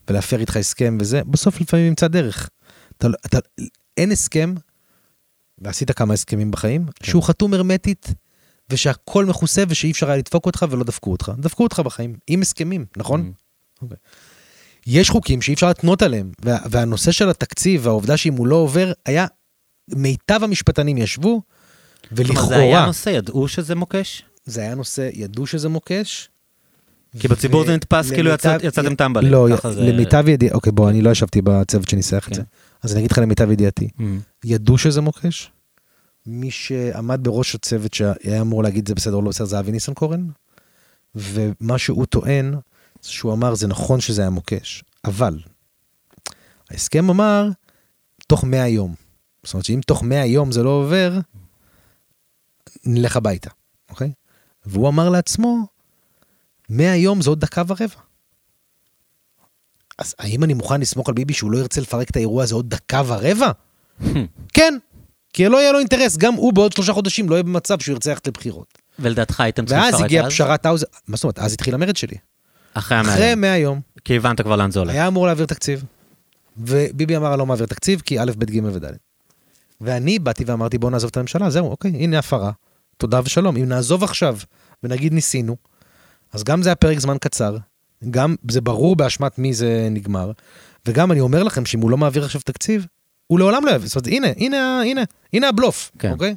ולהפר איתך הסכם וזה, בסוף לפעמים ימצא דרך. אתה, לא- אתה, אין הסכם, ועשית כמה הסכמים בחיים, כן. שהוא חתום הרמטית, ושהכל מכוסה ושאי אפשר היה לדפוק אותך ולא דפקו אותך. דפקו אותך בחיים, עם הסכמים, נכון? Mm. יש חוקים שאי אפשר להתנות עליהם, וה, והנושא של התקציב והעובדה שאם הוא לא עובר, היה, מיטב המשפטנים ישבו, ולכאורה, כלומר, זה היה נושא, ידעו שזה מוקש? זה היה נושא, ידעו שזה מוקש. כי בציבור ו- זה נתפס כאילו למיטב- יצאת- יצאתם טמבלים. לא, ככה זה- למיטב ידיעתי, אוקיי, בוא, אני לא ישבתי בצוות שניסח את כן. זה. אז אני אגיד לך למיטב ידיעתי. Mm. ידעו שזה מוקש. מי שעמד בראש הצוות שהיה אמור להגיד זה בסדר או לא בסדר זה אבי ניסנקורן. ומה שהוא טוען, שהוא אמר זה נכון שזה היה מוקש, אבל ההסכם אמר תוך 100 יום. זאת אומרת שאם תוך 100 יום זה לא עובר, נלך הביתה, אוקיי? והוא אמר לעצמו, 100 יום זה עוד דקה ורבע. אז האם אני מוכן לסמוך על ביבי שהוא לא ירצה לפרק את האירוע הזה עוד דקה ורבע? כן, כי לא יהיה לו אינטרס, גם הוא בעוד שלושה חודשים לא יהיה במצב שהוא ירצה ללכת לבחירות. ולדעתך הייתם צריכים ואז לפרק הגיעה אז? פשרת האוזר, מה זאת אומרת? אז התחיל המרד שלי. אחרי המאה. אחרי 100 יום, כי הבנת כבר לאן זה הולך. היה אמור להעביר תקציב, וביבי אמר, אני לא מעביר תקציב, כי א', ב', ג' וד'. ואני באתי ואמרתי, בואו נעזוב את הממשלה, זהו, אוקיי, הנה הפרה, תודה ושלום. אם נעזוב עכשיו, ונגיד ניסינו, אז גם זה היה פרק זמן קצר, גם זה ברור באשמת מי זה נגמר, וגם אני אומר לכם שאם הוא לא מעביר עכשיו תקציב, הוא לעולם לא יעביר. זאת אומרת, הנה, הנה, הנה, הנה הבלוף, כן. אוקיי?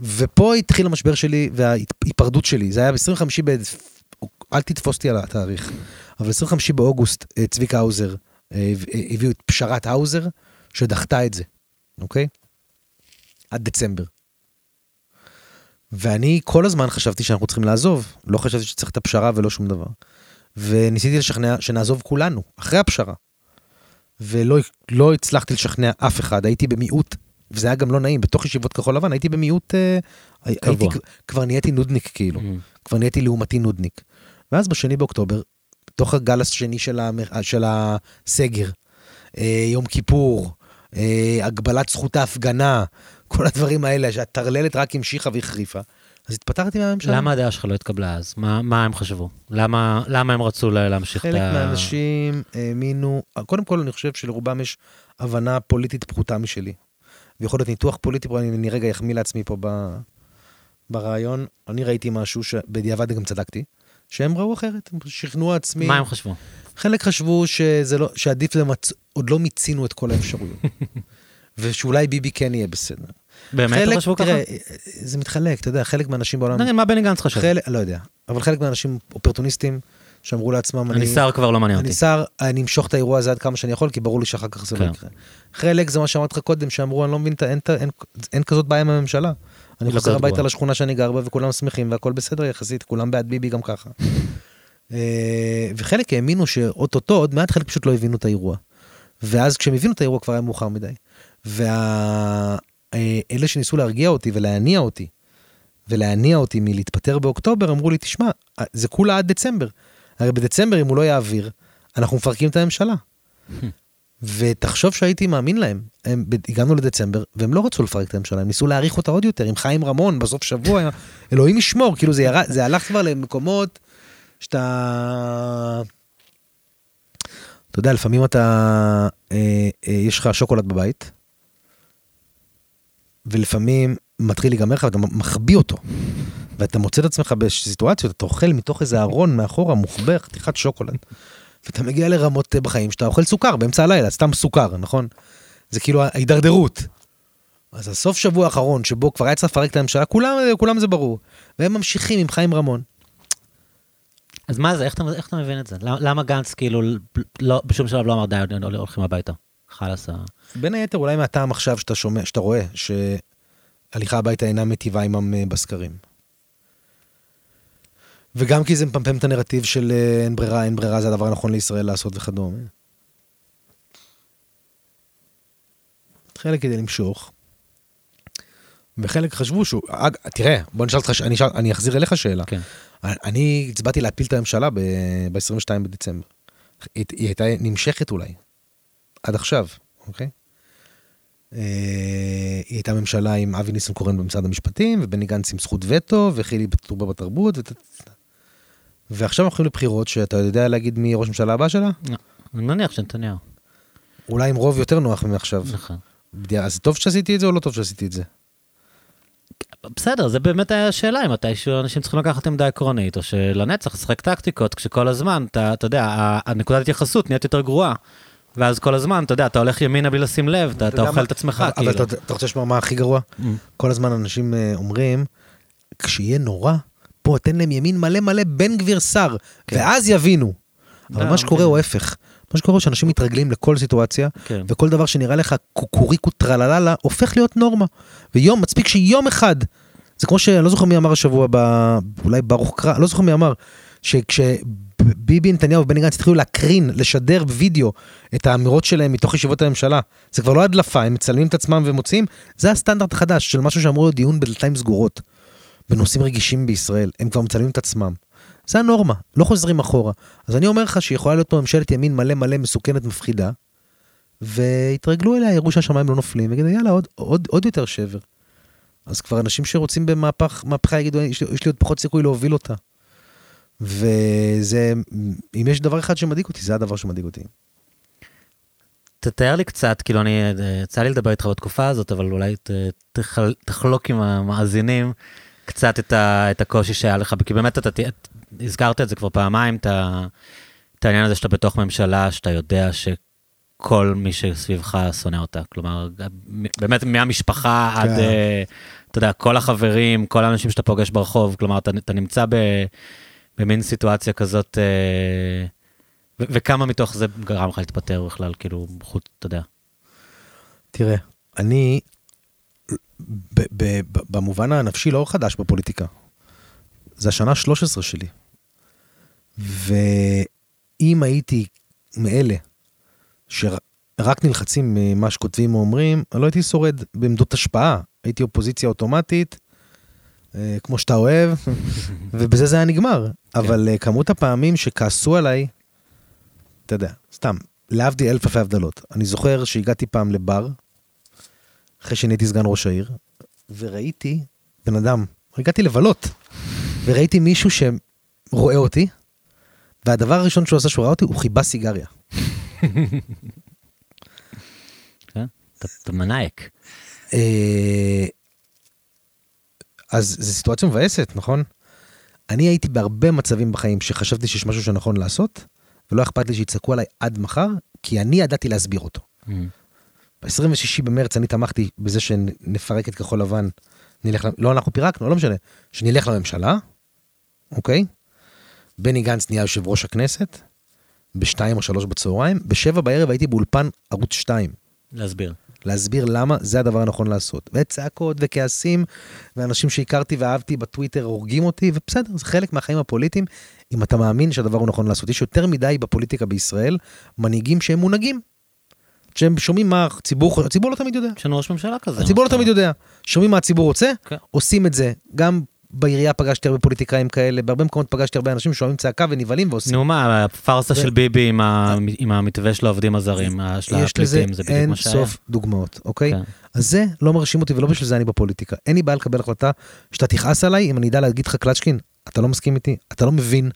ופה התחיל המשבר שלי וההיפרדות שלי, זה היה ב-25 ב... אל תתפוס אותי על התאריך, אבל 25 באוגוסט אה, צביקה האוזר אה, אה, הביאו את פשרת האוזר, שדחתה את זה, אוקיי? עד דצמבר. ואני כל הזמן חשבתי שאנחנו צריכים לעזוב, לא חשבתי שצריך את הפשרה ולא שום דבר. וניסיתי לשכנע שנעזוב כולנו, אחרי הפשרה. ולא לא הצלחתי לשכנע אף אחד, הייתי במיעוט, וזה היה גם לא נעים, בתוך ישיבות כחול לבן הייתי במיעוט, אה, הייתי, קבוע. כבר נהייתי נודניק כאילו, Mm. כבר נהייתי לעומתי נודניק. ואז בשני באוקטובר, בתוך הגל השני של, המ... של הסגר, אה, יום כיפור, אה, הגבלת זכות ההפגנה, כל הדברים האלה, שהטרללת רק המשיכה והחריפה, אז התפטרתי מהממשלה. למה הדעה שלך לא התקבלה אז? מה, מה הם חשבו? למה, למה הם רצו לה- להמשיך את חלק ה... מהאנשים האמינו, קודם כל אני חושב שלרובם יש הבנה פוליטית פחותה משלי. ויכול להיות ניתוח פוליטי, פה אני רגע אחמיא לעצמי פה ב... ברעיון. אני ראיתי משהו שבדיעבד גם צדקתי, שהם ראו אחרת, הם שכנעו עצמי. מה הם חשבו? חלק חשבו שזה לא, שעדיף למצ... עוד לא מיצינו את כל האפשרויות. ושאולי ביבי כן יהיה בסדר. באמת חלק, חשבו ככה? תראה, זה מתחלק, אתה יודע, חלק מהאנשים בעולם... נגיד, מה בני גנץ חשב? חלק, לא יודע, אבל חלק מהאנשים אופורטוניסטים שאמרו לעצמם, אני שר כבר לא מעניין אני אותי. שר, אני אמשוך את האירוע הזה עד כמה שאני יכול, כי ברור לי שאחר כך זה לא כן. יקרה. חלק זה מה שאמרתי לך קודם, שאמרו, אני לא מבין, אין, ה- אין, אין כזאת בעיה עם הממשלה. אני לא חוזר הביתה. לשכונה שאני גר בה, וכולם שמחים, והכל בסדר יחסית, כולם בעד ביבי גם ככה. אה, וחלק האמינו שאו-טו-טו, עוד מעט חלק פשוט לא הבינו את האירוע. ואז כשהם הבינו את האירוע כבר היה מאוחר מדי. ואלה שניסו להרגיע אותי ולהניא אותי, ולהניא אותי מלהתפטר באוקטובר, אמרו לי, תשמע, זה כולה עד דצמבר. הרי בדצמבר, אם הוא לא יעביר, אנחנו מפרקים את הממשלה. ותחשוב שהייתי מאמין להם. הם, הגענו לדצמבר, והם לא רצו לפרק את הממשלה, הם ניסו להאריך אותה עוד יותר, עם חיים רמון, בסוף שבוע, אלוהים ישמור, כאילו זה, ירד, זה הלך כבר למקומות שאתה... אתה יודע, לפעמים אתה, אה, אה, יש לך שוקולד בבית, ולפעמים מתחיל להיגמר לך ואתה מחביא אותו. ואתה מוצא את עצמך בסיטואציות, אתה אוכל מתוך איזה ארון מאחורה מוחבא חתיכת שוקולד. ואתה מגיע לרמות אה, בחיים שאתה אוכל סוכר באמצע הלילה, סתם סוכר, נכון? זה כאילו ההידרדרות. אז הסוף שבוע האחרון שבו כבר היה צריך לפרק את הממשלה, כולם, כולם זה ברור. והם ממשיכים עם חיים רמון. אז מה זה, איך אתה, איך אתה מבין את זה? למה, למה גנץ כאילו לא, בשום שלב לא אמר די, הולכים הביתה? חלאס. בין היתר אולי מהטעם עכשיו שאתה שומע, שאתה רואה שהליכה הביתה אינה מיטיבה עמם בסקרים. וגם כי זה מפמפם את הנרטיב של אה, אין ברירה, אין ברירה, זה הדבר הנכון לישראל לעשות וכדומה. חלק כדי למשוך. וחלק חשבו שהוא, אג, תראה, בוא נשאל אותך, אני, אשאל- אני אחזיר אליך שאלה. כן. אני הצבעתי להפיל את הממשלה ב-22 בדצמבר. היא, היא הייתה נמשכת אולי, עד עכשיו, אוקיי? אה, היא הייתה ממשלה עם אבי ניסנקורן במשרד המשפטים, ובני גנץ עם זכות וטו, וחילי טרובר בתרבות, ות... ועכשיו אנחנו הולכים לבחירות שאתה יודע להגיד מי ראש ממשלה הבא שלה? לא, אני מניח שנתניהו. אולי עם רוב יותר נוח מעכשיו. נכון. אז טוב שעשיתי את זה או לא טוב שעשיתי את זה? בסדר, זה באמת היה השאלה אם מתישהו אנשים צריכים לקחת עמדה עקרונית, או שלנצח לשחק טקטיקות, כשכל הזמן, אתה, אתה יודע, הנקודת התייחסות נהיית יותר גרועה. ואז כל הזמן, אתה יודע, אתה הולך ימינה בלי לשים לב, אתה, אתה אוכל מה? את עצמך, אבל כאילו. אתה, אתה רוצה לשמוע מה הכי גרוע? Mm. כל הזמן אנשים אה, אומרים, כשיהיה נורא, בוא, תן להם ימין מלא מלא בן גביר שר, כן. ואז יבינו. אבל מה שקורה כן. הוא ההפך. מה שקורה הוא שאנשים מתרגלים לכל סיטואציה, כן. וכל דבר שנראה לך קוקוריקו טרללה, הופך להיות נורמה. ויום, מספיק שיום אחד, זה כמו שאני לא זוכר מי אמר השבוע, ב... אולי ברוך קרא, לא זוכר מי אמר, שכשביבי נתניהו ובני גנץ התחילו להקרין, לשדר בווידאו את האמירות שלהם מתוך ישיבות הממשלה, זה כבר לא הדלפה, הם מצלמים את עצמם ומוציאים, זה הסטנדרט החדש של משהו שאמור להיות דיון בדלתיים סגורות, בנושאים רגישים בישראל, הם כבר מצלמים את עצמם. זה הנורמה, לא חוזרים אחורה. אז אני אומר לך שיכולה להיות פה ממשלת ימין מלא מלא מסוכנת מפחידה, והתרגלו אליה, יראו שהשמיים לא נופלים, ויגידו יאללה עוד, עוד, עוד יותר שבר. אז כבר אנשים שרוצים במהפך, מהפכה יגידו, יש לי, יש לי עוד פחות סיכוי להוביל אותה. וזה, אם יש דבר אחד שמדאיג אותי, זה הדבר שמדאיג אותי. תתאר לי קצת, כאילו אני, יצא לי לדבר איתך בתקופה הזאת, אבל אולי תחל, תחלוק עם המאזינים קצת את, ה, את הקושי שהיה לך, כי באמת אתה, ת- הזכרת את זה כבר פעמיים, את, את העניין הזה שאתה בתוך ממשלה, שאתה יודע שכל מי שסביבך שונא אותה. כלומר, באמת מהמשפחה עד, כן. אה, אתה יודע, כל החברים, כל האנשים שאתה פוגש ברחוב, כלומר, אתה, אתה נמצא ב, במין סיטואציה כזאת, אה, ו- וכמה מתוך זה גרם לך להתפטר בכלל, כאילו, חוץ, אתה יודע. תראה, אני, ב- ב- במובן הנפשי לא חדש בפוליטיקה. זה השנה ה-13 שלי. ואם הייתי מאלה שרק נלחצים ממה שכותבים או אומרים, אני לא הייתי שורד בעמדות השפעה. הייתי אופוזיציה אוטומטית, אה, כמו שאתה אוהב, ובזה זה היה נגמר. אבל אה, כמות הפעמים שכעסו עליי, אתה יודע, סתם, להבדיל אלף אלפי הבדלות. אני זוכר שהגעתי פעם לבר, אחרי שנהייתי סגן ראש העיר, וראיתי בן אדם, הגעתי לבלות, וראיתי מישהו שרואה אותי, והדבר הראשון שהוא עשה שהוא ראה אותי, הוא חיבה סיגריה. כן? אתה, מנאייק. אה, אז זו סיטואציה מבאסת, נכון? אני הייתי בהרבה מצבים בחיים שחשבתי שיש משהו שנכון לעשות, ולא אכפת לי שיצעקו עליי עד מחר, כי אני ידעתי להסביר אותו. Mm. ב-26 במרץ אני תמכתי בזה שנפרק את כחול לבן, נלך, לא אנחנו פירקנו, לא משנה, שנלך לממשלה, אוקיי? בני גנץ נהיה יושב ראש הכנסת, בשתיים או שלוש בצהריים, בשבע בערב הייתי באולפן ערוץ 2, להסביר. להסביר למה זה הדבר הנכון לעשות. וצעקות וכעסים, ואנשים שהכרתי ואהבתי בטוויטר הורגים אותי, ובסדר, זה חלק מהחיים הפוליטיים, אם אתה מאמין שהדבר הוא נכון לעשות. יש יותר מדי בפוליטיקה בישראל מנהיגים שהם מונהגים. שהם שומעים מה הציבור, הציבור לא תמיד יודע. יש לנו ראש ממשלה כזה. הציבור לא מה תמיד יודע. שומעים מה הציבור רוצה, כן. עושים את זה. גם בעירייה פגשתי הרבה פוליטיקאים כאלה, בהרבה מקומות פגשתי הרבה אנשים ששומעים צעקה ונבהלים ועושים. נו מה, הפארסה של ביבי עם המתווה של העובדים הזרים, של יש לזה הפליטים, זה בדיוק אין מה שהיה. סוף דוגמאות, אוקיי? כן. אז זה לא מרשים אותי ולא בשביל זה אני בפוליטיקה. אין לי בעיה לקבל החלטה שאתה תכעס עליי אם אני אדע להגיד לך קלצ'קין, אתה לא מסכים איתי, אתה לא מבין,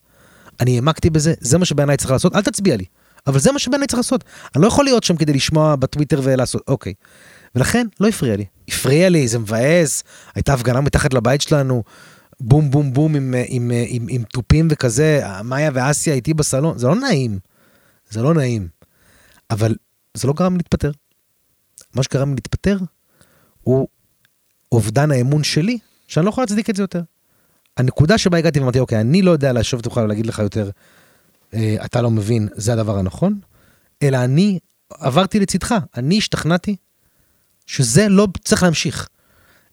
אני העמקתי בזה, זה מה שבעיניי צריך לעשות, אל תצביע לי. אבל זה מה שבעיניי צריך לעשות. אני לא יכול להיות שם כדי לשמוע בטוויטר ולעשות, אוקיי. ולכן לא הפריע לי. הפריע לי, זה מבאס, הייתה הפגנה מתחת לבית שלנו, בום בום בום עם, עם, עם, עם, עם תופים וכזה, מאיה ואסיה איתי בסלון, זה לא נעים. זה לא נעים. אבל זה לא גרם להתפטר. מה שגרם להתפטר הוא אובדן האמון שלי, שאני לא יכול להצדיק את זה יותר. הנקודה שבה הגעתי ואמרתי, אוקיי, אני לא יודע לשבת איתך ולהגיד לך יותר, אה, אתה לא מבין, זה הדבר הנכון, אלא אני עברתי לצדך, אני השתכנעתי שזה לא צריך להמשיך.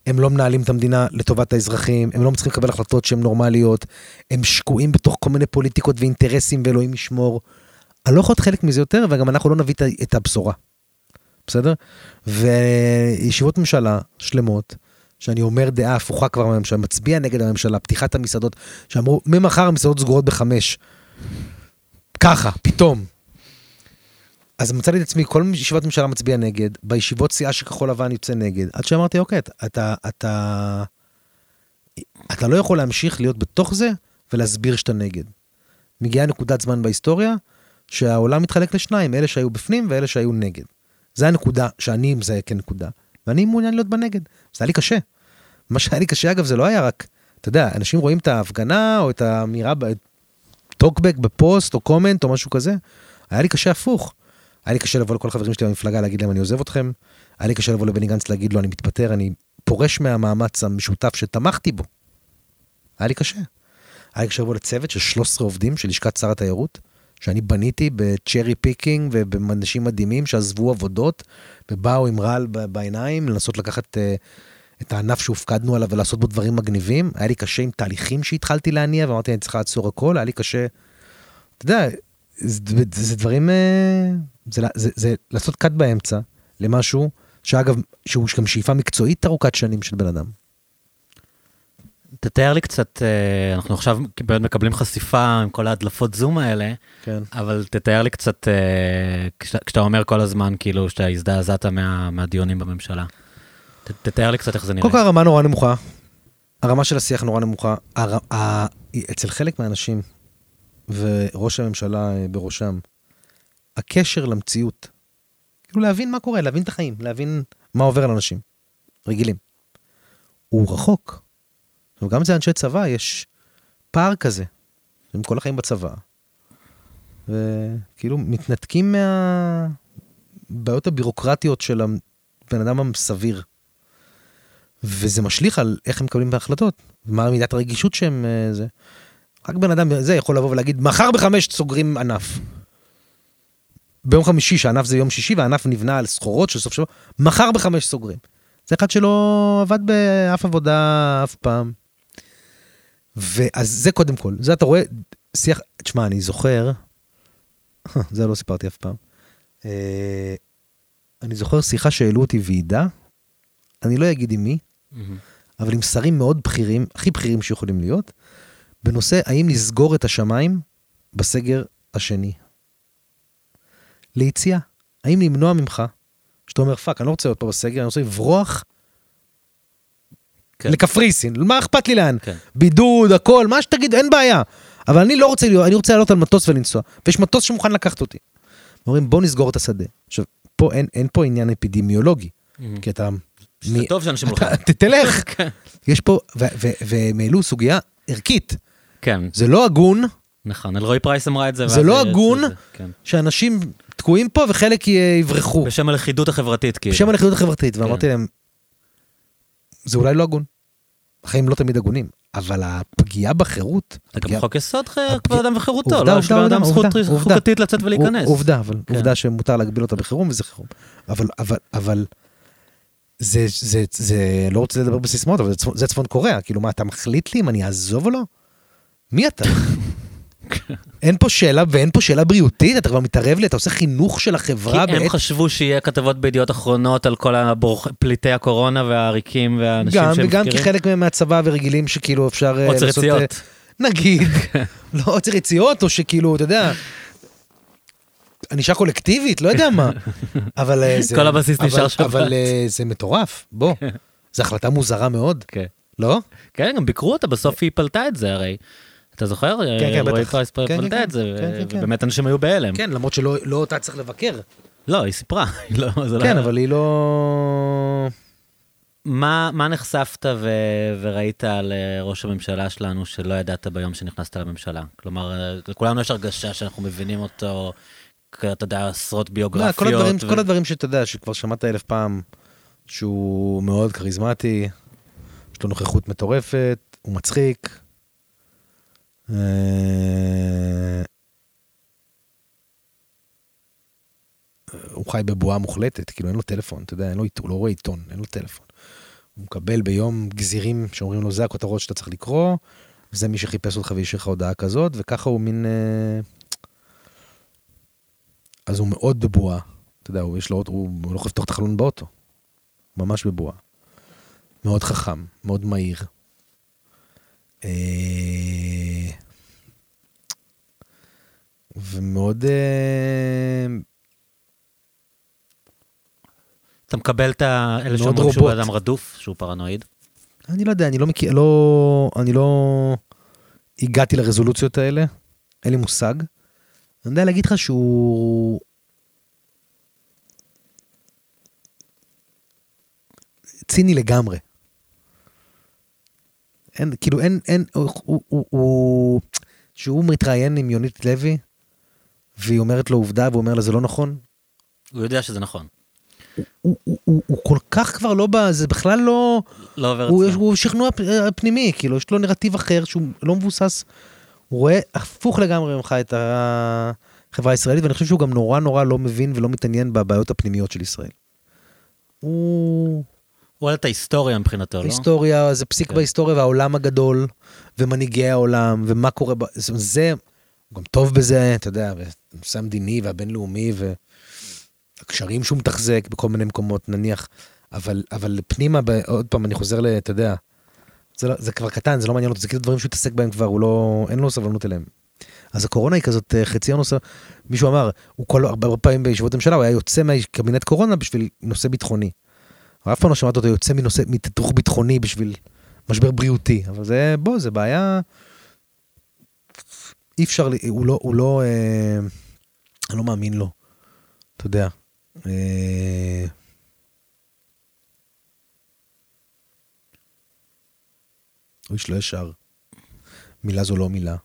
הם לא מנהלים את המדינה לטובת האזרחים, הם לא מצליחים לקבל החלטות שהן נורמליות, הם שקועים בתוך כל מיני פוליטיקות ואינטרסים ואלוהים ישמור. אני לא יכול להיות חלק מזה יותר, וגם אנחנו לא נביא את הבשורה. בסדר? וישיבות ממשלה שלמות, שאני אומר דעה הפוכה כבר מהממשלה, מצביע נגד הממשלה, פתיחת המסעדות, שאמרו, ממחר המסעדות סגורות בחמש. ככה, פתאום. אז מצאתי את עצמי, כל ישיבת ממשלה מצביע נגד, בישיבות סיעה של כחול לבן יוצא נגד, עד שאמרתי, אוקיי, אתה, אתה, אתה, אתה לא יכול להמשיך להיות בתוך זה ולהסביר שאתה נגד. מגיעה נקודת זמן בהיסטוריה שהעולם מתחלק לשניים, אלה שהיו בפנים ואלה שהיו נגד. זה הנקודה שאני מזהה כנקודה, ואני מעוניין להיות בנגד. זה היה לי קשה. מה שהיה לי קשה, אגב, זה לא היה רק, אתה יודע, אנשים רואים את ההפגנה או את האמירה, טוקבק בפוסט או comment או משהו כזה, היה לי קשה הפוך. היה לי קשה לבוא לכל החברים שלי במפלגה להגיד להם אני עוזב אתכם, היה לי קשה לבוא לבני גנץ להגיד לו אני מתפטר, אני פורש מהמאמץ המשותף שתמכתי בו. היה לי קשה. היה לי קשה לבוא לצוות של 13 עובדים של לשכת שר התיירות, שאני בניתי ב cherry picking ובאנשים מדהימים שעזבו עבודות ובאו עם רעל בעיניים לנסות לקחת אה, את הענף שהופקדנו עליו ולעשות בו דברים מגניבים. היה לי קשה עם תהליכים שהתחלתי להניע ואמרתי אני צריך לעצור הכל, היה לי קשה, אתה יודע, זה, זה דברים, אה, זה, זה, זה לעשות קאט באמצע למשהו שאגב, שהוא גם שאיפה מקצועית ארוכת שנים של בן אדם. תתאר לי קצת, אה, אנחנו עכשיו באמת מקבלים חשיפה עם כל ההדלפות זום האלה, כן. אבל תתאר לי קצת, אה, כשאתה אומר כל הזמן כאילו שאתה הזדעזעת מה- מהדיונים בממשלה. תתאר לי קצת איך זה נראה. קודם כל הרמה נורא נמוכה, הרמה של השיח נורא נמוכה. הר... ה... אצל חלק מהאנשים, וראש הממשלה אה, בראשם, הקשר למציאות, כאילו להבין מה קורה, להבין את החיים, להבין מה עובר על אנשים רגילים, הוא רחוק. וגם אצל אנשי צבא יש פער כזה, הם כל החיים בצבא, וכאילו מתנתקים מהבעיות הבירוקרטיות של הבן אדם הסביר. וזה משליך על איך הם מקבלים את ההחלטות, מה מידת הרגישות שהם אה, זה. רק בן אדם זה יכול לבוא ולהגיד, מחר בחמש סוגרים ענף. ביום חמישי, שהענף זה יום שישי, והענף נבנה על סחורות של סוף שבוע, מחר בחמש סוגרים. זה אחד שלא עבד באף עבודה אף פעם. ואז זה קודם כל, זה אתה רואה, שיח, תשמע, אני זוכר, זה לא סיפרתי אף פעם, אה, אני זוכר שיחה שהעלו אותי ועידה, אני לא אגיד עם מי. אבל עם שרים מאוד בכירים, הכי בכירים שיכולים להיות, בנושא האם לסגור את השמיים בסגר השני. ליציאה. האם למנוע ממך, שאתה אומר, fuck, אני לא רוצה להיות פה בסגר, אני רוצה לברוח כן. לקפריסין, מה אכפת לי לאן? כן. בידוד, הכל, מה שתגיד, אין בעיה. אבל אני לא רוצה להיות, אני רוצה לעלות על מטוס ולנסוע, ויש מטוס שמוכן לקחת אותי. אומרים, בוא נסגור את השדה. עכשיו, פה אין, אין פה עניין אפידמיולוגי, מהמם. כי אתה שזה טוב שאנשים הולכים. תלך. כן. יש פה, והם העלו סוגיה ערכית. כן, זה לא הגון נכון, אלרועי פרייס אמרה את זה. זה לא הגון. כן. שאנשים תקועים פה וחלק יברחו. בשם הלכידות החברתית, כאילו. בשם הלכידות החברתית, כן. ואמרתי להם, זה אולי לא הגון. החיים לא תמיד הגונים, אבל הפגיעה בחירות... זה גם חוק יסוד כבוד אדם וחירותו, לא? יש לבן אדם זכות. חוקתית לצאת ולהיכנס. עובדה, אבל כן. עובדה שמותר להגביל אותה בחירום וזה חירום. אבל, אבל, אבל, זה, זה, זה, לא רוצה לדבר בסיסמאות, אבל זה, צפון- קוריאה. כאילו, מה, אתה מחליט לי אם אני אעזוב או לא? מי אתה? אין פה שאלה, ואין פה שאלה בריאותית, אתה כבר מתערב לי, אתה עושה חינוך של כי החברה הם בעת... חשבו שיהיה כתבות בידיעות אחרונות על כל הברוכ- פליטי הקורונה והעריקים והאנשים גם, שהם וגם כי. חלק מהם מהצבא ורגילים שכאילו אפשר אה, עוצר לעשות... אה, יציאות. נגיד, לא עוצר יציאות, או שכאילו, אתה יודע, ענישה קולקטיבית, לא יודע מה. אבל אה, זה... כל הבסיס נשאר שבת. אבל אה, זה מטורף, בוא. זו החלטה מוזרה מאוד, כן. לא? כן, גם ביקרו אותה, בסוף היא פלטה את זה הרי. אתה זוכר? כן, אלרועי בטח. פרייס כן, כן, פלטה כן. את זה, כן, כן, כן. ובאמת אנשים היו בהלם. כן, למרות שלא לא אותה צריך לבקר. לא, היא סיפרה. לא- לא כן, אבל היא לא... מה מה נחשפת ו- וראית על אה, ראש הממשלה שלנו שלא ידעת ביום שנכנסת לממשלה? כלומר, אה, לכולנו יש הרגשה שאנחנו מבינים אותו, אתה יודע, עשרות לא, ביוגרפיות. כל הדברים, ו- כל הדברים שאתה יודע, שכבר שמעת אלף פעם, שהוא מאוד כריזמטי, יש לו נוכחות מטורפת, הוא מצחיק. אה, הוא חי בבועה מוחלטת, כאילו אין לו טלפון, אתה יודע, אין לו, הוא לא רואה עיתון, אין לו טלפון. הוא מקבל ביום גזירים שאומרים לו, זה הכותרות שאתה צריך לקרוא, זה מי שחיפש אותך והשאיר לך הודעה כזאת, וככה הוא מין... אה, אז הוא מאוד בבועה. אתה יודע, הוא, יש לו, הוא, הוא לא יכול לפתוח את החלון באוטו. ממש בבועה. מאוד חכם, מאוד מהיר. אה, ומאוד... אה, אתה מקבל את ה- אלה מאוד שאומרים שהוא. אדם רדוף, שהוא פרנואיד? אני לא יודע, אני לא מכיר, לא... אני לא... הגעתי לרזולוציות האלה, אין לי מושג. אני יודע להגיד לך שהוא... ציני לגמרי. אין, כאילו אין, אין, הוא, הוא, הוא, הוא, שהוא מתראיין עם יונית לוי, והיא אומרת לו עובדה, והוא אומר לה זה לא נכון, הוא יודע שזה נכון. הוא, הוא, הוא, הוא כל כך כבר לא ב... זה בכלל לא... לא עובר הוא, אצלו. הוא שכנוע אה, פנימי, כאילו, יש לו נרטיב אחר שהוא לא מבוסס. הוא רואה הפוך לגמרי ממך את החברה הישראלית, ואני חושב שהוא גם נורא נורא לא מבין ולא מתעניין בבעיות הפנימיות של ישראל. הוא... הוא רואה את ההיסטוריה מבחינתו, לא? היסטוריה, זה פסיק כן. בהיסטוריה והעולם הגדול, ומנהיגי העולם, ומה קורה, ב... זה, זה, הוא גם טוב בזה, אתה יודע, בנושא המדיני והבינלאומי, והקשרים שהוא מתחזק בכל מיני מקומות, נניח, אבל, אבל פנימה. עוד פעם, אני חוזר ל... אתה יודע, זה, לא, זה כבר קטן, זה לא מעניין אותו, זה כאילו דברים שהוא התעסק בהם כבר, הוא לא, אין לו סבלנות אליהם. אז הקורונה היא כזאת אה, חצי הנושא, מישהו אמר, הוא כל הרבה פעמים בישיבות ממשלה, הוא היה יוצא מקבינט קורונה בשביל נושא ביטחוני. אבל אף פעם לא שמעת אותו יוצא מנושא, מתדרוך ביטחוני בשביל משבר בריאותי. אבל זה, בוא, זה בעיה... אי אפשר, הוא לא, הוא לא, אה, אני לא מאמין לו. אתה יודע. אה, הוא איש לא ישר. מילה זו לא מילה.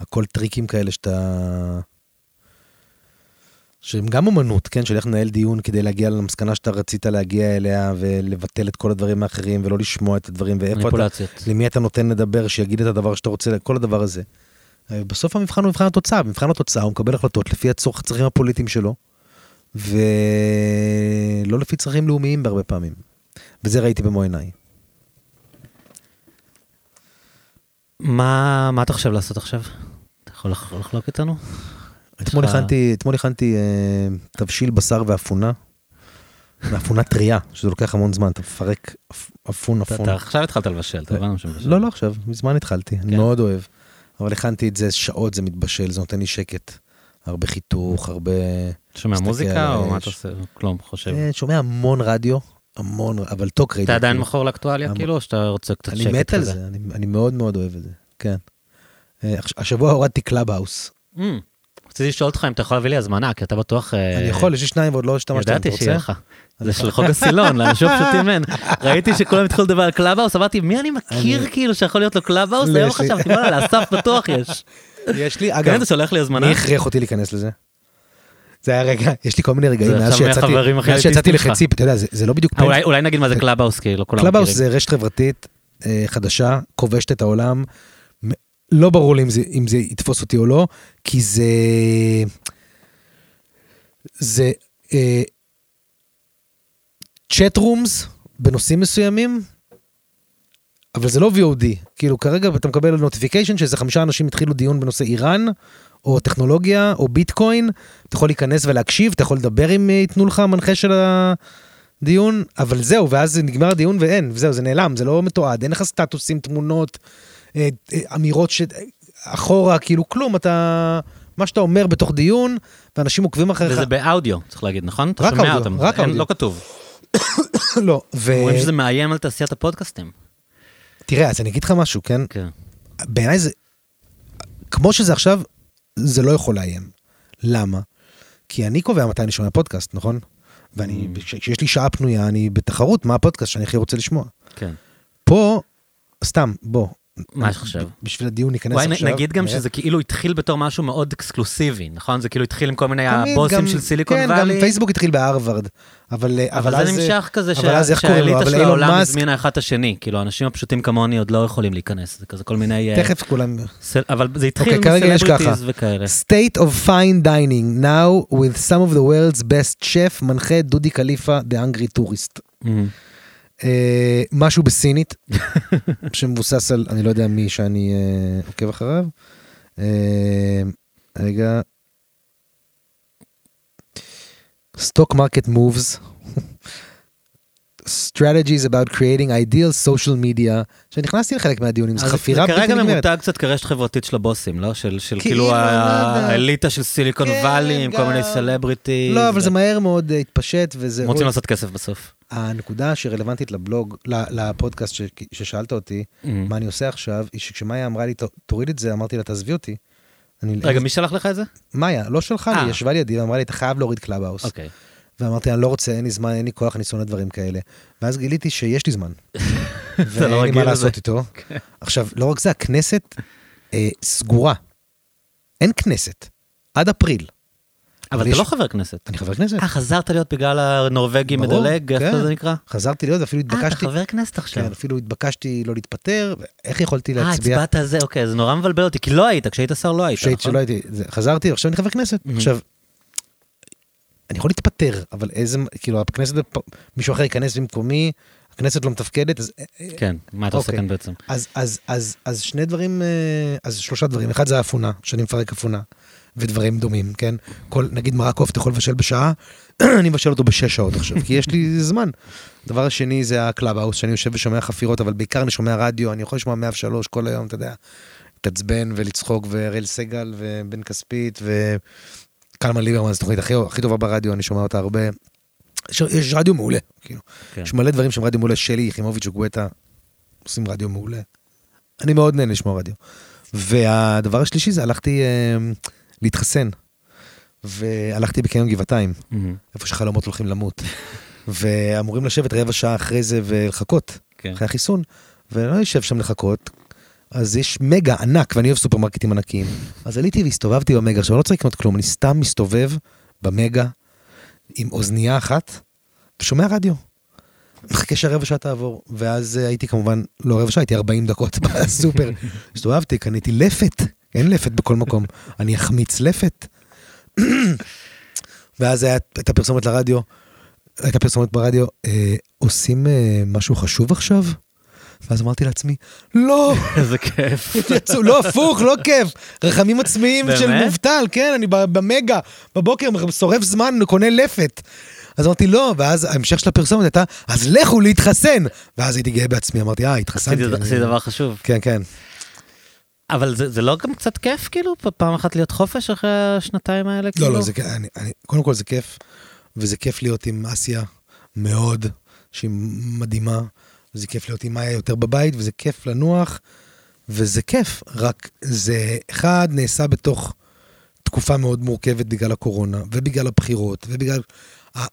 הכל טריקים כאלה שאתה... שהם גם אומנות, כן? של איך לנהל דיון כדי להגיע למסקנה שאתה רצית להגיע אליה ולבטל את כל הדברים האחרים ולא לשמוע את הדברים ואיפה אתה, מניפולציות. למי אתה נותן לדבר שיגיד את הדבר שאתה רוצה, כל הדבר הזה. אה, בסוף המבחן הוא מבחן התוצאה, במבחן התוצאה הוא מקבל החלטות לפי הצורך, הצרכים הפוליטיים שלו, ולא לפי צרכים לאומיים בהרבה פעמים. וזה ראיתי במו עיניי. מה מה אתה חושב לעשות עכשיו? אתה יכול לח- לחלוק איתנו? אתמול הכנתי, אתמול הכנתי אה, תבשיל בשר ואפונה, ואפונה טריה, שזה לוקח המון זמן, אתה מפרק אפ- אפון אפון. אתה עכשיו התחלת לבשל, אתה הבנו שמבשל. לא, לא עכשיו, מזמן התחלתי, אני כן. מאוד אוהב. אבל הכנתי את זה שעות, זה מתבשל, זה נותן לי שקט. הרבה חיתוך, הרבה... שומע מוזיקה או מה. אתה עושה? כלום, חושב. אה, שומע המון רדיו, המון, אבל talk radio. אתה עדיין כאילו. מכור לאקטואליה כאילו, או שאתה רוצה קצת שקט אני מת על כזה? זה, אני, אני מאוד מאוד אוהב את זה, כן. אה, הש- השבוע הורדתי קלאב האוס. Mm, רציתי לשאול אותך אם אתה יכול להביא לי הזמנה, כי אתה בטוח... אה, אני יכול, יש לי שניים ועוד לא השתמשתי, אתה ידעתי רוצה? שיהיה לך. זה של חוג הסילון, לאנשים פשוטים אין. ראיתי שכולם התחילו לדבר על קלאבהאוס, אמרתי, מי אני מכיר כאילו שיכול להיות לו קלאבהאוס? לא, היום חשבתי, וואלה, לאסף בטוח יש. יש לי, כן, אגב, אתה שולח לי הזמנה? מי הכריח אותי להיכנס לזה? זה היה רגע, יש לי כל מיני רגעים מאז שיצאתי, מאז שיצאתי אליטיסטים שלך. לחצי, אתה יודע, זה- זה לא בדיוק אה, אולי- אולי נגיד מה זה קלאבהאוס, כי לא כולם מכירים. קלאבהאוס זה רשת חברתית אה, חדשה, כובשת את העולם. לא ברור לי אם זה, אם זה יתפוס אותי או לא, כי זה... זה chat rooms בנושאים מסוימים, אבל זה לא VOD. כאילו כרגע אתה מקבל נוטיפיקיישן שאיזה חמישה אנשים התחילו דיון בנושא איראן, או טכנולוגיה, או ביטקוין, אתה יכול להיכנס ולהקשיב, אתה יכול לדבר אם אה, ייתנו לך מנחה של הדיון, אבל זהו, ואז נגמר הדיון ואין, וזהו, זה נעלם, זה לא מתועד, אין לך סטטוסים, תמונות, אה, אה, אמירות ש... אחורה, כאילו כלום, אתה... מה שאתה אומר בתוך דיון, ואנשים עוקבים אחריך. וזה באודיו, צריך להגיד, נכון? רק אודיו, רק אודיו. לא כתוב. לא, ו... אומרים שזה מאיים על תעשיית הפודקאסטים. תראה, אז אני אגיד לך משהו, כן? כן. בעיניי זה... כמו שזה עכשיו, זה לא יכול לאיים. למה? כי אני קובע מתי אני שומע פודקאסט, נכון? ואני, Mm. כש- כשיש לי שעה פנויה, אני בתחרות מה הפודקאסט שאני הכי רוצה לשמוע. כן. פה, סתם, בוא. מה יש עכשיו? בשביל הדיון ניכנס וואי, עכשיו. נגיד גם. שזה כאילו התחיל בתור משהו מאוד אקסקלוסיבי, נכון? זה כאילו התחיל עם כל מיני הבוסים של סיליקון כן, וואלי. גם פייסבוק התחיל בהרווארד. אבל אבל אז- זה נמשך כזה אבל? שהאליטה אבל של העולם הזמינה אחד את השני. כאילו, האנשים הפשוטים כמוני עוד לא יכולים להיכנס. זה כזה כל מיני... אה, תכף כולם... אבל זה התחיל אוקיי. מסלבריטיז וכאלה. State of fine dining, now with some of the world's best chef, מנחה דודי קליפה, the hungry tourist. אה, משהו בסינית, שמבוסס על, אני לא יודע מי שאני אה, עוקב אחריו. אה, רגע. Stock market moves. Strategies about creating ideal social media, שנכנסתי לחלק מהדיונים, זו חפירה בלתי כרגע נגמרת. ממותג קצת כרשת חברתית של הבוסים, לא? של של כאילו, כאילו לא ה- יודע. האליטה של סיליקון כן, וואלי עם כל מיני סלבריטי. לא, אבל זה מהר מאוד אה, התפשט, וזה... רוצים לעשות כסף בסוף. הנקודה שרלוונטית לבלוג, לפודקאסט ששאלת אותי, מהמם. מה אני עושה עכשיו, היא שכשמאיה אמרה לי, "ת- תוריד את זה, אמרתי לה, תעזבי אותי. אני- רגע, מי שלח לך את זה? מאיה, לא שלחה לי, אה. ישבה לידי ואמרה לי, אתה חייב להוריד קלאבהאוס. אוקיי. ואמרתי, אני לא רוצה, אין לי זמן, אין לי כוח, אני שונא דברים כאלה. ואז גיליתי שיש לי זמן. לא ואין לי מה. לעשות איתו. עכשיו, לא רק זה, הכנסת אה, סגורה. אין כנסת. עד אפריל. אבל אבל אתה יש- לא חבר כנסת. אני חבר כנסת. אה, חזרת להיות בגלל הנורבגי ברור, מדלג, איך כן. זה נקרא? חזרתי להיות, ואפילו אה, אתה התבקשתי, חבר כנסת עכשיו. כן, אפילו התבקשתי לא להתפטר, איך יכולתי אה, להצביע? הצבעת על זה, אוקיי, זה נורא מבלבל אותי, כי לא היית, כשהיית שר לא היית, שהייתי נכון? שלא הייתי, זה- חזרתי, עכשיו אני חבר כנסת. Mhm. עכשיו, אני יכול להתפטר, אבל איזה, כאילו, הכנסת, מישהו אחר ייכנס במקומי, הכנסת לא מתפקדת, אז כן, מה אתה עושה אוקיי. כאן בעצם? אז, אז, אז, אז שני דברים, אה, אז שלושה דברים. אחד זה האפונה, שאני מפרק אפונה, ודברים דומים, כן? כל, נגיד מרק עוף אתה יכול לבשל בשעה, אני מבשל אותו בשש שעות עכשיו, כי יש לי זמן. הדבר השני זה הקלאבהאוס, שאני יושב ושומע חפירות, אבל בעיקר אני שומע רדיו, אני יכול לשמוע 103 כל היום, אתה יודע, להתעצבן ולצחוק, ואראל סגל, ובן כספית, וקלמן ליברמן, זו תוכנית הכי, הכי טובה ברדיו, אני שומע אותה הרבה. יש, יש רדיו מעולה, כאילו. כן. יש מלא דברים שהם רדיו מעולה, שלי, יחימוביץ' וגואטה, עושים רדיו מעולה. אני מאוד נהנה לשמוע רדיו. והדבר השלישי זה הלכתי אה, להתחסן. והלכתי בקניון גבעתיים, מהמם. איפה שחלומות הולכים למות. ואמורים לשבת רבע שעה אחרי זה ולחכות, כן. אחרי החיסון. ולא יושב שם לחכות. אז יש מגה ענק, ואני אוהב סופרמרקטים ענקיים. אז עליתי והסתובבתי במגה, עכשיו אני לא צריך לקנות כלום, אני סתם מסתובב במגה עם אוזנייה אחת, ושומע רדיו. מחכה שהרבע שעה תעבור, ואז אה, הייתי כמובן, לא רבע שעה, הייתי 40 דקות בסופר. הסתובבתי, קניתי לפת, אין לפת בכל מקום, אני אחמיץ לפת. ואז היה את הפרסומת לרדיו, הייתה פרסומת ברדיו, אה, עושים אה, משהו חשוב עכשיו? ואז אמרתי לעצמי, לא, איזה כיף. לא, הפוך, לא כיף. רחמים עצמיים של? מובטל, כן, אני במגה, בבוקר שורף זמן, קונה לפת. אז אמרתי לא, ואז ההמשך של הפרסומת הייתה, אז לכו להתחסן. ואז הייתי גאה בעצמי, אמרתי, אה, התחסנתי. עשיתי דבר חשוב. כן, כן. אבל זה זה לא גם קצת כיף, כאילו, פעם אחת להיות חופש אחרי השנתיים האלה? לא, כאילו? לא, זה כיף, אני- אני- קודם כל זה כיף, וזה כיף להיות עם אסיה מאוד, שהיא מדהימה, וזה כיף להיות עם מאיה יותר בבית, וזה כיף לנוח, וזה כיף, רק זה, אחד, נעשה בתוך תקופה מאוד מורכבת בגלל הקורונה, ובגלל הבחירות, ובגלל...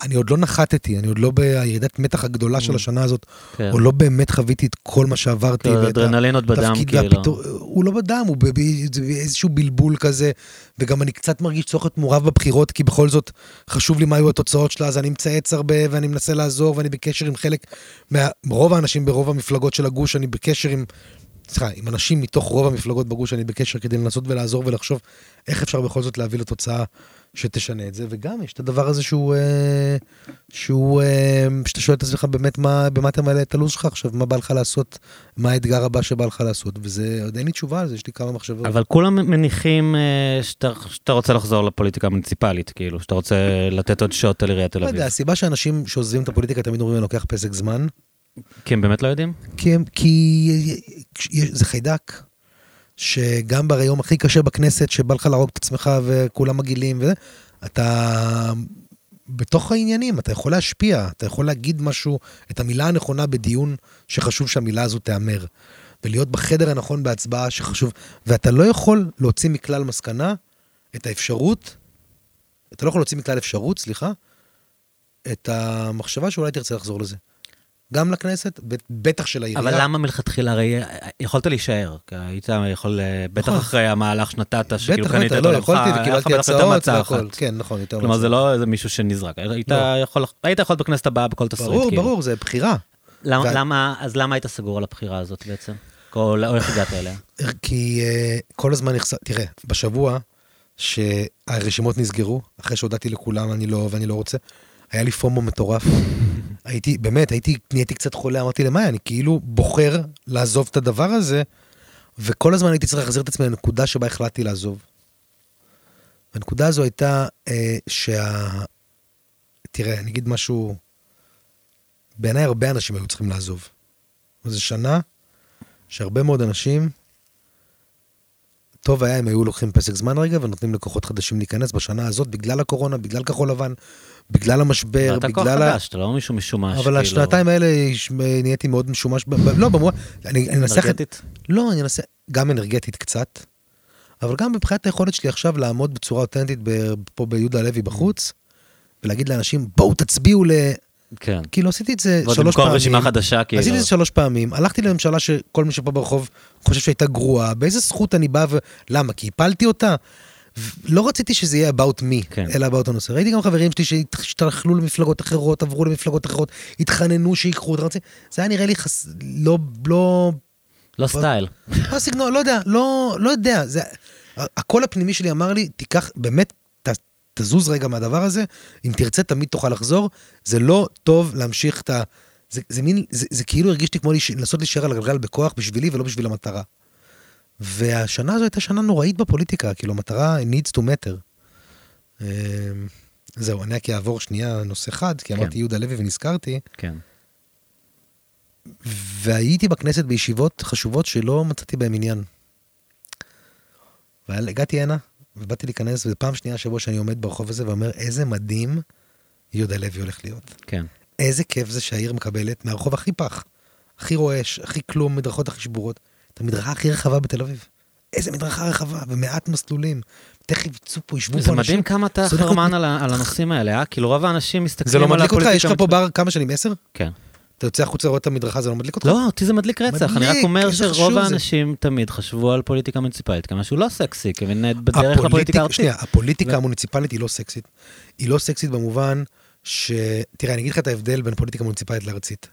אני עוד לא נחתתי, אני עוד לא בירידת מתח הגדולה של Mm. השנה הזאת, כן. עוד לא באמת חוויתי את כל מה שעברתי. אדרנלין עוד בדם, כאילו. הוא לא בדם, הוא באיזשהו בלבול כזה, וגם אני קצת מרגיש צורך להיות מעורב בבחירות, כי בכל זאת חשוב לי מה היו התוצאות שלה, אז אני מצייץ הרבה, ואני מנסה לעזור, ואני בקשר עם חלק, מה- רוב האנשים ברוב המפלגות של הגוש, אני בקשר עם, סליחה, עם אנשים מתוך רוב המפלגות בגוש, אני בקשר כדי לנסות ולעזור ולחשוב איך אפשר בכל זאת להביא לתוצאה שתשנה את זה, וגם יש את הדבר הזה שהוא, אה, שהוא, אה, שאתה שואל את עצמך באמת מה, במה אתה מעלה את הלו"ז שלך עכשיו, מה בא לך לעשות, מה האתגר הבא שבא לך לעשות, וזה, עוד אין לי תשובה על זה, יש לי כמה מחשבות. אבל כולם מניחים אה, שאתה, שאתה רוצה לחזור לפוליטיקה המוניציפלית, כאילו, שאתה רוצה לתת עוד שוט על עיריית תל לא אביב. יודע, הסיבה שאנשים שעוזבים את הפוליטיקה תמיד אומרים, אני לוקח פסק זמן, כי הם באמת לא יודעים? כי, הם, כי זה חיידק, שגם ביום הכי קשה בכנסת, שבא לך להרוג את עצמך וכולם מגעילים וזה, אתה בתוך העניינים, אתה יכול להשפיע, אתה יכול להגיד משהו, את המילה הנכונה בדיון שחשוב שהמילה הזו תיאמר. ולהיות בחדר הנכון בהצבעה שחשוב, ואתה לא יכול להוציא מכלל מסקנה את האפשרות, אתה לא יכול להוציא מכלל אפשרות, סליחה, את המחשבה שאולי תרצה לחזור לזה. גם לכנסת, בטח של העירייה. אבל למה מלכתחילה, הרי יכולת להישאר, כי היית יכול, אה, בטח. אחרי המהלך שנתת, שכאילו קנית בטח, את לא, עולמך, יכולתי היה לך בטח יותר והכל. אחת. כן, נכון, יותר כלומר, זה. לא איזה מישהו שנזרק, היית לא. יכול, בכנסת הבאה בכל תסריט, ברור, כאילו. ברור, זה בחירה. אז למה היית סגור על הבחירה הזאת בעצם? או או איך הגעת אליה? כי uh, כל הזמן נחשף, תראה, בשבוע שהרשימות נסגרו, אחרי שהודעתי לכולם אני לא ואני לא רוצה, היה לי פומו מטורף. הייתי, באמת, הייתי, נהייתי קצת חולה, אמרתי למאי, אני כאילו בוחר לעזוב את הדבר הזה, וכל הזמן הייתי צריך להחזיר את עצמי לנקודה שבה החלטתי לעזוב. והנקודה הזו הייתה אה, שה... תראה, אני אגיד משהו, בעיניי הרבה אנשים היו צריכים לעזוב. זו שנה שהרבה מאוד אנשים, טוב היה אם היו לוקחים פסק זמן רגע ונותנים לכוחות חדשים להיכנס בשנה הזאת, בגלל הקורונה, בגלל כחול לבן, בגלל המשבר, אתה כוח בגלל... ה- חדש, אתה לא מישהו משומש. אבל כאילו, השנתיים האלה נהייתי מאוד משומש, לא, במובן. אנרגטית? לא, אני אנסה, גם אנרגטית קצת, אבל גם מבחינת היכולת שלי עכשיו לעמוד בצורה אותנטית פה ביהודה הלוי בחוץ, ולהגיד לאנשים, בואו תצביעו ל... כן. כאילו עשיתי את זה ועוד שלוש פעמים. רשימה חדשה, כאילו. עשיתי את זה שלוש פעמים, הלכתי לממשלה שכל מי שפה ברחוב חושב שהייתה גרועה, באיזה זכות אני בא ו... למה? כי הפלתי אותה? לא רציתי שזה יהיה about me, כן. אלא about הנושא. ראיתי גם חברים שלי שהשתלחלו למפלגות אחרות, עברו למפלגות אחרות, התחננו שיקחו. רציתי- זה היה נראה לי חס... לא, לא, לא סטייל. לא סגנון, לא יודע, לא, לא יודע. זה... הקול הפנימי שלי אמר לי, תיקח, באמת, תזוז רגע מהדבר הזה, אם תרצה תמיד תוכל לחזור, זה לא טוב להמשיך את ה... זה, זה מין, זה, זה כאילו הרגיש לי כמו לנסות להישאר על הגלגל בכוח בשבילי ולא בשביל המטרה. והשנה הזו הייתה שנה נוראית בפוליטיקה, כאילו המטרה needs to matter. אמ, זהו, אני רק אעבור שנייה נושא חד, כי כן. אמרתי יהודה לוי ונזכרתי, כן. והייתי בכנסת בישיבות חשובות שלא מצאתי בהן עניין. והגעתי הנה, ובאתי להיכנס, וזו פעם שנייה השבוע שאני עומד ברחוב הזה ואומר, איזה מדהים יהודה לוי הולך להיות. כן. איזה כיף זה שהעיר מקבלת מהרחוב הכי פח, הכי רועש, הכי כלום, מדרכות הכי שבורות, את המדרכה הכי רחבה בתל אביב. איזה מדרכה רחבה, ומעט מסלולים. תכף יצאו פה, ישבו פה זה אנשים. מדהים כמה אתה זה חרמן על הנושאים האלה, אה? כאילו רוב האנשים מסתכלים זה על לא הפוליטיקה. מדליק אותך? יש לך פה בר כמה שנים? עשר? כן. אתה יוצא החוצה רואה את המדרכה, זה לא מדליק אותך? לא, אותי זה מדליק רצח, אני רק מדליק, אומר שרוב חשוב זה. האנשים תמיד חשבו על פוליטיקה מוניציפלית כמשהו לא סקסי, כמין בדרך הפוליטיק- לפוליטיקה הארצית. שנייה, הפוליטיקה ו- המוניציפלית היא לא סקסית. היא לא סקסית במובן ש... תראה, אני אגיד לך את ההבדל בין פוליטיקה מוניציפלית לארצית.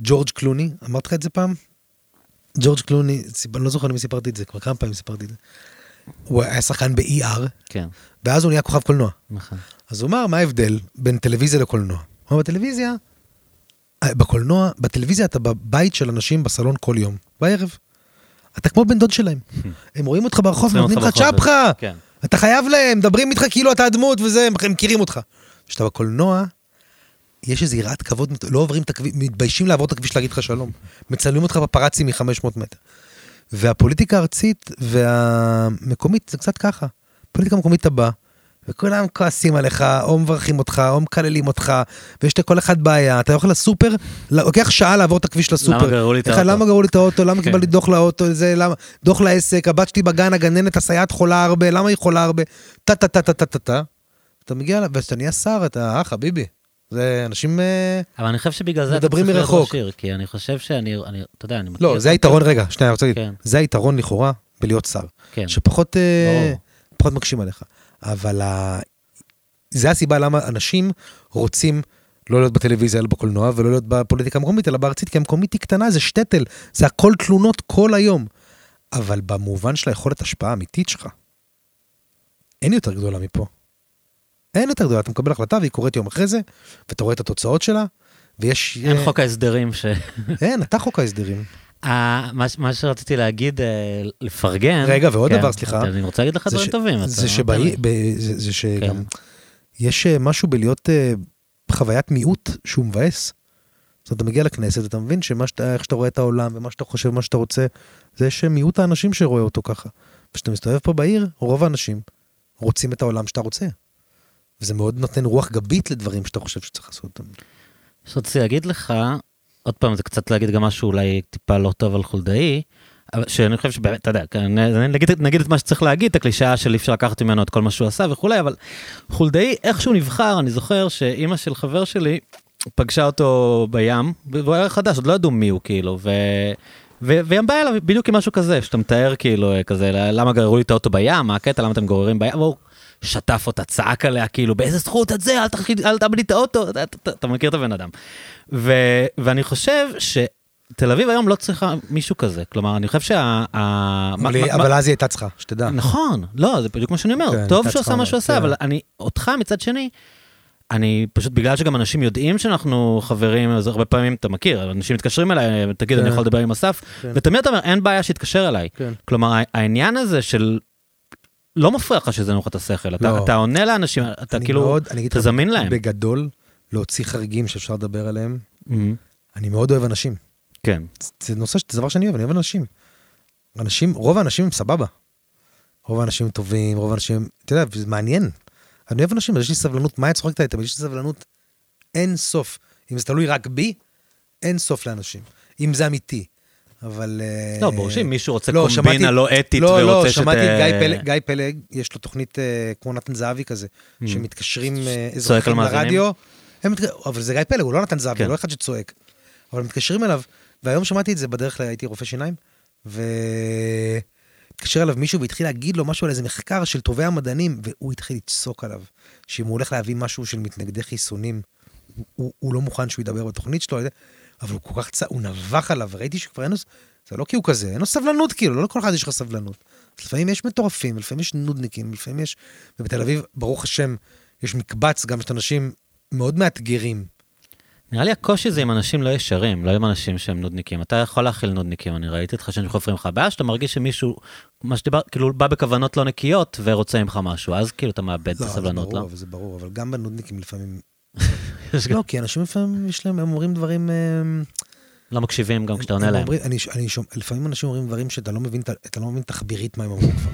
ג'ורג' קלוני, אמרתי לך את זה פעם? ג'ורג' קלוני, סיפ- אני לא זוכר למי סיפרתי את זה, כבר כמה פעמים סיפרתי את זה. הוא היה שחקן ב-ER, כן, ואז הוא נהיה כוכב קולנוע. נכון. אז הוא אמר, מה ההבדל בין טלוויזיה לקולנוע? הוא אמר, בטלוויזיה, אה, בקולנוע, בטלוויזיה אתה בבית של אנשים בסלון כל יום, בערב. אתה כמו בן דוד שלהם. הם רואים אותך ברחוב, נותנים לך צ'פחה. כן. אתה חייב להם, מדברים איתך כאילו אתה הדמות וזה, הם מכירים אותך. כשאתה בקולנוע, יש איזו יראת כבוד, לא עוברים את הכביש, מתביישים לעבור את הכביש להגיד לך שלום. מצלמים אותך פפרצי מ-500 מטר. והפוליטיקה הארצית והמקומית זה קצת ככה. פוליטיקה מקומית אתה בא, וכולם כועסים עליך, או מברכים אותך, או מקללים אותך, ויש לכל אחד בעיה. אתה הולך לסופר, לוקח שעה לעבור את הכביש לסופר. למה גררו לי את האוטו? למה גררו לי את האוטו? למה כן. קיבלתי דוח לאוטו? זה, למה? דוח לעסק, הבת שלי בגן, הגננת, הסייעת חולה הרבה, למה היא חולה הרבה? טה טה טה טה טה טה טה. אתה מגיע, וכשאתה נהיה שר, אתה, אה, חביבי. זה אנשים... אה, אבל אני חושב שבגלל זה אתה מדברים צריך להיות מרחוק. ראש עיר, כי אני חושב שאני, אני- אתה יודע, אני. לא, זה היתרון, רגע, שנייה, אני רוצה להגיד. כן. זה היתרון לכאורה בלהיות שר. כן. שפחות אה, מקשים עליך. אבל ה... זה הסיבה למה אנשים רוצים לא להיות בטלוויזיה, אלא בקולנוע, ולא להיות בפוליטיקה המקומית, אלא בארצית, כי המקומית היא קטנה, זה שטטל, זה הכל תלונות כל היום. אבל במובן של היכולת השפעה האמיתית שלך, אין יותר גדולה מפה. אין יותר גדולה, אתה מקבל החלטה והיא קורית יום אחרי זה, ואתה רואה את התוצאות שלה, ויש... אין אה, חוק ההסדרים ש... אין, אתה חוק ההסדרים. אה, מה שרציתי להגיד, אה, לפרגן... רגע, ועוד כן, דבר, סליחה. אני רוצה להגיד לך דברים טובים. זה לא שגם, כן. יש אה, משהו בלהיות חוויית מיעוט שהוא מבאס. אומרת, אתה מגיע לכנסת, אתה מבין שמה שאתה, איך שאתה רואה את העולם, ומה שאתה חושב, מה שאתה רוצה, זה שמיעוט האנשים שרואה אותו ככה. וכשאתה מסתובב פה בעיר, רוב האנשים רוצים את העולם שאתה רוצה. וזה מאוד נותן רוח גבית לדברים שאתה חושב שצריך לעשות אותם. שרציתי להגיד לך, עוד פעם, זה קצת להגיד גם משהו אולי טיפה לא טוב על חולדאי, שאני חושב שבאמת, אתה יודע, נגיד, נגיד את מה שצריך להגיד, את הקלישאה של אי אפשר לקחת ממנו את כל מה שהוא עשה וכולי, אבל חולדאי, איך שהוא נבחר, אני זוכר שאימא של חבר שלי פגשה אותו בים, והוא היה חדש, עוד לא ידעו מי הוא כאילו. ו- והיא באה אליו בדיוק עם משהו כזה, שאתה מתאר כאילו כזה, למה גררו לי את האוטו בים, מה הקטע, למה אתם גוררים בים, והוא שטף אותה, צעק עליה, כאילו, באיזה זכות את זה, אל תרחיד- אל תאבד לי את האוטו, אתה, אתה, אתה מכיר את הבן אדם. ו- ואני חושב שתל אביב היום לא צריכה מישהו כזה, כלומר, אני חושב שה... ה- מה- אבל, מה- אבל אז היא הייתה צריכה, שתדע. נכון, לא, זה בדיוק מה שאני אומר, כן, טוב שהוא עשה מה שהוא עשה, כן. אבל אני, אותך מצד שני, אני פשוט בגלל שגם אנשים יודעים שאנחנו חברים, אז הרבה פעמים אתה מכיר, אנשים מתקשרים אליי, תגיד, אני כן. יכול לדבר עם אסף, כן. ותמיד אתה אומר, אין בעיה שיתקשר אליי. כן. כלומר, העניין הזה של... לא מפריע לך שזה נוח את השכל, אתה, לא. אתה עונה לאנשים, אתה כאילו, מאוד, אני אתה זמין להם. בגדול, להוציא חריגים שאפשר לדבר עליהם, מהמם. אני מאוד אוהב אנשים. כן, זה נושא, זה דבר שאני אוהב, אני אוהב אנשים. אנשים, רוב האנשים הם סבבה. רוב האנשים טובים, רוב האנשים, אתה יודע, זה מעניין. אני אוהב אנשים, יש לי סבלנות, מה את צוחקת? תמיד יש לי סבלנות אין סוף. אם זה תלוי רק בי, אין סוף לאנשים. אם זה אמיתי. אבל... אה, לא, ברור שאם מישהו רוצה לא, קומבינה שמעתי- לא אתית לא, ורוצה לא, שת... שמעתי את גיא פלג, גיא פלג, יש לו תוכנית אה, כמו נתן זהבי כזה, Mm. שמתקשרים אה, אזרחים? לרדיו. הם אבל זה גיא פלג, הוא לא נתן זהבי, כן. לא אחד שצועק. אבל מתקשרים אליו, והיום שמעתי את זה בדרך הייתי רופא שיניים, והתקשר אליו מישהו והתחיל להגיד לו משהו על איזה מחקר של טובי המדענים, והוא התחיל לצעוק עליו, שאם הוא הולך להביא משהו של מתנגדי חיסונים, הוא, הוא לא מוכן שהוא ידבר בתוכנית שלו, אבל הוא כל כך צע, הוא נבח עליו, וראיתי שכבר אין לו, זה לא כי הוא כזה, אין לו סבלנות כאילו, לא לכל אחד יש לך סבלנות. לפעמים יש מטורפים, לפעמים יש נודניקים, לפעמים יש... ובתל אביב, ברוך השם, יש מקבץ גם של אנשים מאוד מאתגרים. נראה לי הקושי זה עם אנשים לא ישרים, לא עם אנשים שהם נודניקים. אתה יכול להכיל נודניקים, אני ראיתי אותך שהם חופרים לך. הבעיה שאתה מרגיש שמישהו, מה שדיבר, כאילו בא בכוונות לא נקיות ורוצה ממך משהו, אז כאילו אתה מאבד את זה הסבלנות, ברור, לא? אבל זה ברור, אבל גם בנודניקים לפעמים... לא, כי אנשים לפעמים יש להם, הם אומרים דברים... אה, לא מקשיבים גם כשאתה עונה להם. אני, שומע, לפעמים אנשים אומרים דברים שאתה לא מבין, אתה לא מבין תחבירית מה הם אומרים כבר.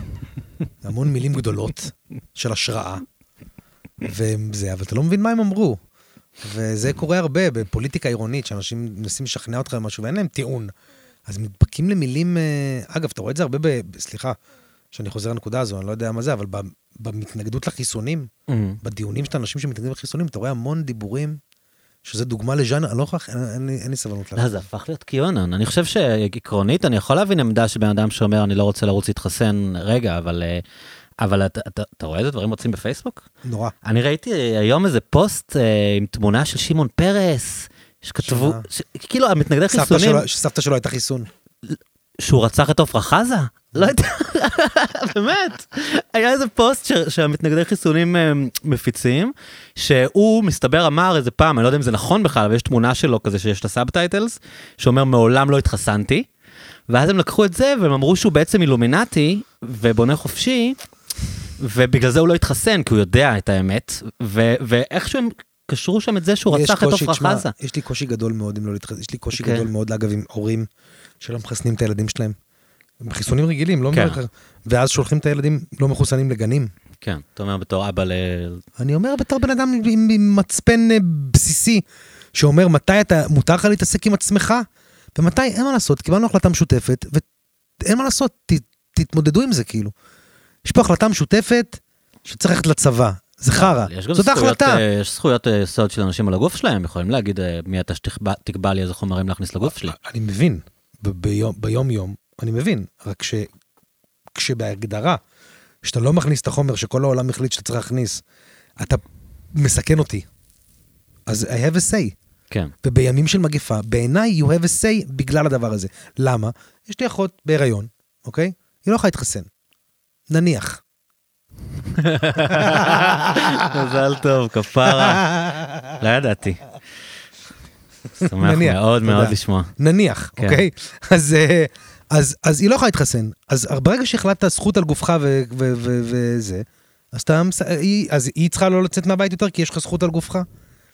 המון מילים גדולות של השראה, וזה, אבל אתה לא מבין מה הם אמרו. וזה קורה הרבה בפוליטיקה עירונית, שאנשים מנסים לשכנע אותך במשהו ואין להם טיעון. אז מתפקים למילים, אה, אגב, אתה רואה את זה הרבה ב... סליחה, שאני חוזר לנקודה הזו, אני לא יודע מה זה, אבל במתנגדות לחיסונים, מהמם. בדיונים של אנשים שמתנגדים לחיסונים, אתה רואה המון דיבורים, שזה דוגמה לז'אנר, אני לא יכול, אין, אין, לי- אין לי סבלנות. לא, זה הפך להיות קיונון. אני חושב שעקרונית, אני יכול להבין עמדה של בן אדם שאומר, אני לא רוצה לרוץ להתחסן רגע, אבל... אה, אבל אתה, אתה, אתה רואה איזה דברים רוצים בפייסבוק? נורא. אני ראיתי היום איזה פוסט אה, עם תמונה של שמעון פרס, שכתבו? ש... כאילו המתנגדי סבתא חיסונים, שלו, שסבתא שלו הייתה חיסון. שהוא רצח את עפרה חזה? לא יודע, באמת. היה איזה פוסט ש... שהמתנגדי חיסונים אה, מפיצים, שהוא מסתבר אמר איזה פעם, אני לא יודע אם זה נכון בכלל, אבל יש תמונה שלו כזה שיש את ה subtitles, שאומר מעולם לא התחסנתי, ואז הם לקחו את זה והם אמרו שהוא בעצם אילומינטי ובונה חופשי, ובגלל זה הוא לא התחסן, כי הוא יודע את האמת, ו... ואיכשהו הם קשרו שם את זה שהוא רצח את עפרה חזה. יש לי קושי גדול מאוד אם לא להתחסן, יש לי קושי כן. גדול מאוד, אגב, עם הורים שלא מחסנים את הילדים שלהם. בחיסונים רגילים, לא כן. כן. ואז שולחים את הילדים לא מחוסנים לגנים. כן, אתה אומר בתור אבא ל... אני אומר בתור בן אדם עם, עם מצפן אה, בסיסי, שאומר מתי אתה, מותר לך להתעסק עם עצמך, ומתי, אין מה לעשות, קיבלנו החלטה משותפת, ואין מה לעשות, ת, תתמודדו עם זה כאילו. יש פה החלטה משותפת שצריך ללכת לצבא, זה חרא, יש גם זאת ההחלטה. אה, יש זכויות אה, יסוד של אנשים על הגוף שלהם, יכולים להגיד אה, מי אתה שתקבע תקבע לי איזה חומרים להכניס לגוף שלי. אני מבין, ב- ביום, ביום יום, אני מבין, רק ש, כשבהגדרה, שאתה לא מכניס את החומר שכל העולם החליט שאתה צריך להכניס, אתה מסכן אותי. אז I have a say. כן. ובימים של מגפה, בעיניי you have a say בגלל הדבר הזה. למה? יש לי אחות בהיריון, אוקיי? היא לא יכולה להתחסן. נניח. מזל טוב, כפרה. לא ידעתי. שמח מאוד מאוד. לשמוע. נניח, כן. אוקיי? אז, אה, אז, אז היא לא יכולה להתחסן. אז ברגע שהחלטת זכות על גופך וזה, אז, אתה, היא, אז היא צריכה לא לצאת מהבית יותר כי יש לך זכות על גופך?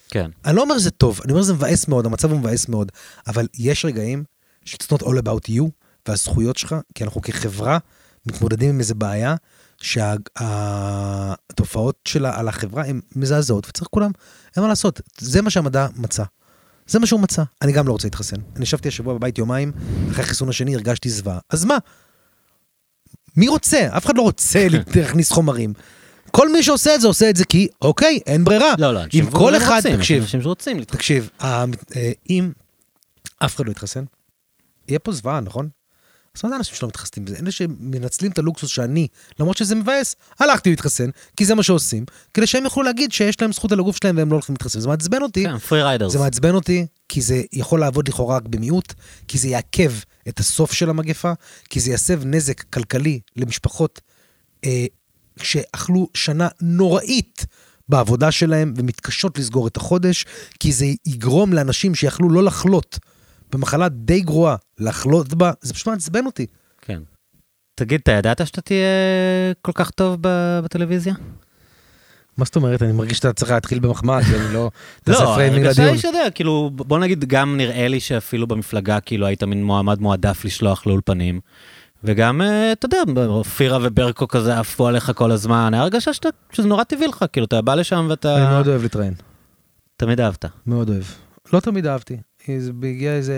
כן. אני לא אומר שזה טוב, אני אומר שזה מבאס מאוד, המצב הוא מבאס מאוד, אבל יש רגעים ש- it's not all about you והזכויות שלך, כי אנחנו כחברה מתמודדים עם איזה בעיה שהתופעות שלה על החברה הן מזעזעות, וצריך כולם, אין מה לעשות, זה מה שהמדע מצא. זה מה שהוא מצא. אני גם לא רוצה להתחסן. אני ישבתי השבוע בבית יומיים, אחרי החיסון השני הרגשתי זוועה. אז מה? מי רוצה? אף אחד לא רוצה להכניס חומרים. כל מי שעושה את זה, עושה את זה כי, אוקיי, אין ברירה. לא, לא, אנשים כל אחד, רוצים, תקשיב, אנשים שרוצים. תקשיב, אם אף אחד לא יתחסן, יהיה פה זוועה, נכון? אז מה זה אנשים שלא מתחסנים בזה? אלה שמנצלים את הלוקסוס שאני, למרות שזה מבאס, הלכתי להתחסן, כי זה מה שעושים, כדי שהם יוכלו להגיד שיש להם זכות על הגוף שלהם והם לא הולכים להתחסן. זה מעצבן אותי, כן, free riders. זה מעצבן אותי, כי זה יכול לעבוד לכאורה רק במיעוט, כי זה יעכב את הסוף של המגפה, כי זה יסב נזק כלכלי למשפחות אה, שאכלו שנה נוראית בעבודה שלהם ומתקשות לסגור את החודש, כי זה יגרום לאנשים שיכלו לא לחלות במחלה די גרועה, לחלות בה, זה פשוט מעצבן אותי. כן. תגיד, אתה ידעת שאתה תהיה כל כך טוב בטלוויזיה? מה זאת אומרת? אני מרגיש שאתה צריך להתחיל במחמאה, כי אני לא... לא, הרגשה לדיון. היא שאתה כאילו, בוא נגיד, גם נראה לי שאפילו במפלגה, כאילו, היית מין מועמד מועדף לשלוח לאולפנים. וגם, אה, אתה יודע, אופירה וברקו כזה עפו עליך כל הזמן, הרגשה שאתה, שזה נורא טבעי לך, כאילו, אתה בא לשם אני ואתה מאוד אוהב להתראיין. תמיד אהבת. מאוד אוהב. לא תמיד אהבתי. הגיע איזה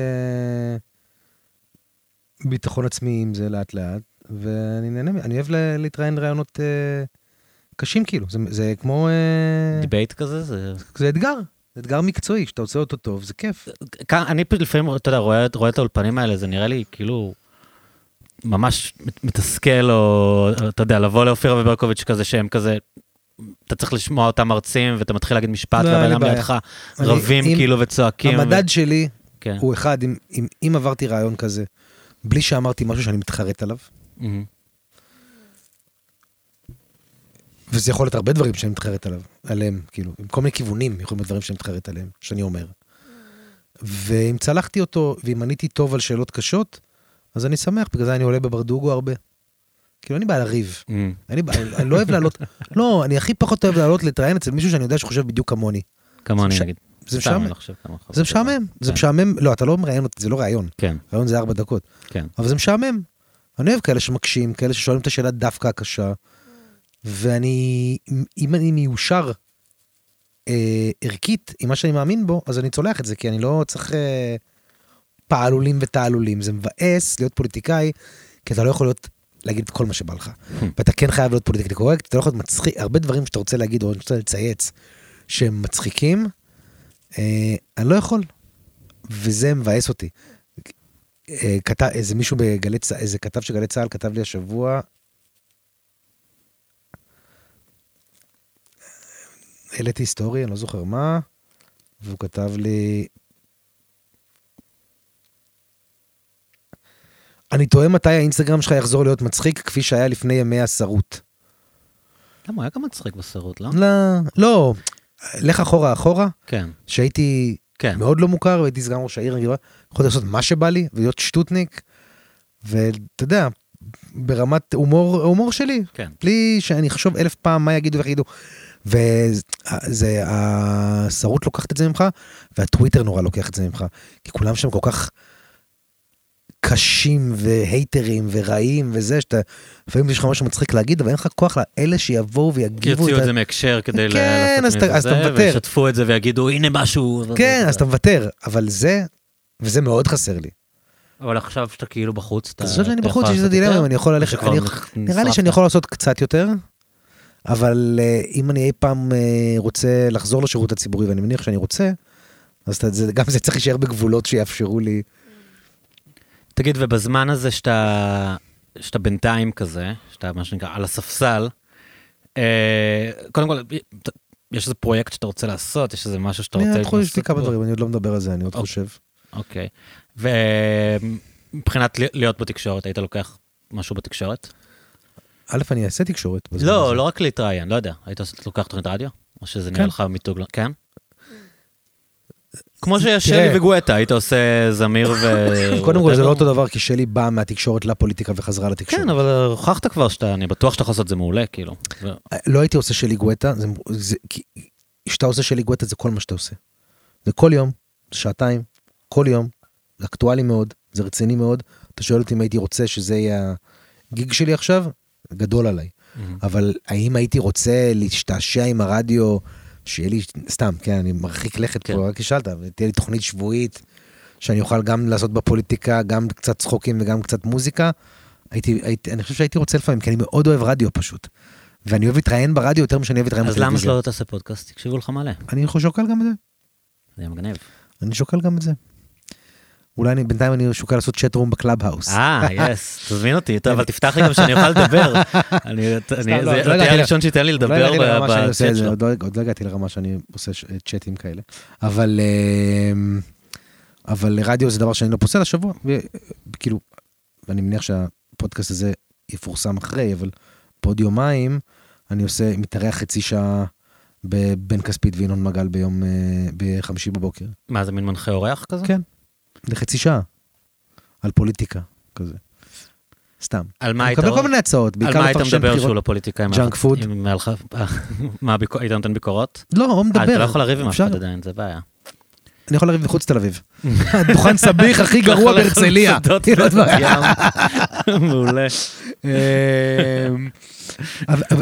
ביטחון עצמי עם זה לאט לאט, ואני נהנה, אני אוהב להתראיין ריאיונות אה, קשים כאילו, זה, זה כמו, אה, debate כזה, זה... זה אתגר, זה אתגר מקצועי, שאתה עושה אותו טוב, זה כיף. כאן, אני פשוט לפעמים, אתה יודע, רואה, רואה את האולפנים האלה, זה נראה לי כאילו ממש מת- מתסכל, או אתה יודע, לבוא לאופירה וברקוביץ' כזה, שהם כזה, אתה צריך לשמוע אותם מרצים, ואתה מתחיל להגיד משפט, לא, והבן אדם. לידך רבים אם- כאילו וצועקים. המדד שלי כן. הוא אחד, אם, אם, אם עברתי רעיון כזה, בלי שאמרתי משהו שאני מתחרט עליו. וזה יכול להיות הרבה דברים שאני מתחרט עליו, עליהם, כאילו, עם כל מיני כיוונים יכולים להיות דברים שאני מתחרט עליהם, שאני אומר. ואם צלחתי אותו, ואם עניתי טוב על שאלות קשות, אז אני שמח, בגלל זה אני עולה בברדוגו הרבה. כאילו, אין לי בעיה לריב. מהמם. אין לי בעיה, אני לא אוהב לעלות, לא, אני הכי פחות אוהב לעלות להתראיין אצל מישהו שאני יודע שחושב בדיוק כמוני. כמוני נגיד. זה משעמם. לא. זה משעמם, זה כן. משעמם, לא, אתה לא מראיין אותי, זה לא ראיון, כן, ראיון זה ארבע דקות. כן. אבל זה משעמם. אני אוהב כאלה שמקשים, כאלה ששואלים את השאלה דווקא הקשה. ואני, אם אני מיושר אה, ערכית עם מה שאני מאמין בו, אז אני צולח את זה, כי אני לא צריך אה, פעלולים ותעלולים. זה מבאס להיות פוליטיקאי, כי אתה לא יכול להיות, להגיד את כל מה שבא לך. ואתה כן חייב להיות פוליטיקלי קורקט, אתה לא יכול להיות מצחיק, הרבה דברים שאתה רוצה להגיד או שאתה רוצה לצייץ, שהם מצחיקים, אה, אני לא יכול. וזה מבאס אותי. אה, כתב, איזה מישהו בגלי צה"ל, איזה כתב של גלי צה"ל כתב לי השבוע, העליתי היסטורי, אני לא זוכר מה, והוא כתב לי, אני תוהה מתי האינסטגרם שלך יחזור להיות מצחיק כפי שהיה לפני ימי השרות. למה, היה גם מצחיק בסרט, לא? לא, לא, לך אחורה אחורה, כן, שהייתי כן. מאוד לא מוכר, והייתי סגן ראש העיר, יכולתי לעשות מה שבא לי, ולהיות שטוטניק, ואתה יודע, ברמת הומור, הומור שלי, כן. בלי שאני אחשוב אלף פעם מה יגידו ואיך יגידו. וזה, השרות לוקחת את זה ממך, והטוויטר נורא לוקח את זה ממך, כי כולם שם כל כך קשים והייטרים ורעים וזה, שאתה, לפעמים יש לך משהו מצחיק להגיד, אבל אין לך כוח לאלה שיבואו ויגיבו יוציאו את. זה מהקשר כדי כן, לעשות מזה, מוותר. וישתפו את זה ויגידו, הנה משהו. כן, אז אתה מוותר, אבל זה, וזה מאוד חסר לי. אבל עכשיו שאתה כאילו בחוץ, אתה... עכשיו שאני בחוץ, יש איזה דילמה? אם אני יכול ללכת, אני- נראה לי? שאני יכול לעשות קצת יותר, אבל אה, אם אני אי פעם אה, רוצה לחזור לשירות הציבורי, ואני מניח שאני רוצה, אז אתה- זה- גם זה צריך להישאר בגבולות שיאפשרו לי. תגיד, ובזמן הזה שאתה, שאתה בינתיים כזה, שאתה מה שנקרא על הספסל, אה, קודם כל, יש איזה פרויקט שאתה רוצה לעשות, יש איזה משהו שאתה רוצה... אני עוד חושב, יש לי כמה? דברים, אני עוד לא מדבר על זה, אני עוד אוקיי. חושב. אוקיי. ומבחינת להיות בתקשורת, היית לוקח משהו בתקשורת? א', אני אעשה תקשורת. לא. לא רק להתראיין, לא יודע. היית לוקח תוכנית רדיו? או שזה נראה כן. לך מיתוג... לא- כן? כמו שיש תראה. שלי וגואטה, היית עושה זמיר ו... קודם כל זה לא. אותו דבר, כי שלי באה מהתקשורת לפוליטיקה וחזרה לתקשורת. כן, אבל הוכחת כבר שאתה, אני בטוח שאתה יכול לעשות את זה מעולה, כאילו. ו- לא הייתי עושה שלי גואטה, כשאתה עושה שלי גואטה זה כל מה שאתה עושה. זה כל יום, שעתיים, כל יום, זה אקטואלי מאוד, זה רציני מאוד. אתה שואל אותי אם הייתי רוצה שזה יהיה הגיג שלי עכשיו, גדול עליי. אבל האם הייתי רוצה להשתעשע עם הרדיו, שיהיה לי, סתם, כן, אני מרחיק לכת כן. רק שאלת, תהיה לי תוכנית שבועית, שאני אוכל גם לעשות בפוליטיקה, גם קצת צחוקים וגם קצת מוזיקה. הייתי, הייתי, אני חושב שהייתי רוצה לפעמים, כי אני מאוד אוהב רדיו פשוט. ואני אוהב להתראיין ברדיו יותר משאני אוהב להתראיין אז למה בטלוויזיה. שלא תעשה פודקאסט? יקשיבו לך מלא. אני שוקל גם את זה. זה מגניב. אני שוקל גם את זה. אולי אני, בינתיים אני שוקל לעשות chat room בקלאב האוס. אה, yes, תזמין אותי, טוב, אבל תפתח לי גם שאני אוכל לדבר. אני- אני- לא, זה לא הגעתי הראשון שייתן לי לא לדבר בצ'אט שלו. עוד לא- לא הגעתי לרמה שאני עושה צ'אטים כאלה. אבל אמ, אבל רדיו זה דבר שאני לא פוסל השבוע, וכאילו, ואני מניח שהפודקאסט הזה יפורסם אחרי, אבל בעוד יומיים אני עושה, מתארח חצי שעה בבן כספית וינון מגל ביום, אה, בחמישי בבוקר. מה, זה מין מנחה אורח כזה? כן, לחצי שעה, על פוליטיקה, כזה. סתם. על מה היית מקבל כל מיני הצעות, על בעיקר מה היית מדבר. שהוא לא פוליטיקאי? junk food. מה, היית נותן ביקורות? לא, הוא מדבר. אה, אתה לא יכול לריב עם אף אחד עדיין, זה בעיה. אני יכול לריב מחוץ לתל אביב. דוכן סביח הכי גרוע בהרצליה. כאילו. מעולה. אמ,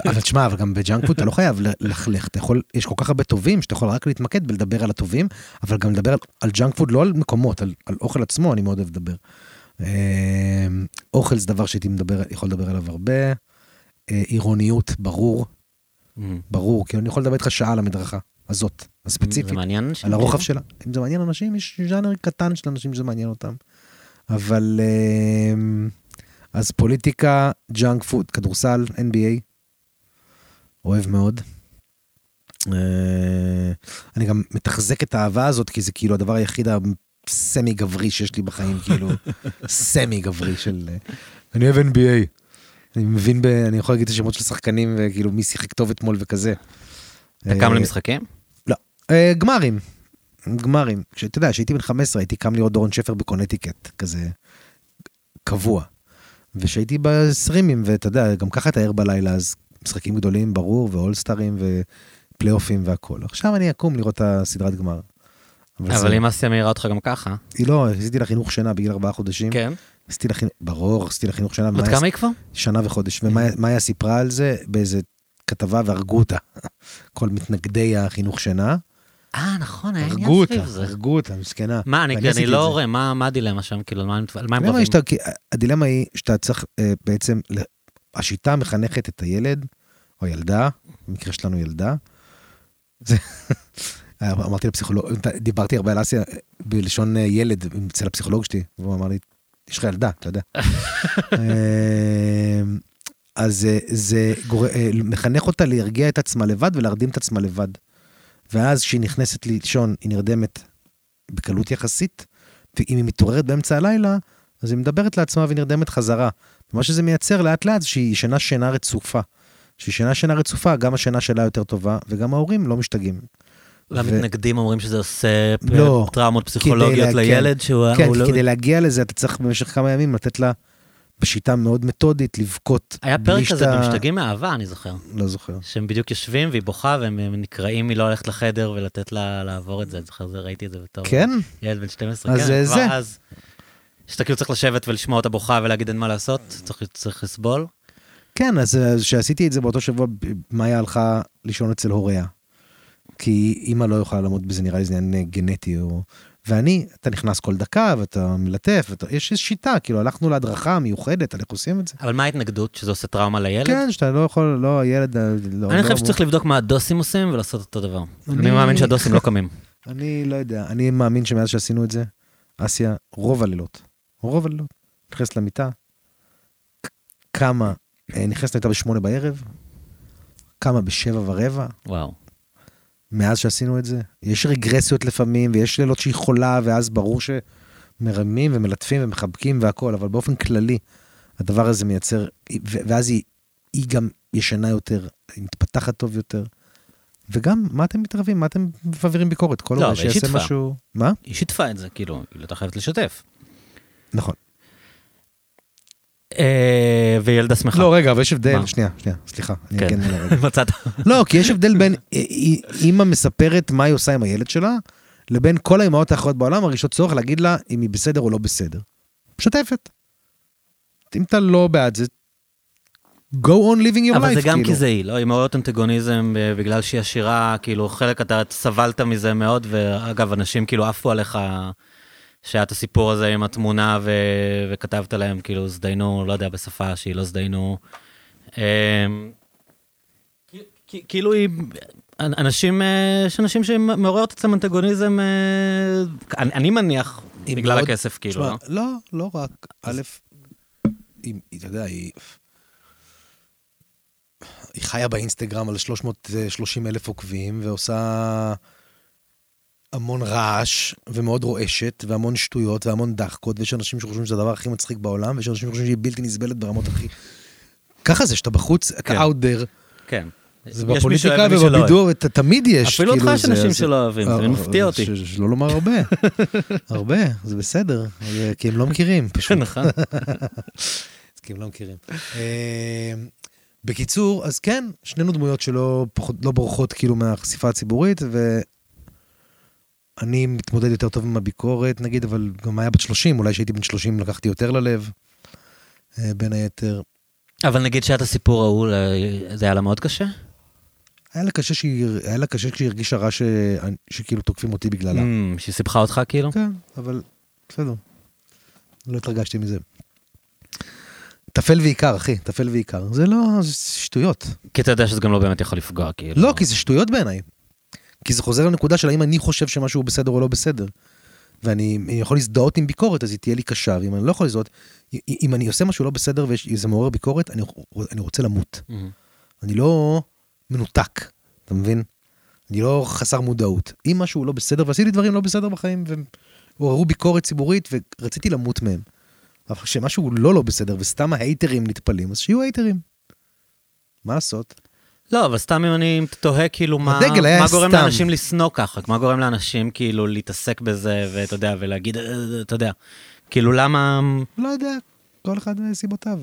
אבל תשמע, אבל גם ב junk food אתה לא חייב ללכלך, אתה יכול, יש כל כך הרבה טובים שאתה יכול רק להתמקד בלדבר על הטובים, אבל גם לדבר על- junk food, לא על מקומות, על אוכל עצמו, אני מאוד אוהב לדבר. אמ, אוכל זה דבר שהייתי יכול לדבר עליו הרבה. אה, עירוניות, ברור, ברור, כי אני יכול לדבר איתך שעה על המדרכה הזאת, הספציפית. זה מעניין אנשים. על הרוחב כאילו? שלה. אם זה מעניין אנשים, יש ז'אנר קטן של אנשים שזה מעניין אותם. אבל... אמ, אז פוליטיקה, junk food, כדורסל, NBA, אוהב מאוד. אה, אני גם מתחזק את האהבה הזאת, כי זה כאילו הדבר היחיד הסמי גברי שיש לי בחיים, כאילו, סמי גברי של... אה, אני אוהב NBA. אני מבין, ב... אני יכול להגיד את השמות של שחקנים, וכאילו מי שיחק טוב אתמול וכזה. אתה קם אה, למשחקים? אה, גמרים. גמרים. כשאתה יודע, כשהייתי בן 15 הייתי קם לראות דורון שפר בקונטיקט, כזה קבוע. וכשהייתי בסרימים, ואתה יודע, גם ככה אתה ער בלילה, אז משחקים גדולים, ברור, ואולסטרים, ופלייאופים והכל. עכשיו אני אקום לראות את הסדרת גמר. אבל זה- אם אסיה מעירה אותך גם ככה. היא לא, עשיתי לה חינוך שינה בגיל ארבעה חודשים. כן. עשיתי לה חינוך, ברור, עשיתי לה חינוך שינה. ומאיה- כמה היא כבר? שנה וחודש. ומאיה סיפרה על זה באיזה כתבה והרגו אותה. כל מתנגדי החינוך שינה. אה, נכון, היה עניין הרגו סביב אותה, זה. הרגו אותה, מסכנה. מה, אני אני לא. רואה, מה מה הדילמה שם? כאילו, על מה הם על מה הם הדילמה רבים? שאתה- כי הדילמה היא שאתה צריך אה, בעצם, השיטה מחנכת את הילד, או ילדה, במקרה שלנו ילדה. זה- אמרתי לפסיכולוג, דיברתי הרבה על אסיה אה, בלשון אה, ילד אצל הפסיכולוג שלי, והוא אמר לי, יש לך ילדה, אתה יודע. אה, אז אה, זה גור- אה, מחנך אותה להרגיע את עצמה לבד ולהרדים את עצמה לבד. ואז כשהיא נכנסת לישון, היא נרדמת בקלות יחסית, ואם היא מתעוררת באמצע הלילה, אז היא מדברת לעצמה ונרדמת חזרה. ומה שזה מייצר לאט לאט זה שהיא ישנה שינה רצופה. כשהיא ישנה שינה רצופה, גם השינה שלה יותר טובה, וגם ההורים לא משתגעים. והמתנגדים אומרים שזה עושה לא, טראומות פסיכולוגיות לה- לילד שהוא... כן, הוא לא- כדי להגיע לזה אתה צריך במשך כמה ימים לתת לה, בשיטה מאוד מתודית, לבכות. היה פרק כזה שאתה- במשתגעים מאהבה, אני זוכר. לא זוכר. שהם בדיוק יושבים והיא בוכה והם הם נקראים מלא ללכת לחדר ולתת לה לעבור את זה. אני זוכר, זה- ראיתי את זה בתור כן? ילד בן 12. אז כן, זה זה. אז. שאתה כאילו צריך לשבת ולשמוע אותה בוכה ולהגיד אין מה לעשות, צריך, צריך לסבול. כן, אז כשעשיתי את זה באותו שבוע, מאיה הלכה לישון אצל הוריה. כי אימא לא יכולה לעמוד בזה, נראה לי זה עניין גנטי. או... ואני, אתה נכנס כל דקה ואתה מלטף, ואתה... יש איזו שיטה, כאילו הלכנו להדרכה מיוחדת על איך עושים את זה. אבל מה ההתנגדות? שזה עושה טראומה לילד? כן, שאתה לא יכול, לא, הילד... לא, אני לא, חושב שצריך לבדוק מה הדוסים עושים ולעשות אותו דבר. אני מאמין שהדוסים לא קמים. אני לא יודע, אני מאמין שמאז שעשינו את זה, אסיה, רוב הלילות, רוב הלילות, נכנסת למיטה, קמה, אה, נכנסת למיטה בשמונה בערב, קמה בשבע ורבע, וואו. מאז שעשינו את זה. יש רגרסיות לפעמים, ויש לילות שהיא חולה, ואז ברור שמרמים ומלטפים ומחבקים והכול, אבל באופן כללי, הדבר הזה מייצר, ואז היא, היא גם ישנה יותר, היא מתפתחת טוב יותר. וגם, מה אתם מתערבים? מה אתם מעבירים ביקורת? כל לא, הורה היא שיעשה שיתפה. משהו... מה? היא שיתפה את זה, כאילו, היא לא הייתה חייבת לשתף. נכון. אה, וילדה שמחה. לא, רגע, אבל יש הבדל? שנייה, שנייה, סליחה, כן. מצאת. לא, כי יש הבדל בין אה, אה, אימא מספרת מה היא עושה עם הילד שלה, לבין כל האימהות האחרות בעולם, מרגישות צורך להגיד לה אם היא בסדר או לא בסדר. משתפת. אם אתה לא בעד זה, go on living your life, אבל זה גם כאילו. כי זה היא, לא? היא מאוד אנטגוניזם בגלל שהיא עשירה, כאילו חלק אתה סבלת מזה מאוד, ואגב, אנשים כאילו עפו עליך שהיה את הסיפור הזה עם התמונה ו... וכתבת להם כאילו זדיינו, לא יודע, בשפה שהיא לא זדיינו. אמ, כאילו היא, אנשים, אה, יש אנשים שמעוררת אצלם אנטגוניזם, אה, אני אני מניח, בגלל מאוד- הכסף, כאילו, תשמע, לא? לא, לא רק. א', היא, היא, אתה יודע, היא... היא חיה באינסטגרם על 330 אלף עוקבים, ועושה המון רעש, ומאוד רועשת, והמון שטויות, והמון דחקות, ויש אנשים שחושבים שזה הדבר הכי מצחיק בעולם, ויש אנשים שחושבים שהיא בלתי נסבלת ברמות הכי... ככה זה, שאתה בחוץ, כן. out there, כן. זה יש בפוליטיקה. ובבידור, תמיד יש, אפילו אותך כאילו, יש זה- אנשים שלא אוהבים, זה אה, מפתיע אה, אותי. שלא לומר הרבה. הרבה, זה בסדר, כי הם לא מכירים, פשוט. נכון. כי הם לא מכירים. אה, בקיצור, אז כן, שנינו דמויות שלא לא בורחות כאילו מהחשיפה הציבורית, ואני מתמודד יותר טוב עם הביקורת, נגיד, אבל גם היה בת 30, אולי כשהייתי בן 30 לקחתי יותר ללב, אה, בין היתר. אבל נגיד שהיה את הסיפור ההוא, אה, זה היה לה מאוד קשה? היה לה קשה שהיא, היה לה קשה כשהיא הרגישה רע ש... שכאילו תוקפים אותי בגללה. Mm, שהיא סיפחה אותך כאילו? כן, אבל בסדר. לא התרגשתי מזה. טפל ועיקר, אחי, טפל ועיקר. זה לא, זה שטויות. כי אתה יודע שזה גם לא באמת יכול לפגוע, כאילו. לא, כי זה שטויות בעיניי. כי זה חוזר לנקודה של האם אני חושב שמשהו בסדר או לא בסדר. ואני אני יכול להזדהות עם ביקורת, אז היא תהיה לי קשה, ואם אני לא יכול להזדהות, אם אני עושה משהו לא בסדר וזה מעורר ביקורת, אני, אני רוצה למות. Mhm. אני לא מנותק, אתה מבין? אני לא חסר מודעות. אם משהו לא בסדר, ועשיתי דברים לא בסדר בחיים, ועוררו ביקורת ציבורית, ורציתי למות מהם. אבל כשמשהו לא לא בסדר, וסתם ההייטרים נטפלים, אז שיהיו הייטרים. מה לעשות? לא, אבל סתם אם אני תוהה כאילו מה, מה גורם סתם. לאנשים לשנוא ככה, מה גורם לאנשים כאילו להתעסק בזה, ואתה יודע, ולהגיד, "אה, אה, אתה יודע, כאילו למה... לא יודע, כל אחד מסיבותיו.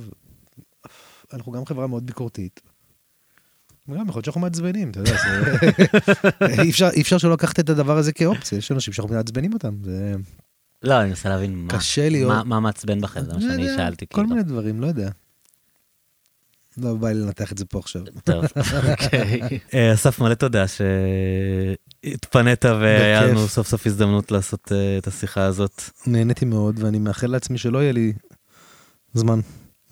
אנחנו גם חברה מאוד ביקורתית. וגם יכול להיות שאנחנו מעצבנים, אתה יודע, זה... אי אפשר, שלא לקחת את הדבר הזה כאופציה, יש אנשים שאנחנו מעצבנים אותם, זה לא, אני מנסה להבין מה, קשה להיות. מה, מעצבן בכם, זה מה לא שאני שאלתי, כל כאילו. מיני דברים, לא יודע. לא בא לי לנתח את זה פה עכשיו. טוב, אוקיי. אה, אסף, מלא תודה שהתפנית והיה. לנו סוף סוף הזדמנות לעשות אה, את השיחה הזאת. נהניתי מאוד, ואני מאחל לעצמי שלא יהיה לי זמן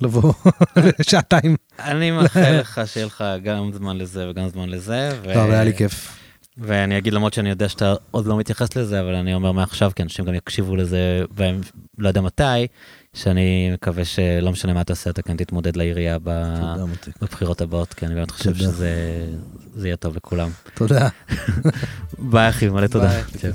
לבוא שעתיים. אני מאחל לך שיהיה לך גם זמן לזה וגם זמן לזה. לא, אבל היה לי כיף. ואני אגיד למרות שאני יודע שאתה עוד לא מתייחס לזה, אבל אני אומר מעכשיו, כי אנשים גם יקשיבו לזה, והם לא יודע מתי, שאני מקווה שלא משנה מה אתה עושה, אתה כן תתמודד לעירייה בבחירות הבאות, כי אני באמת חושב שזה יהיה טוב לכולם. תודה. ביי אחי, מלא תודה. ביי.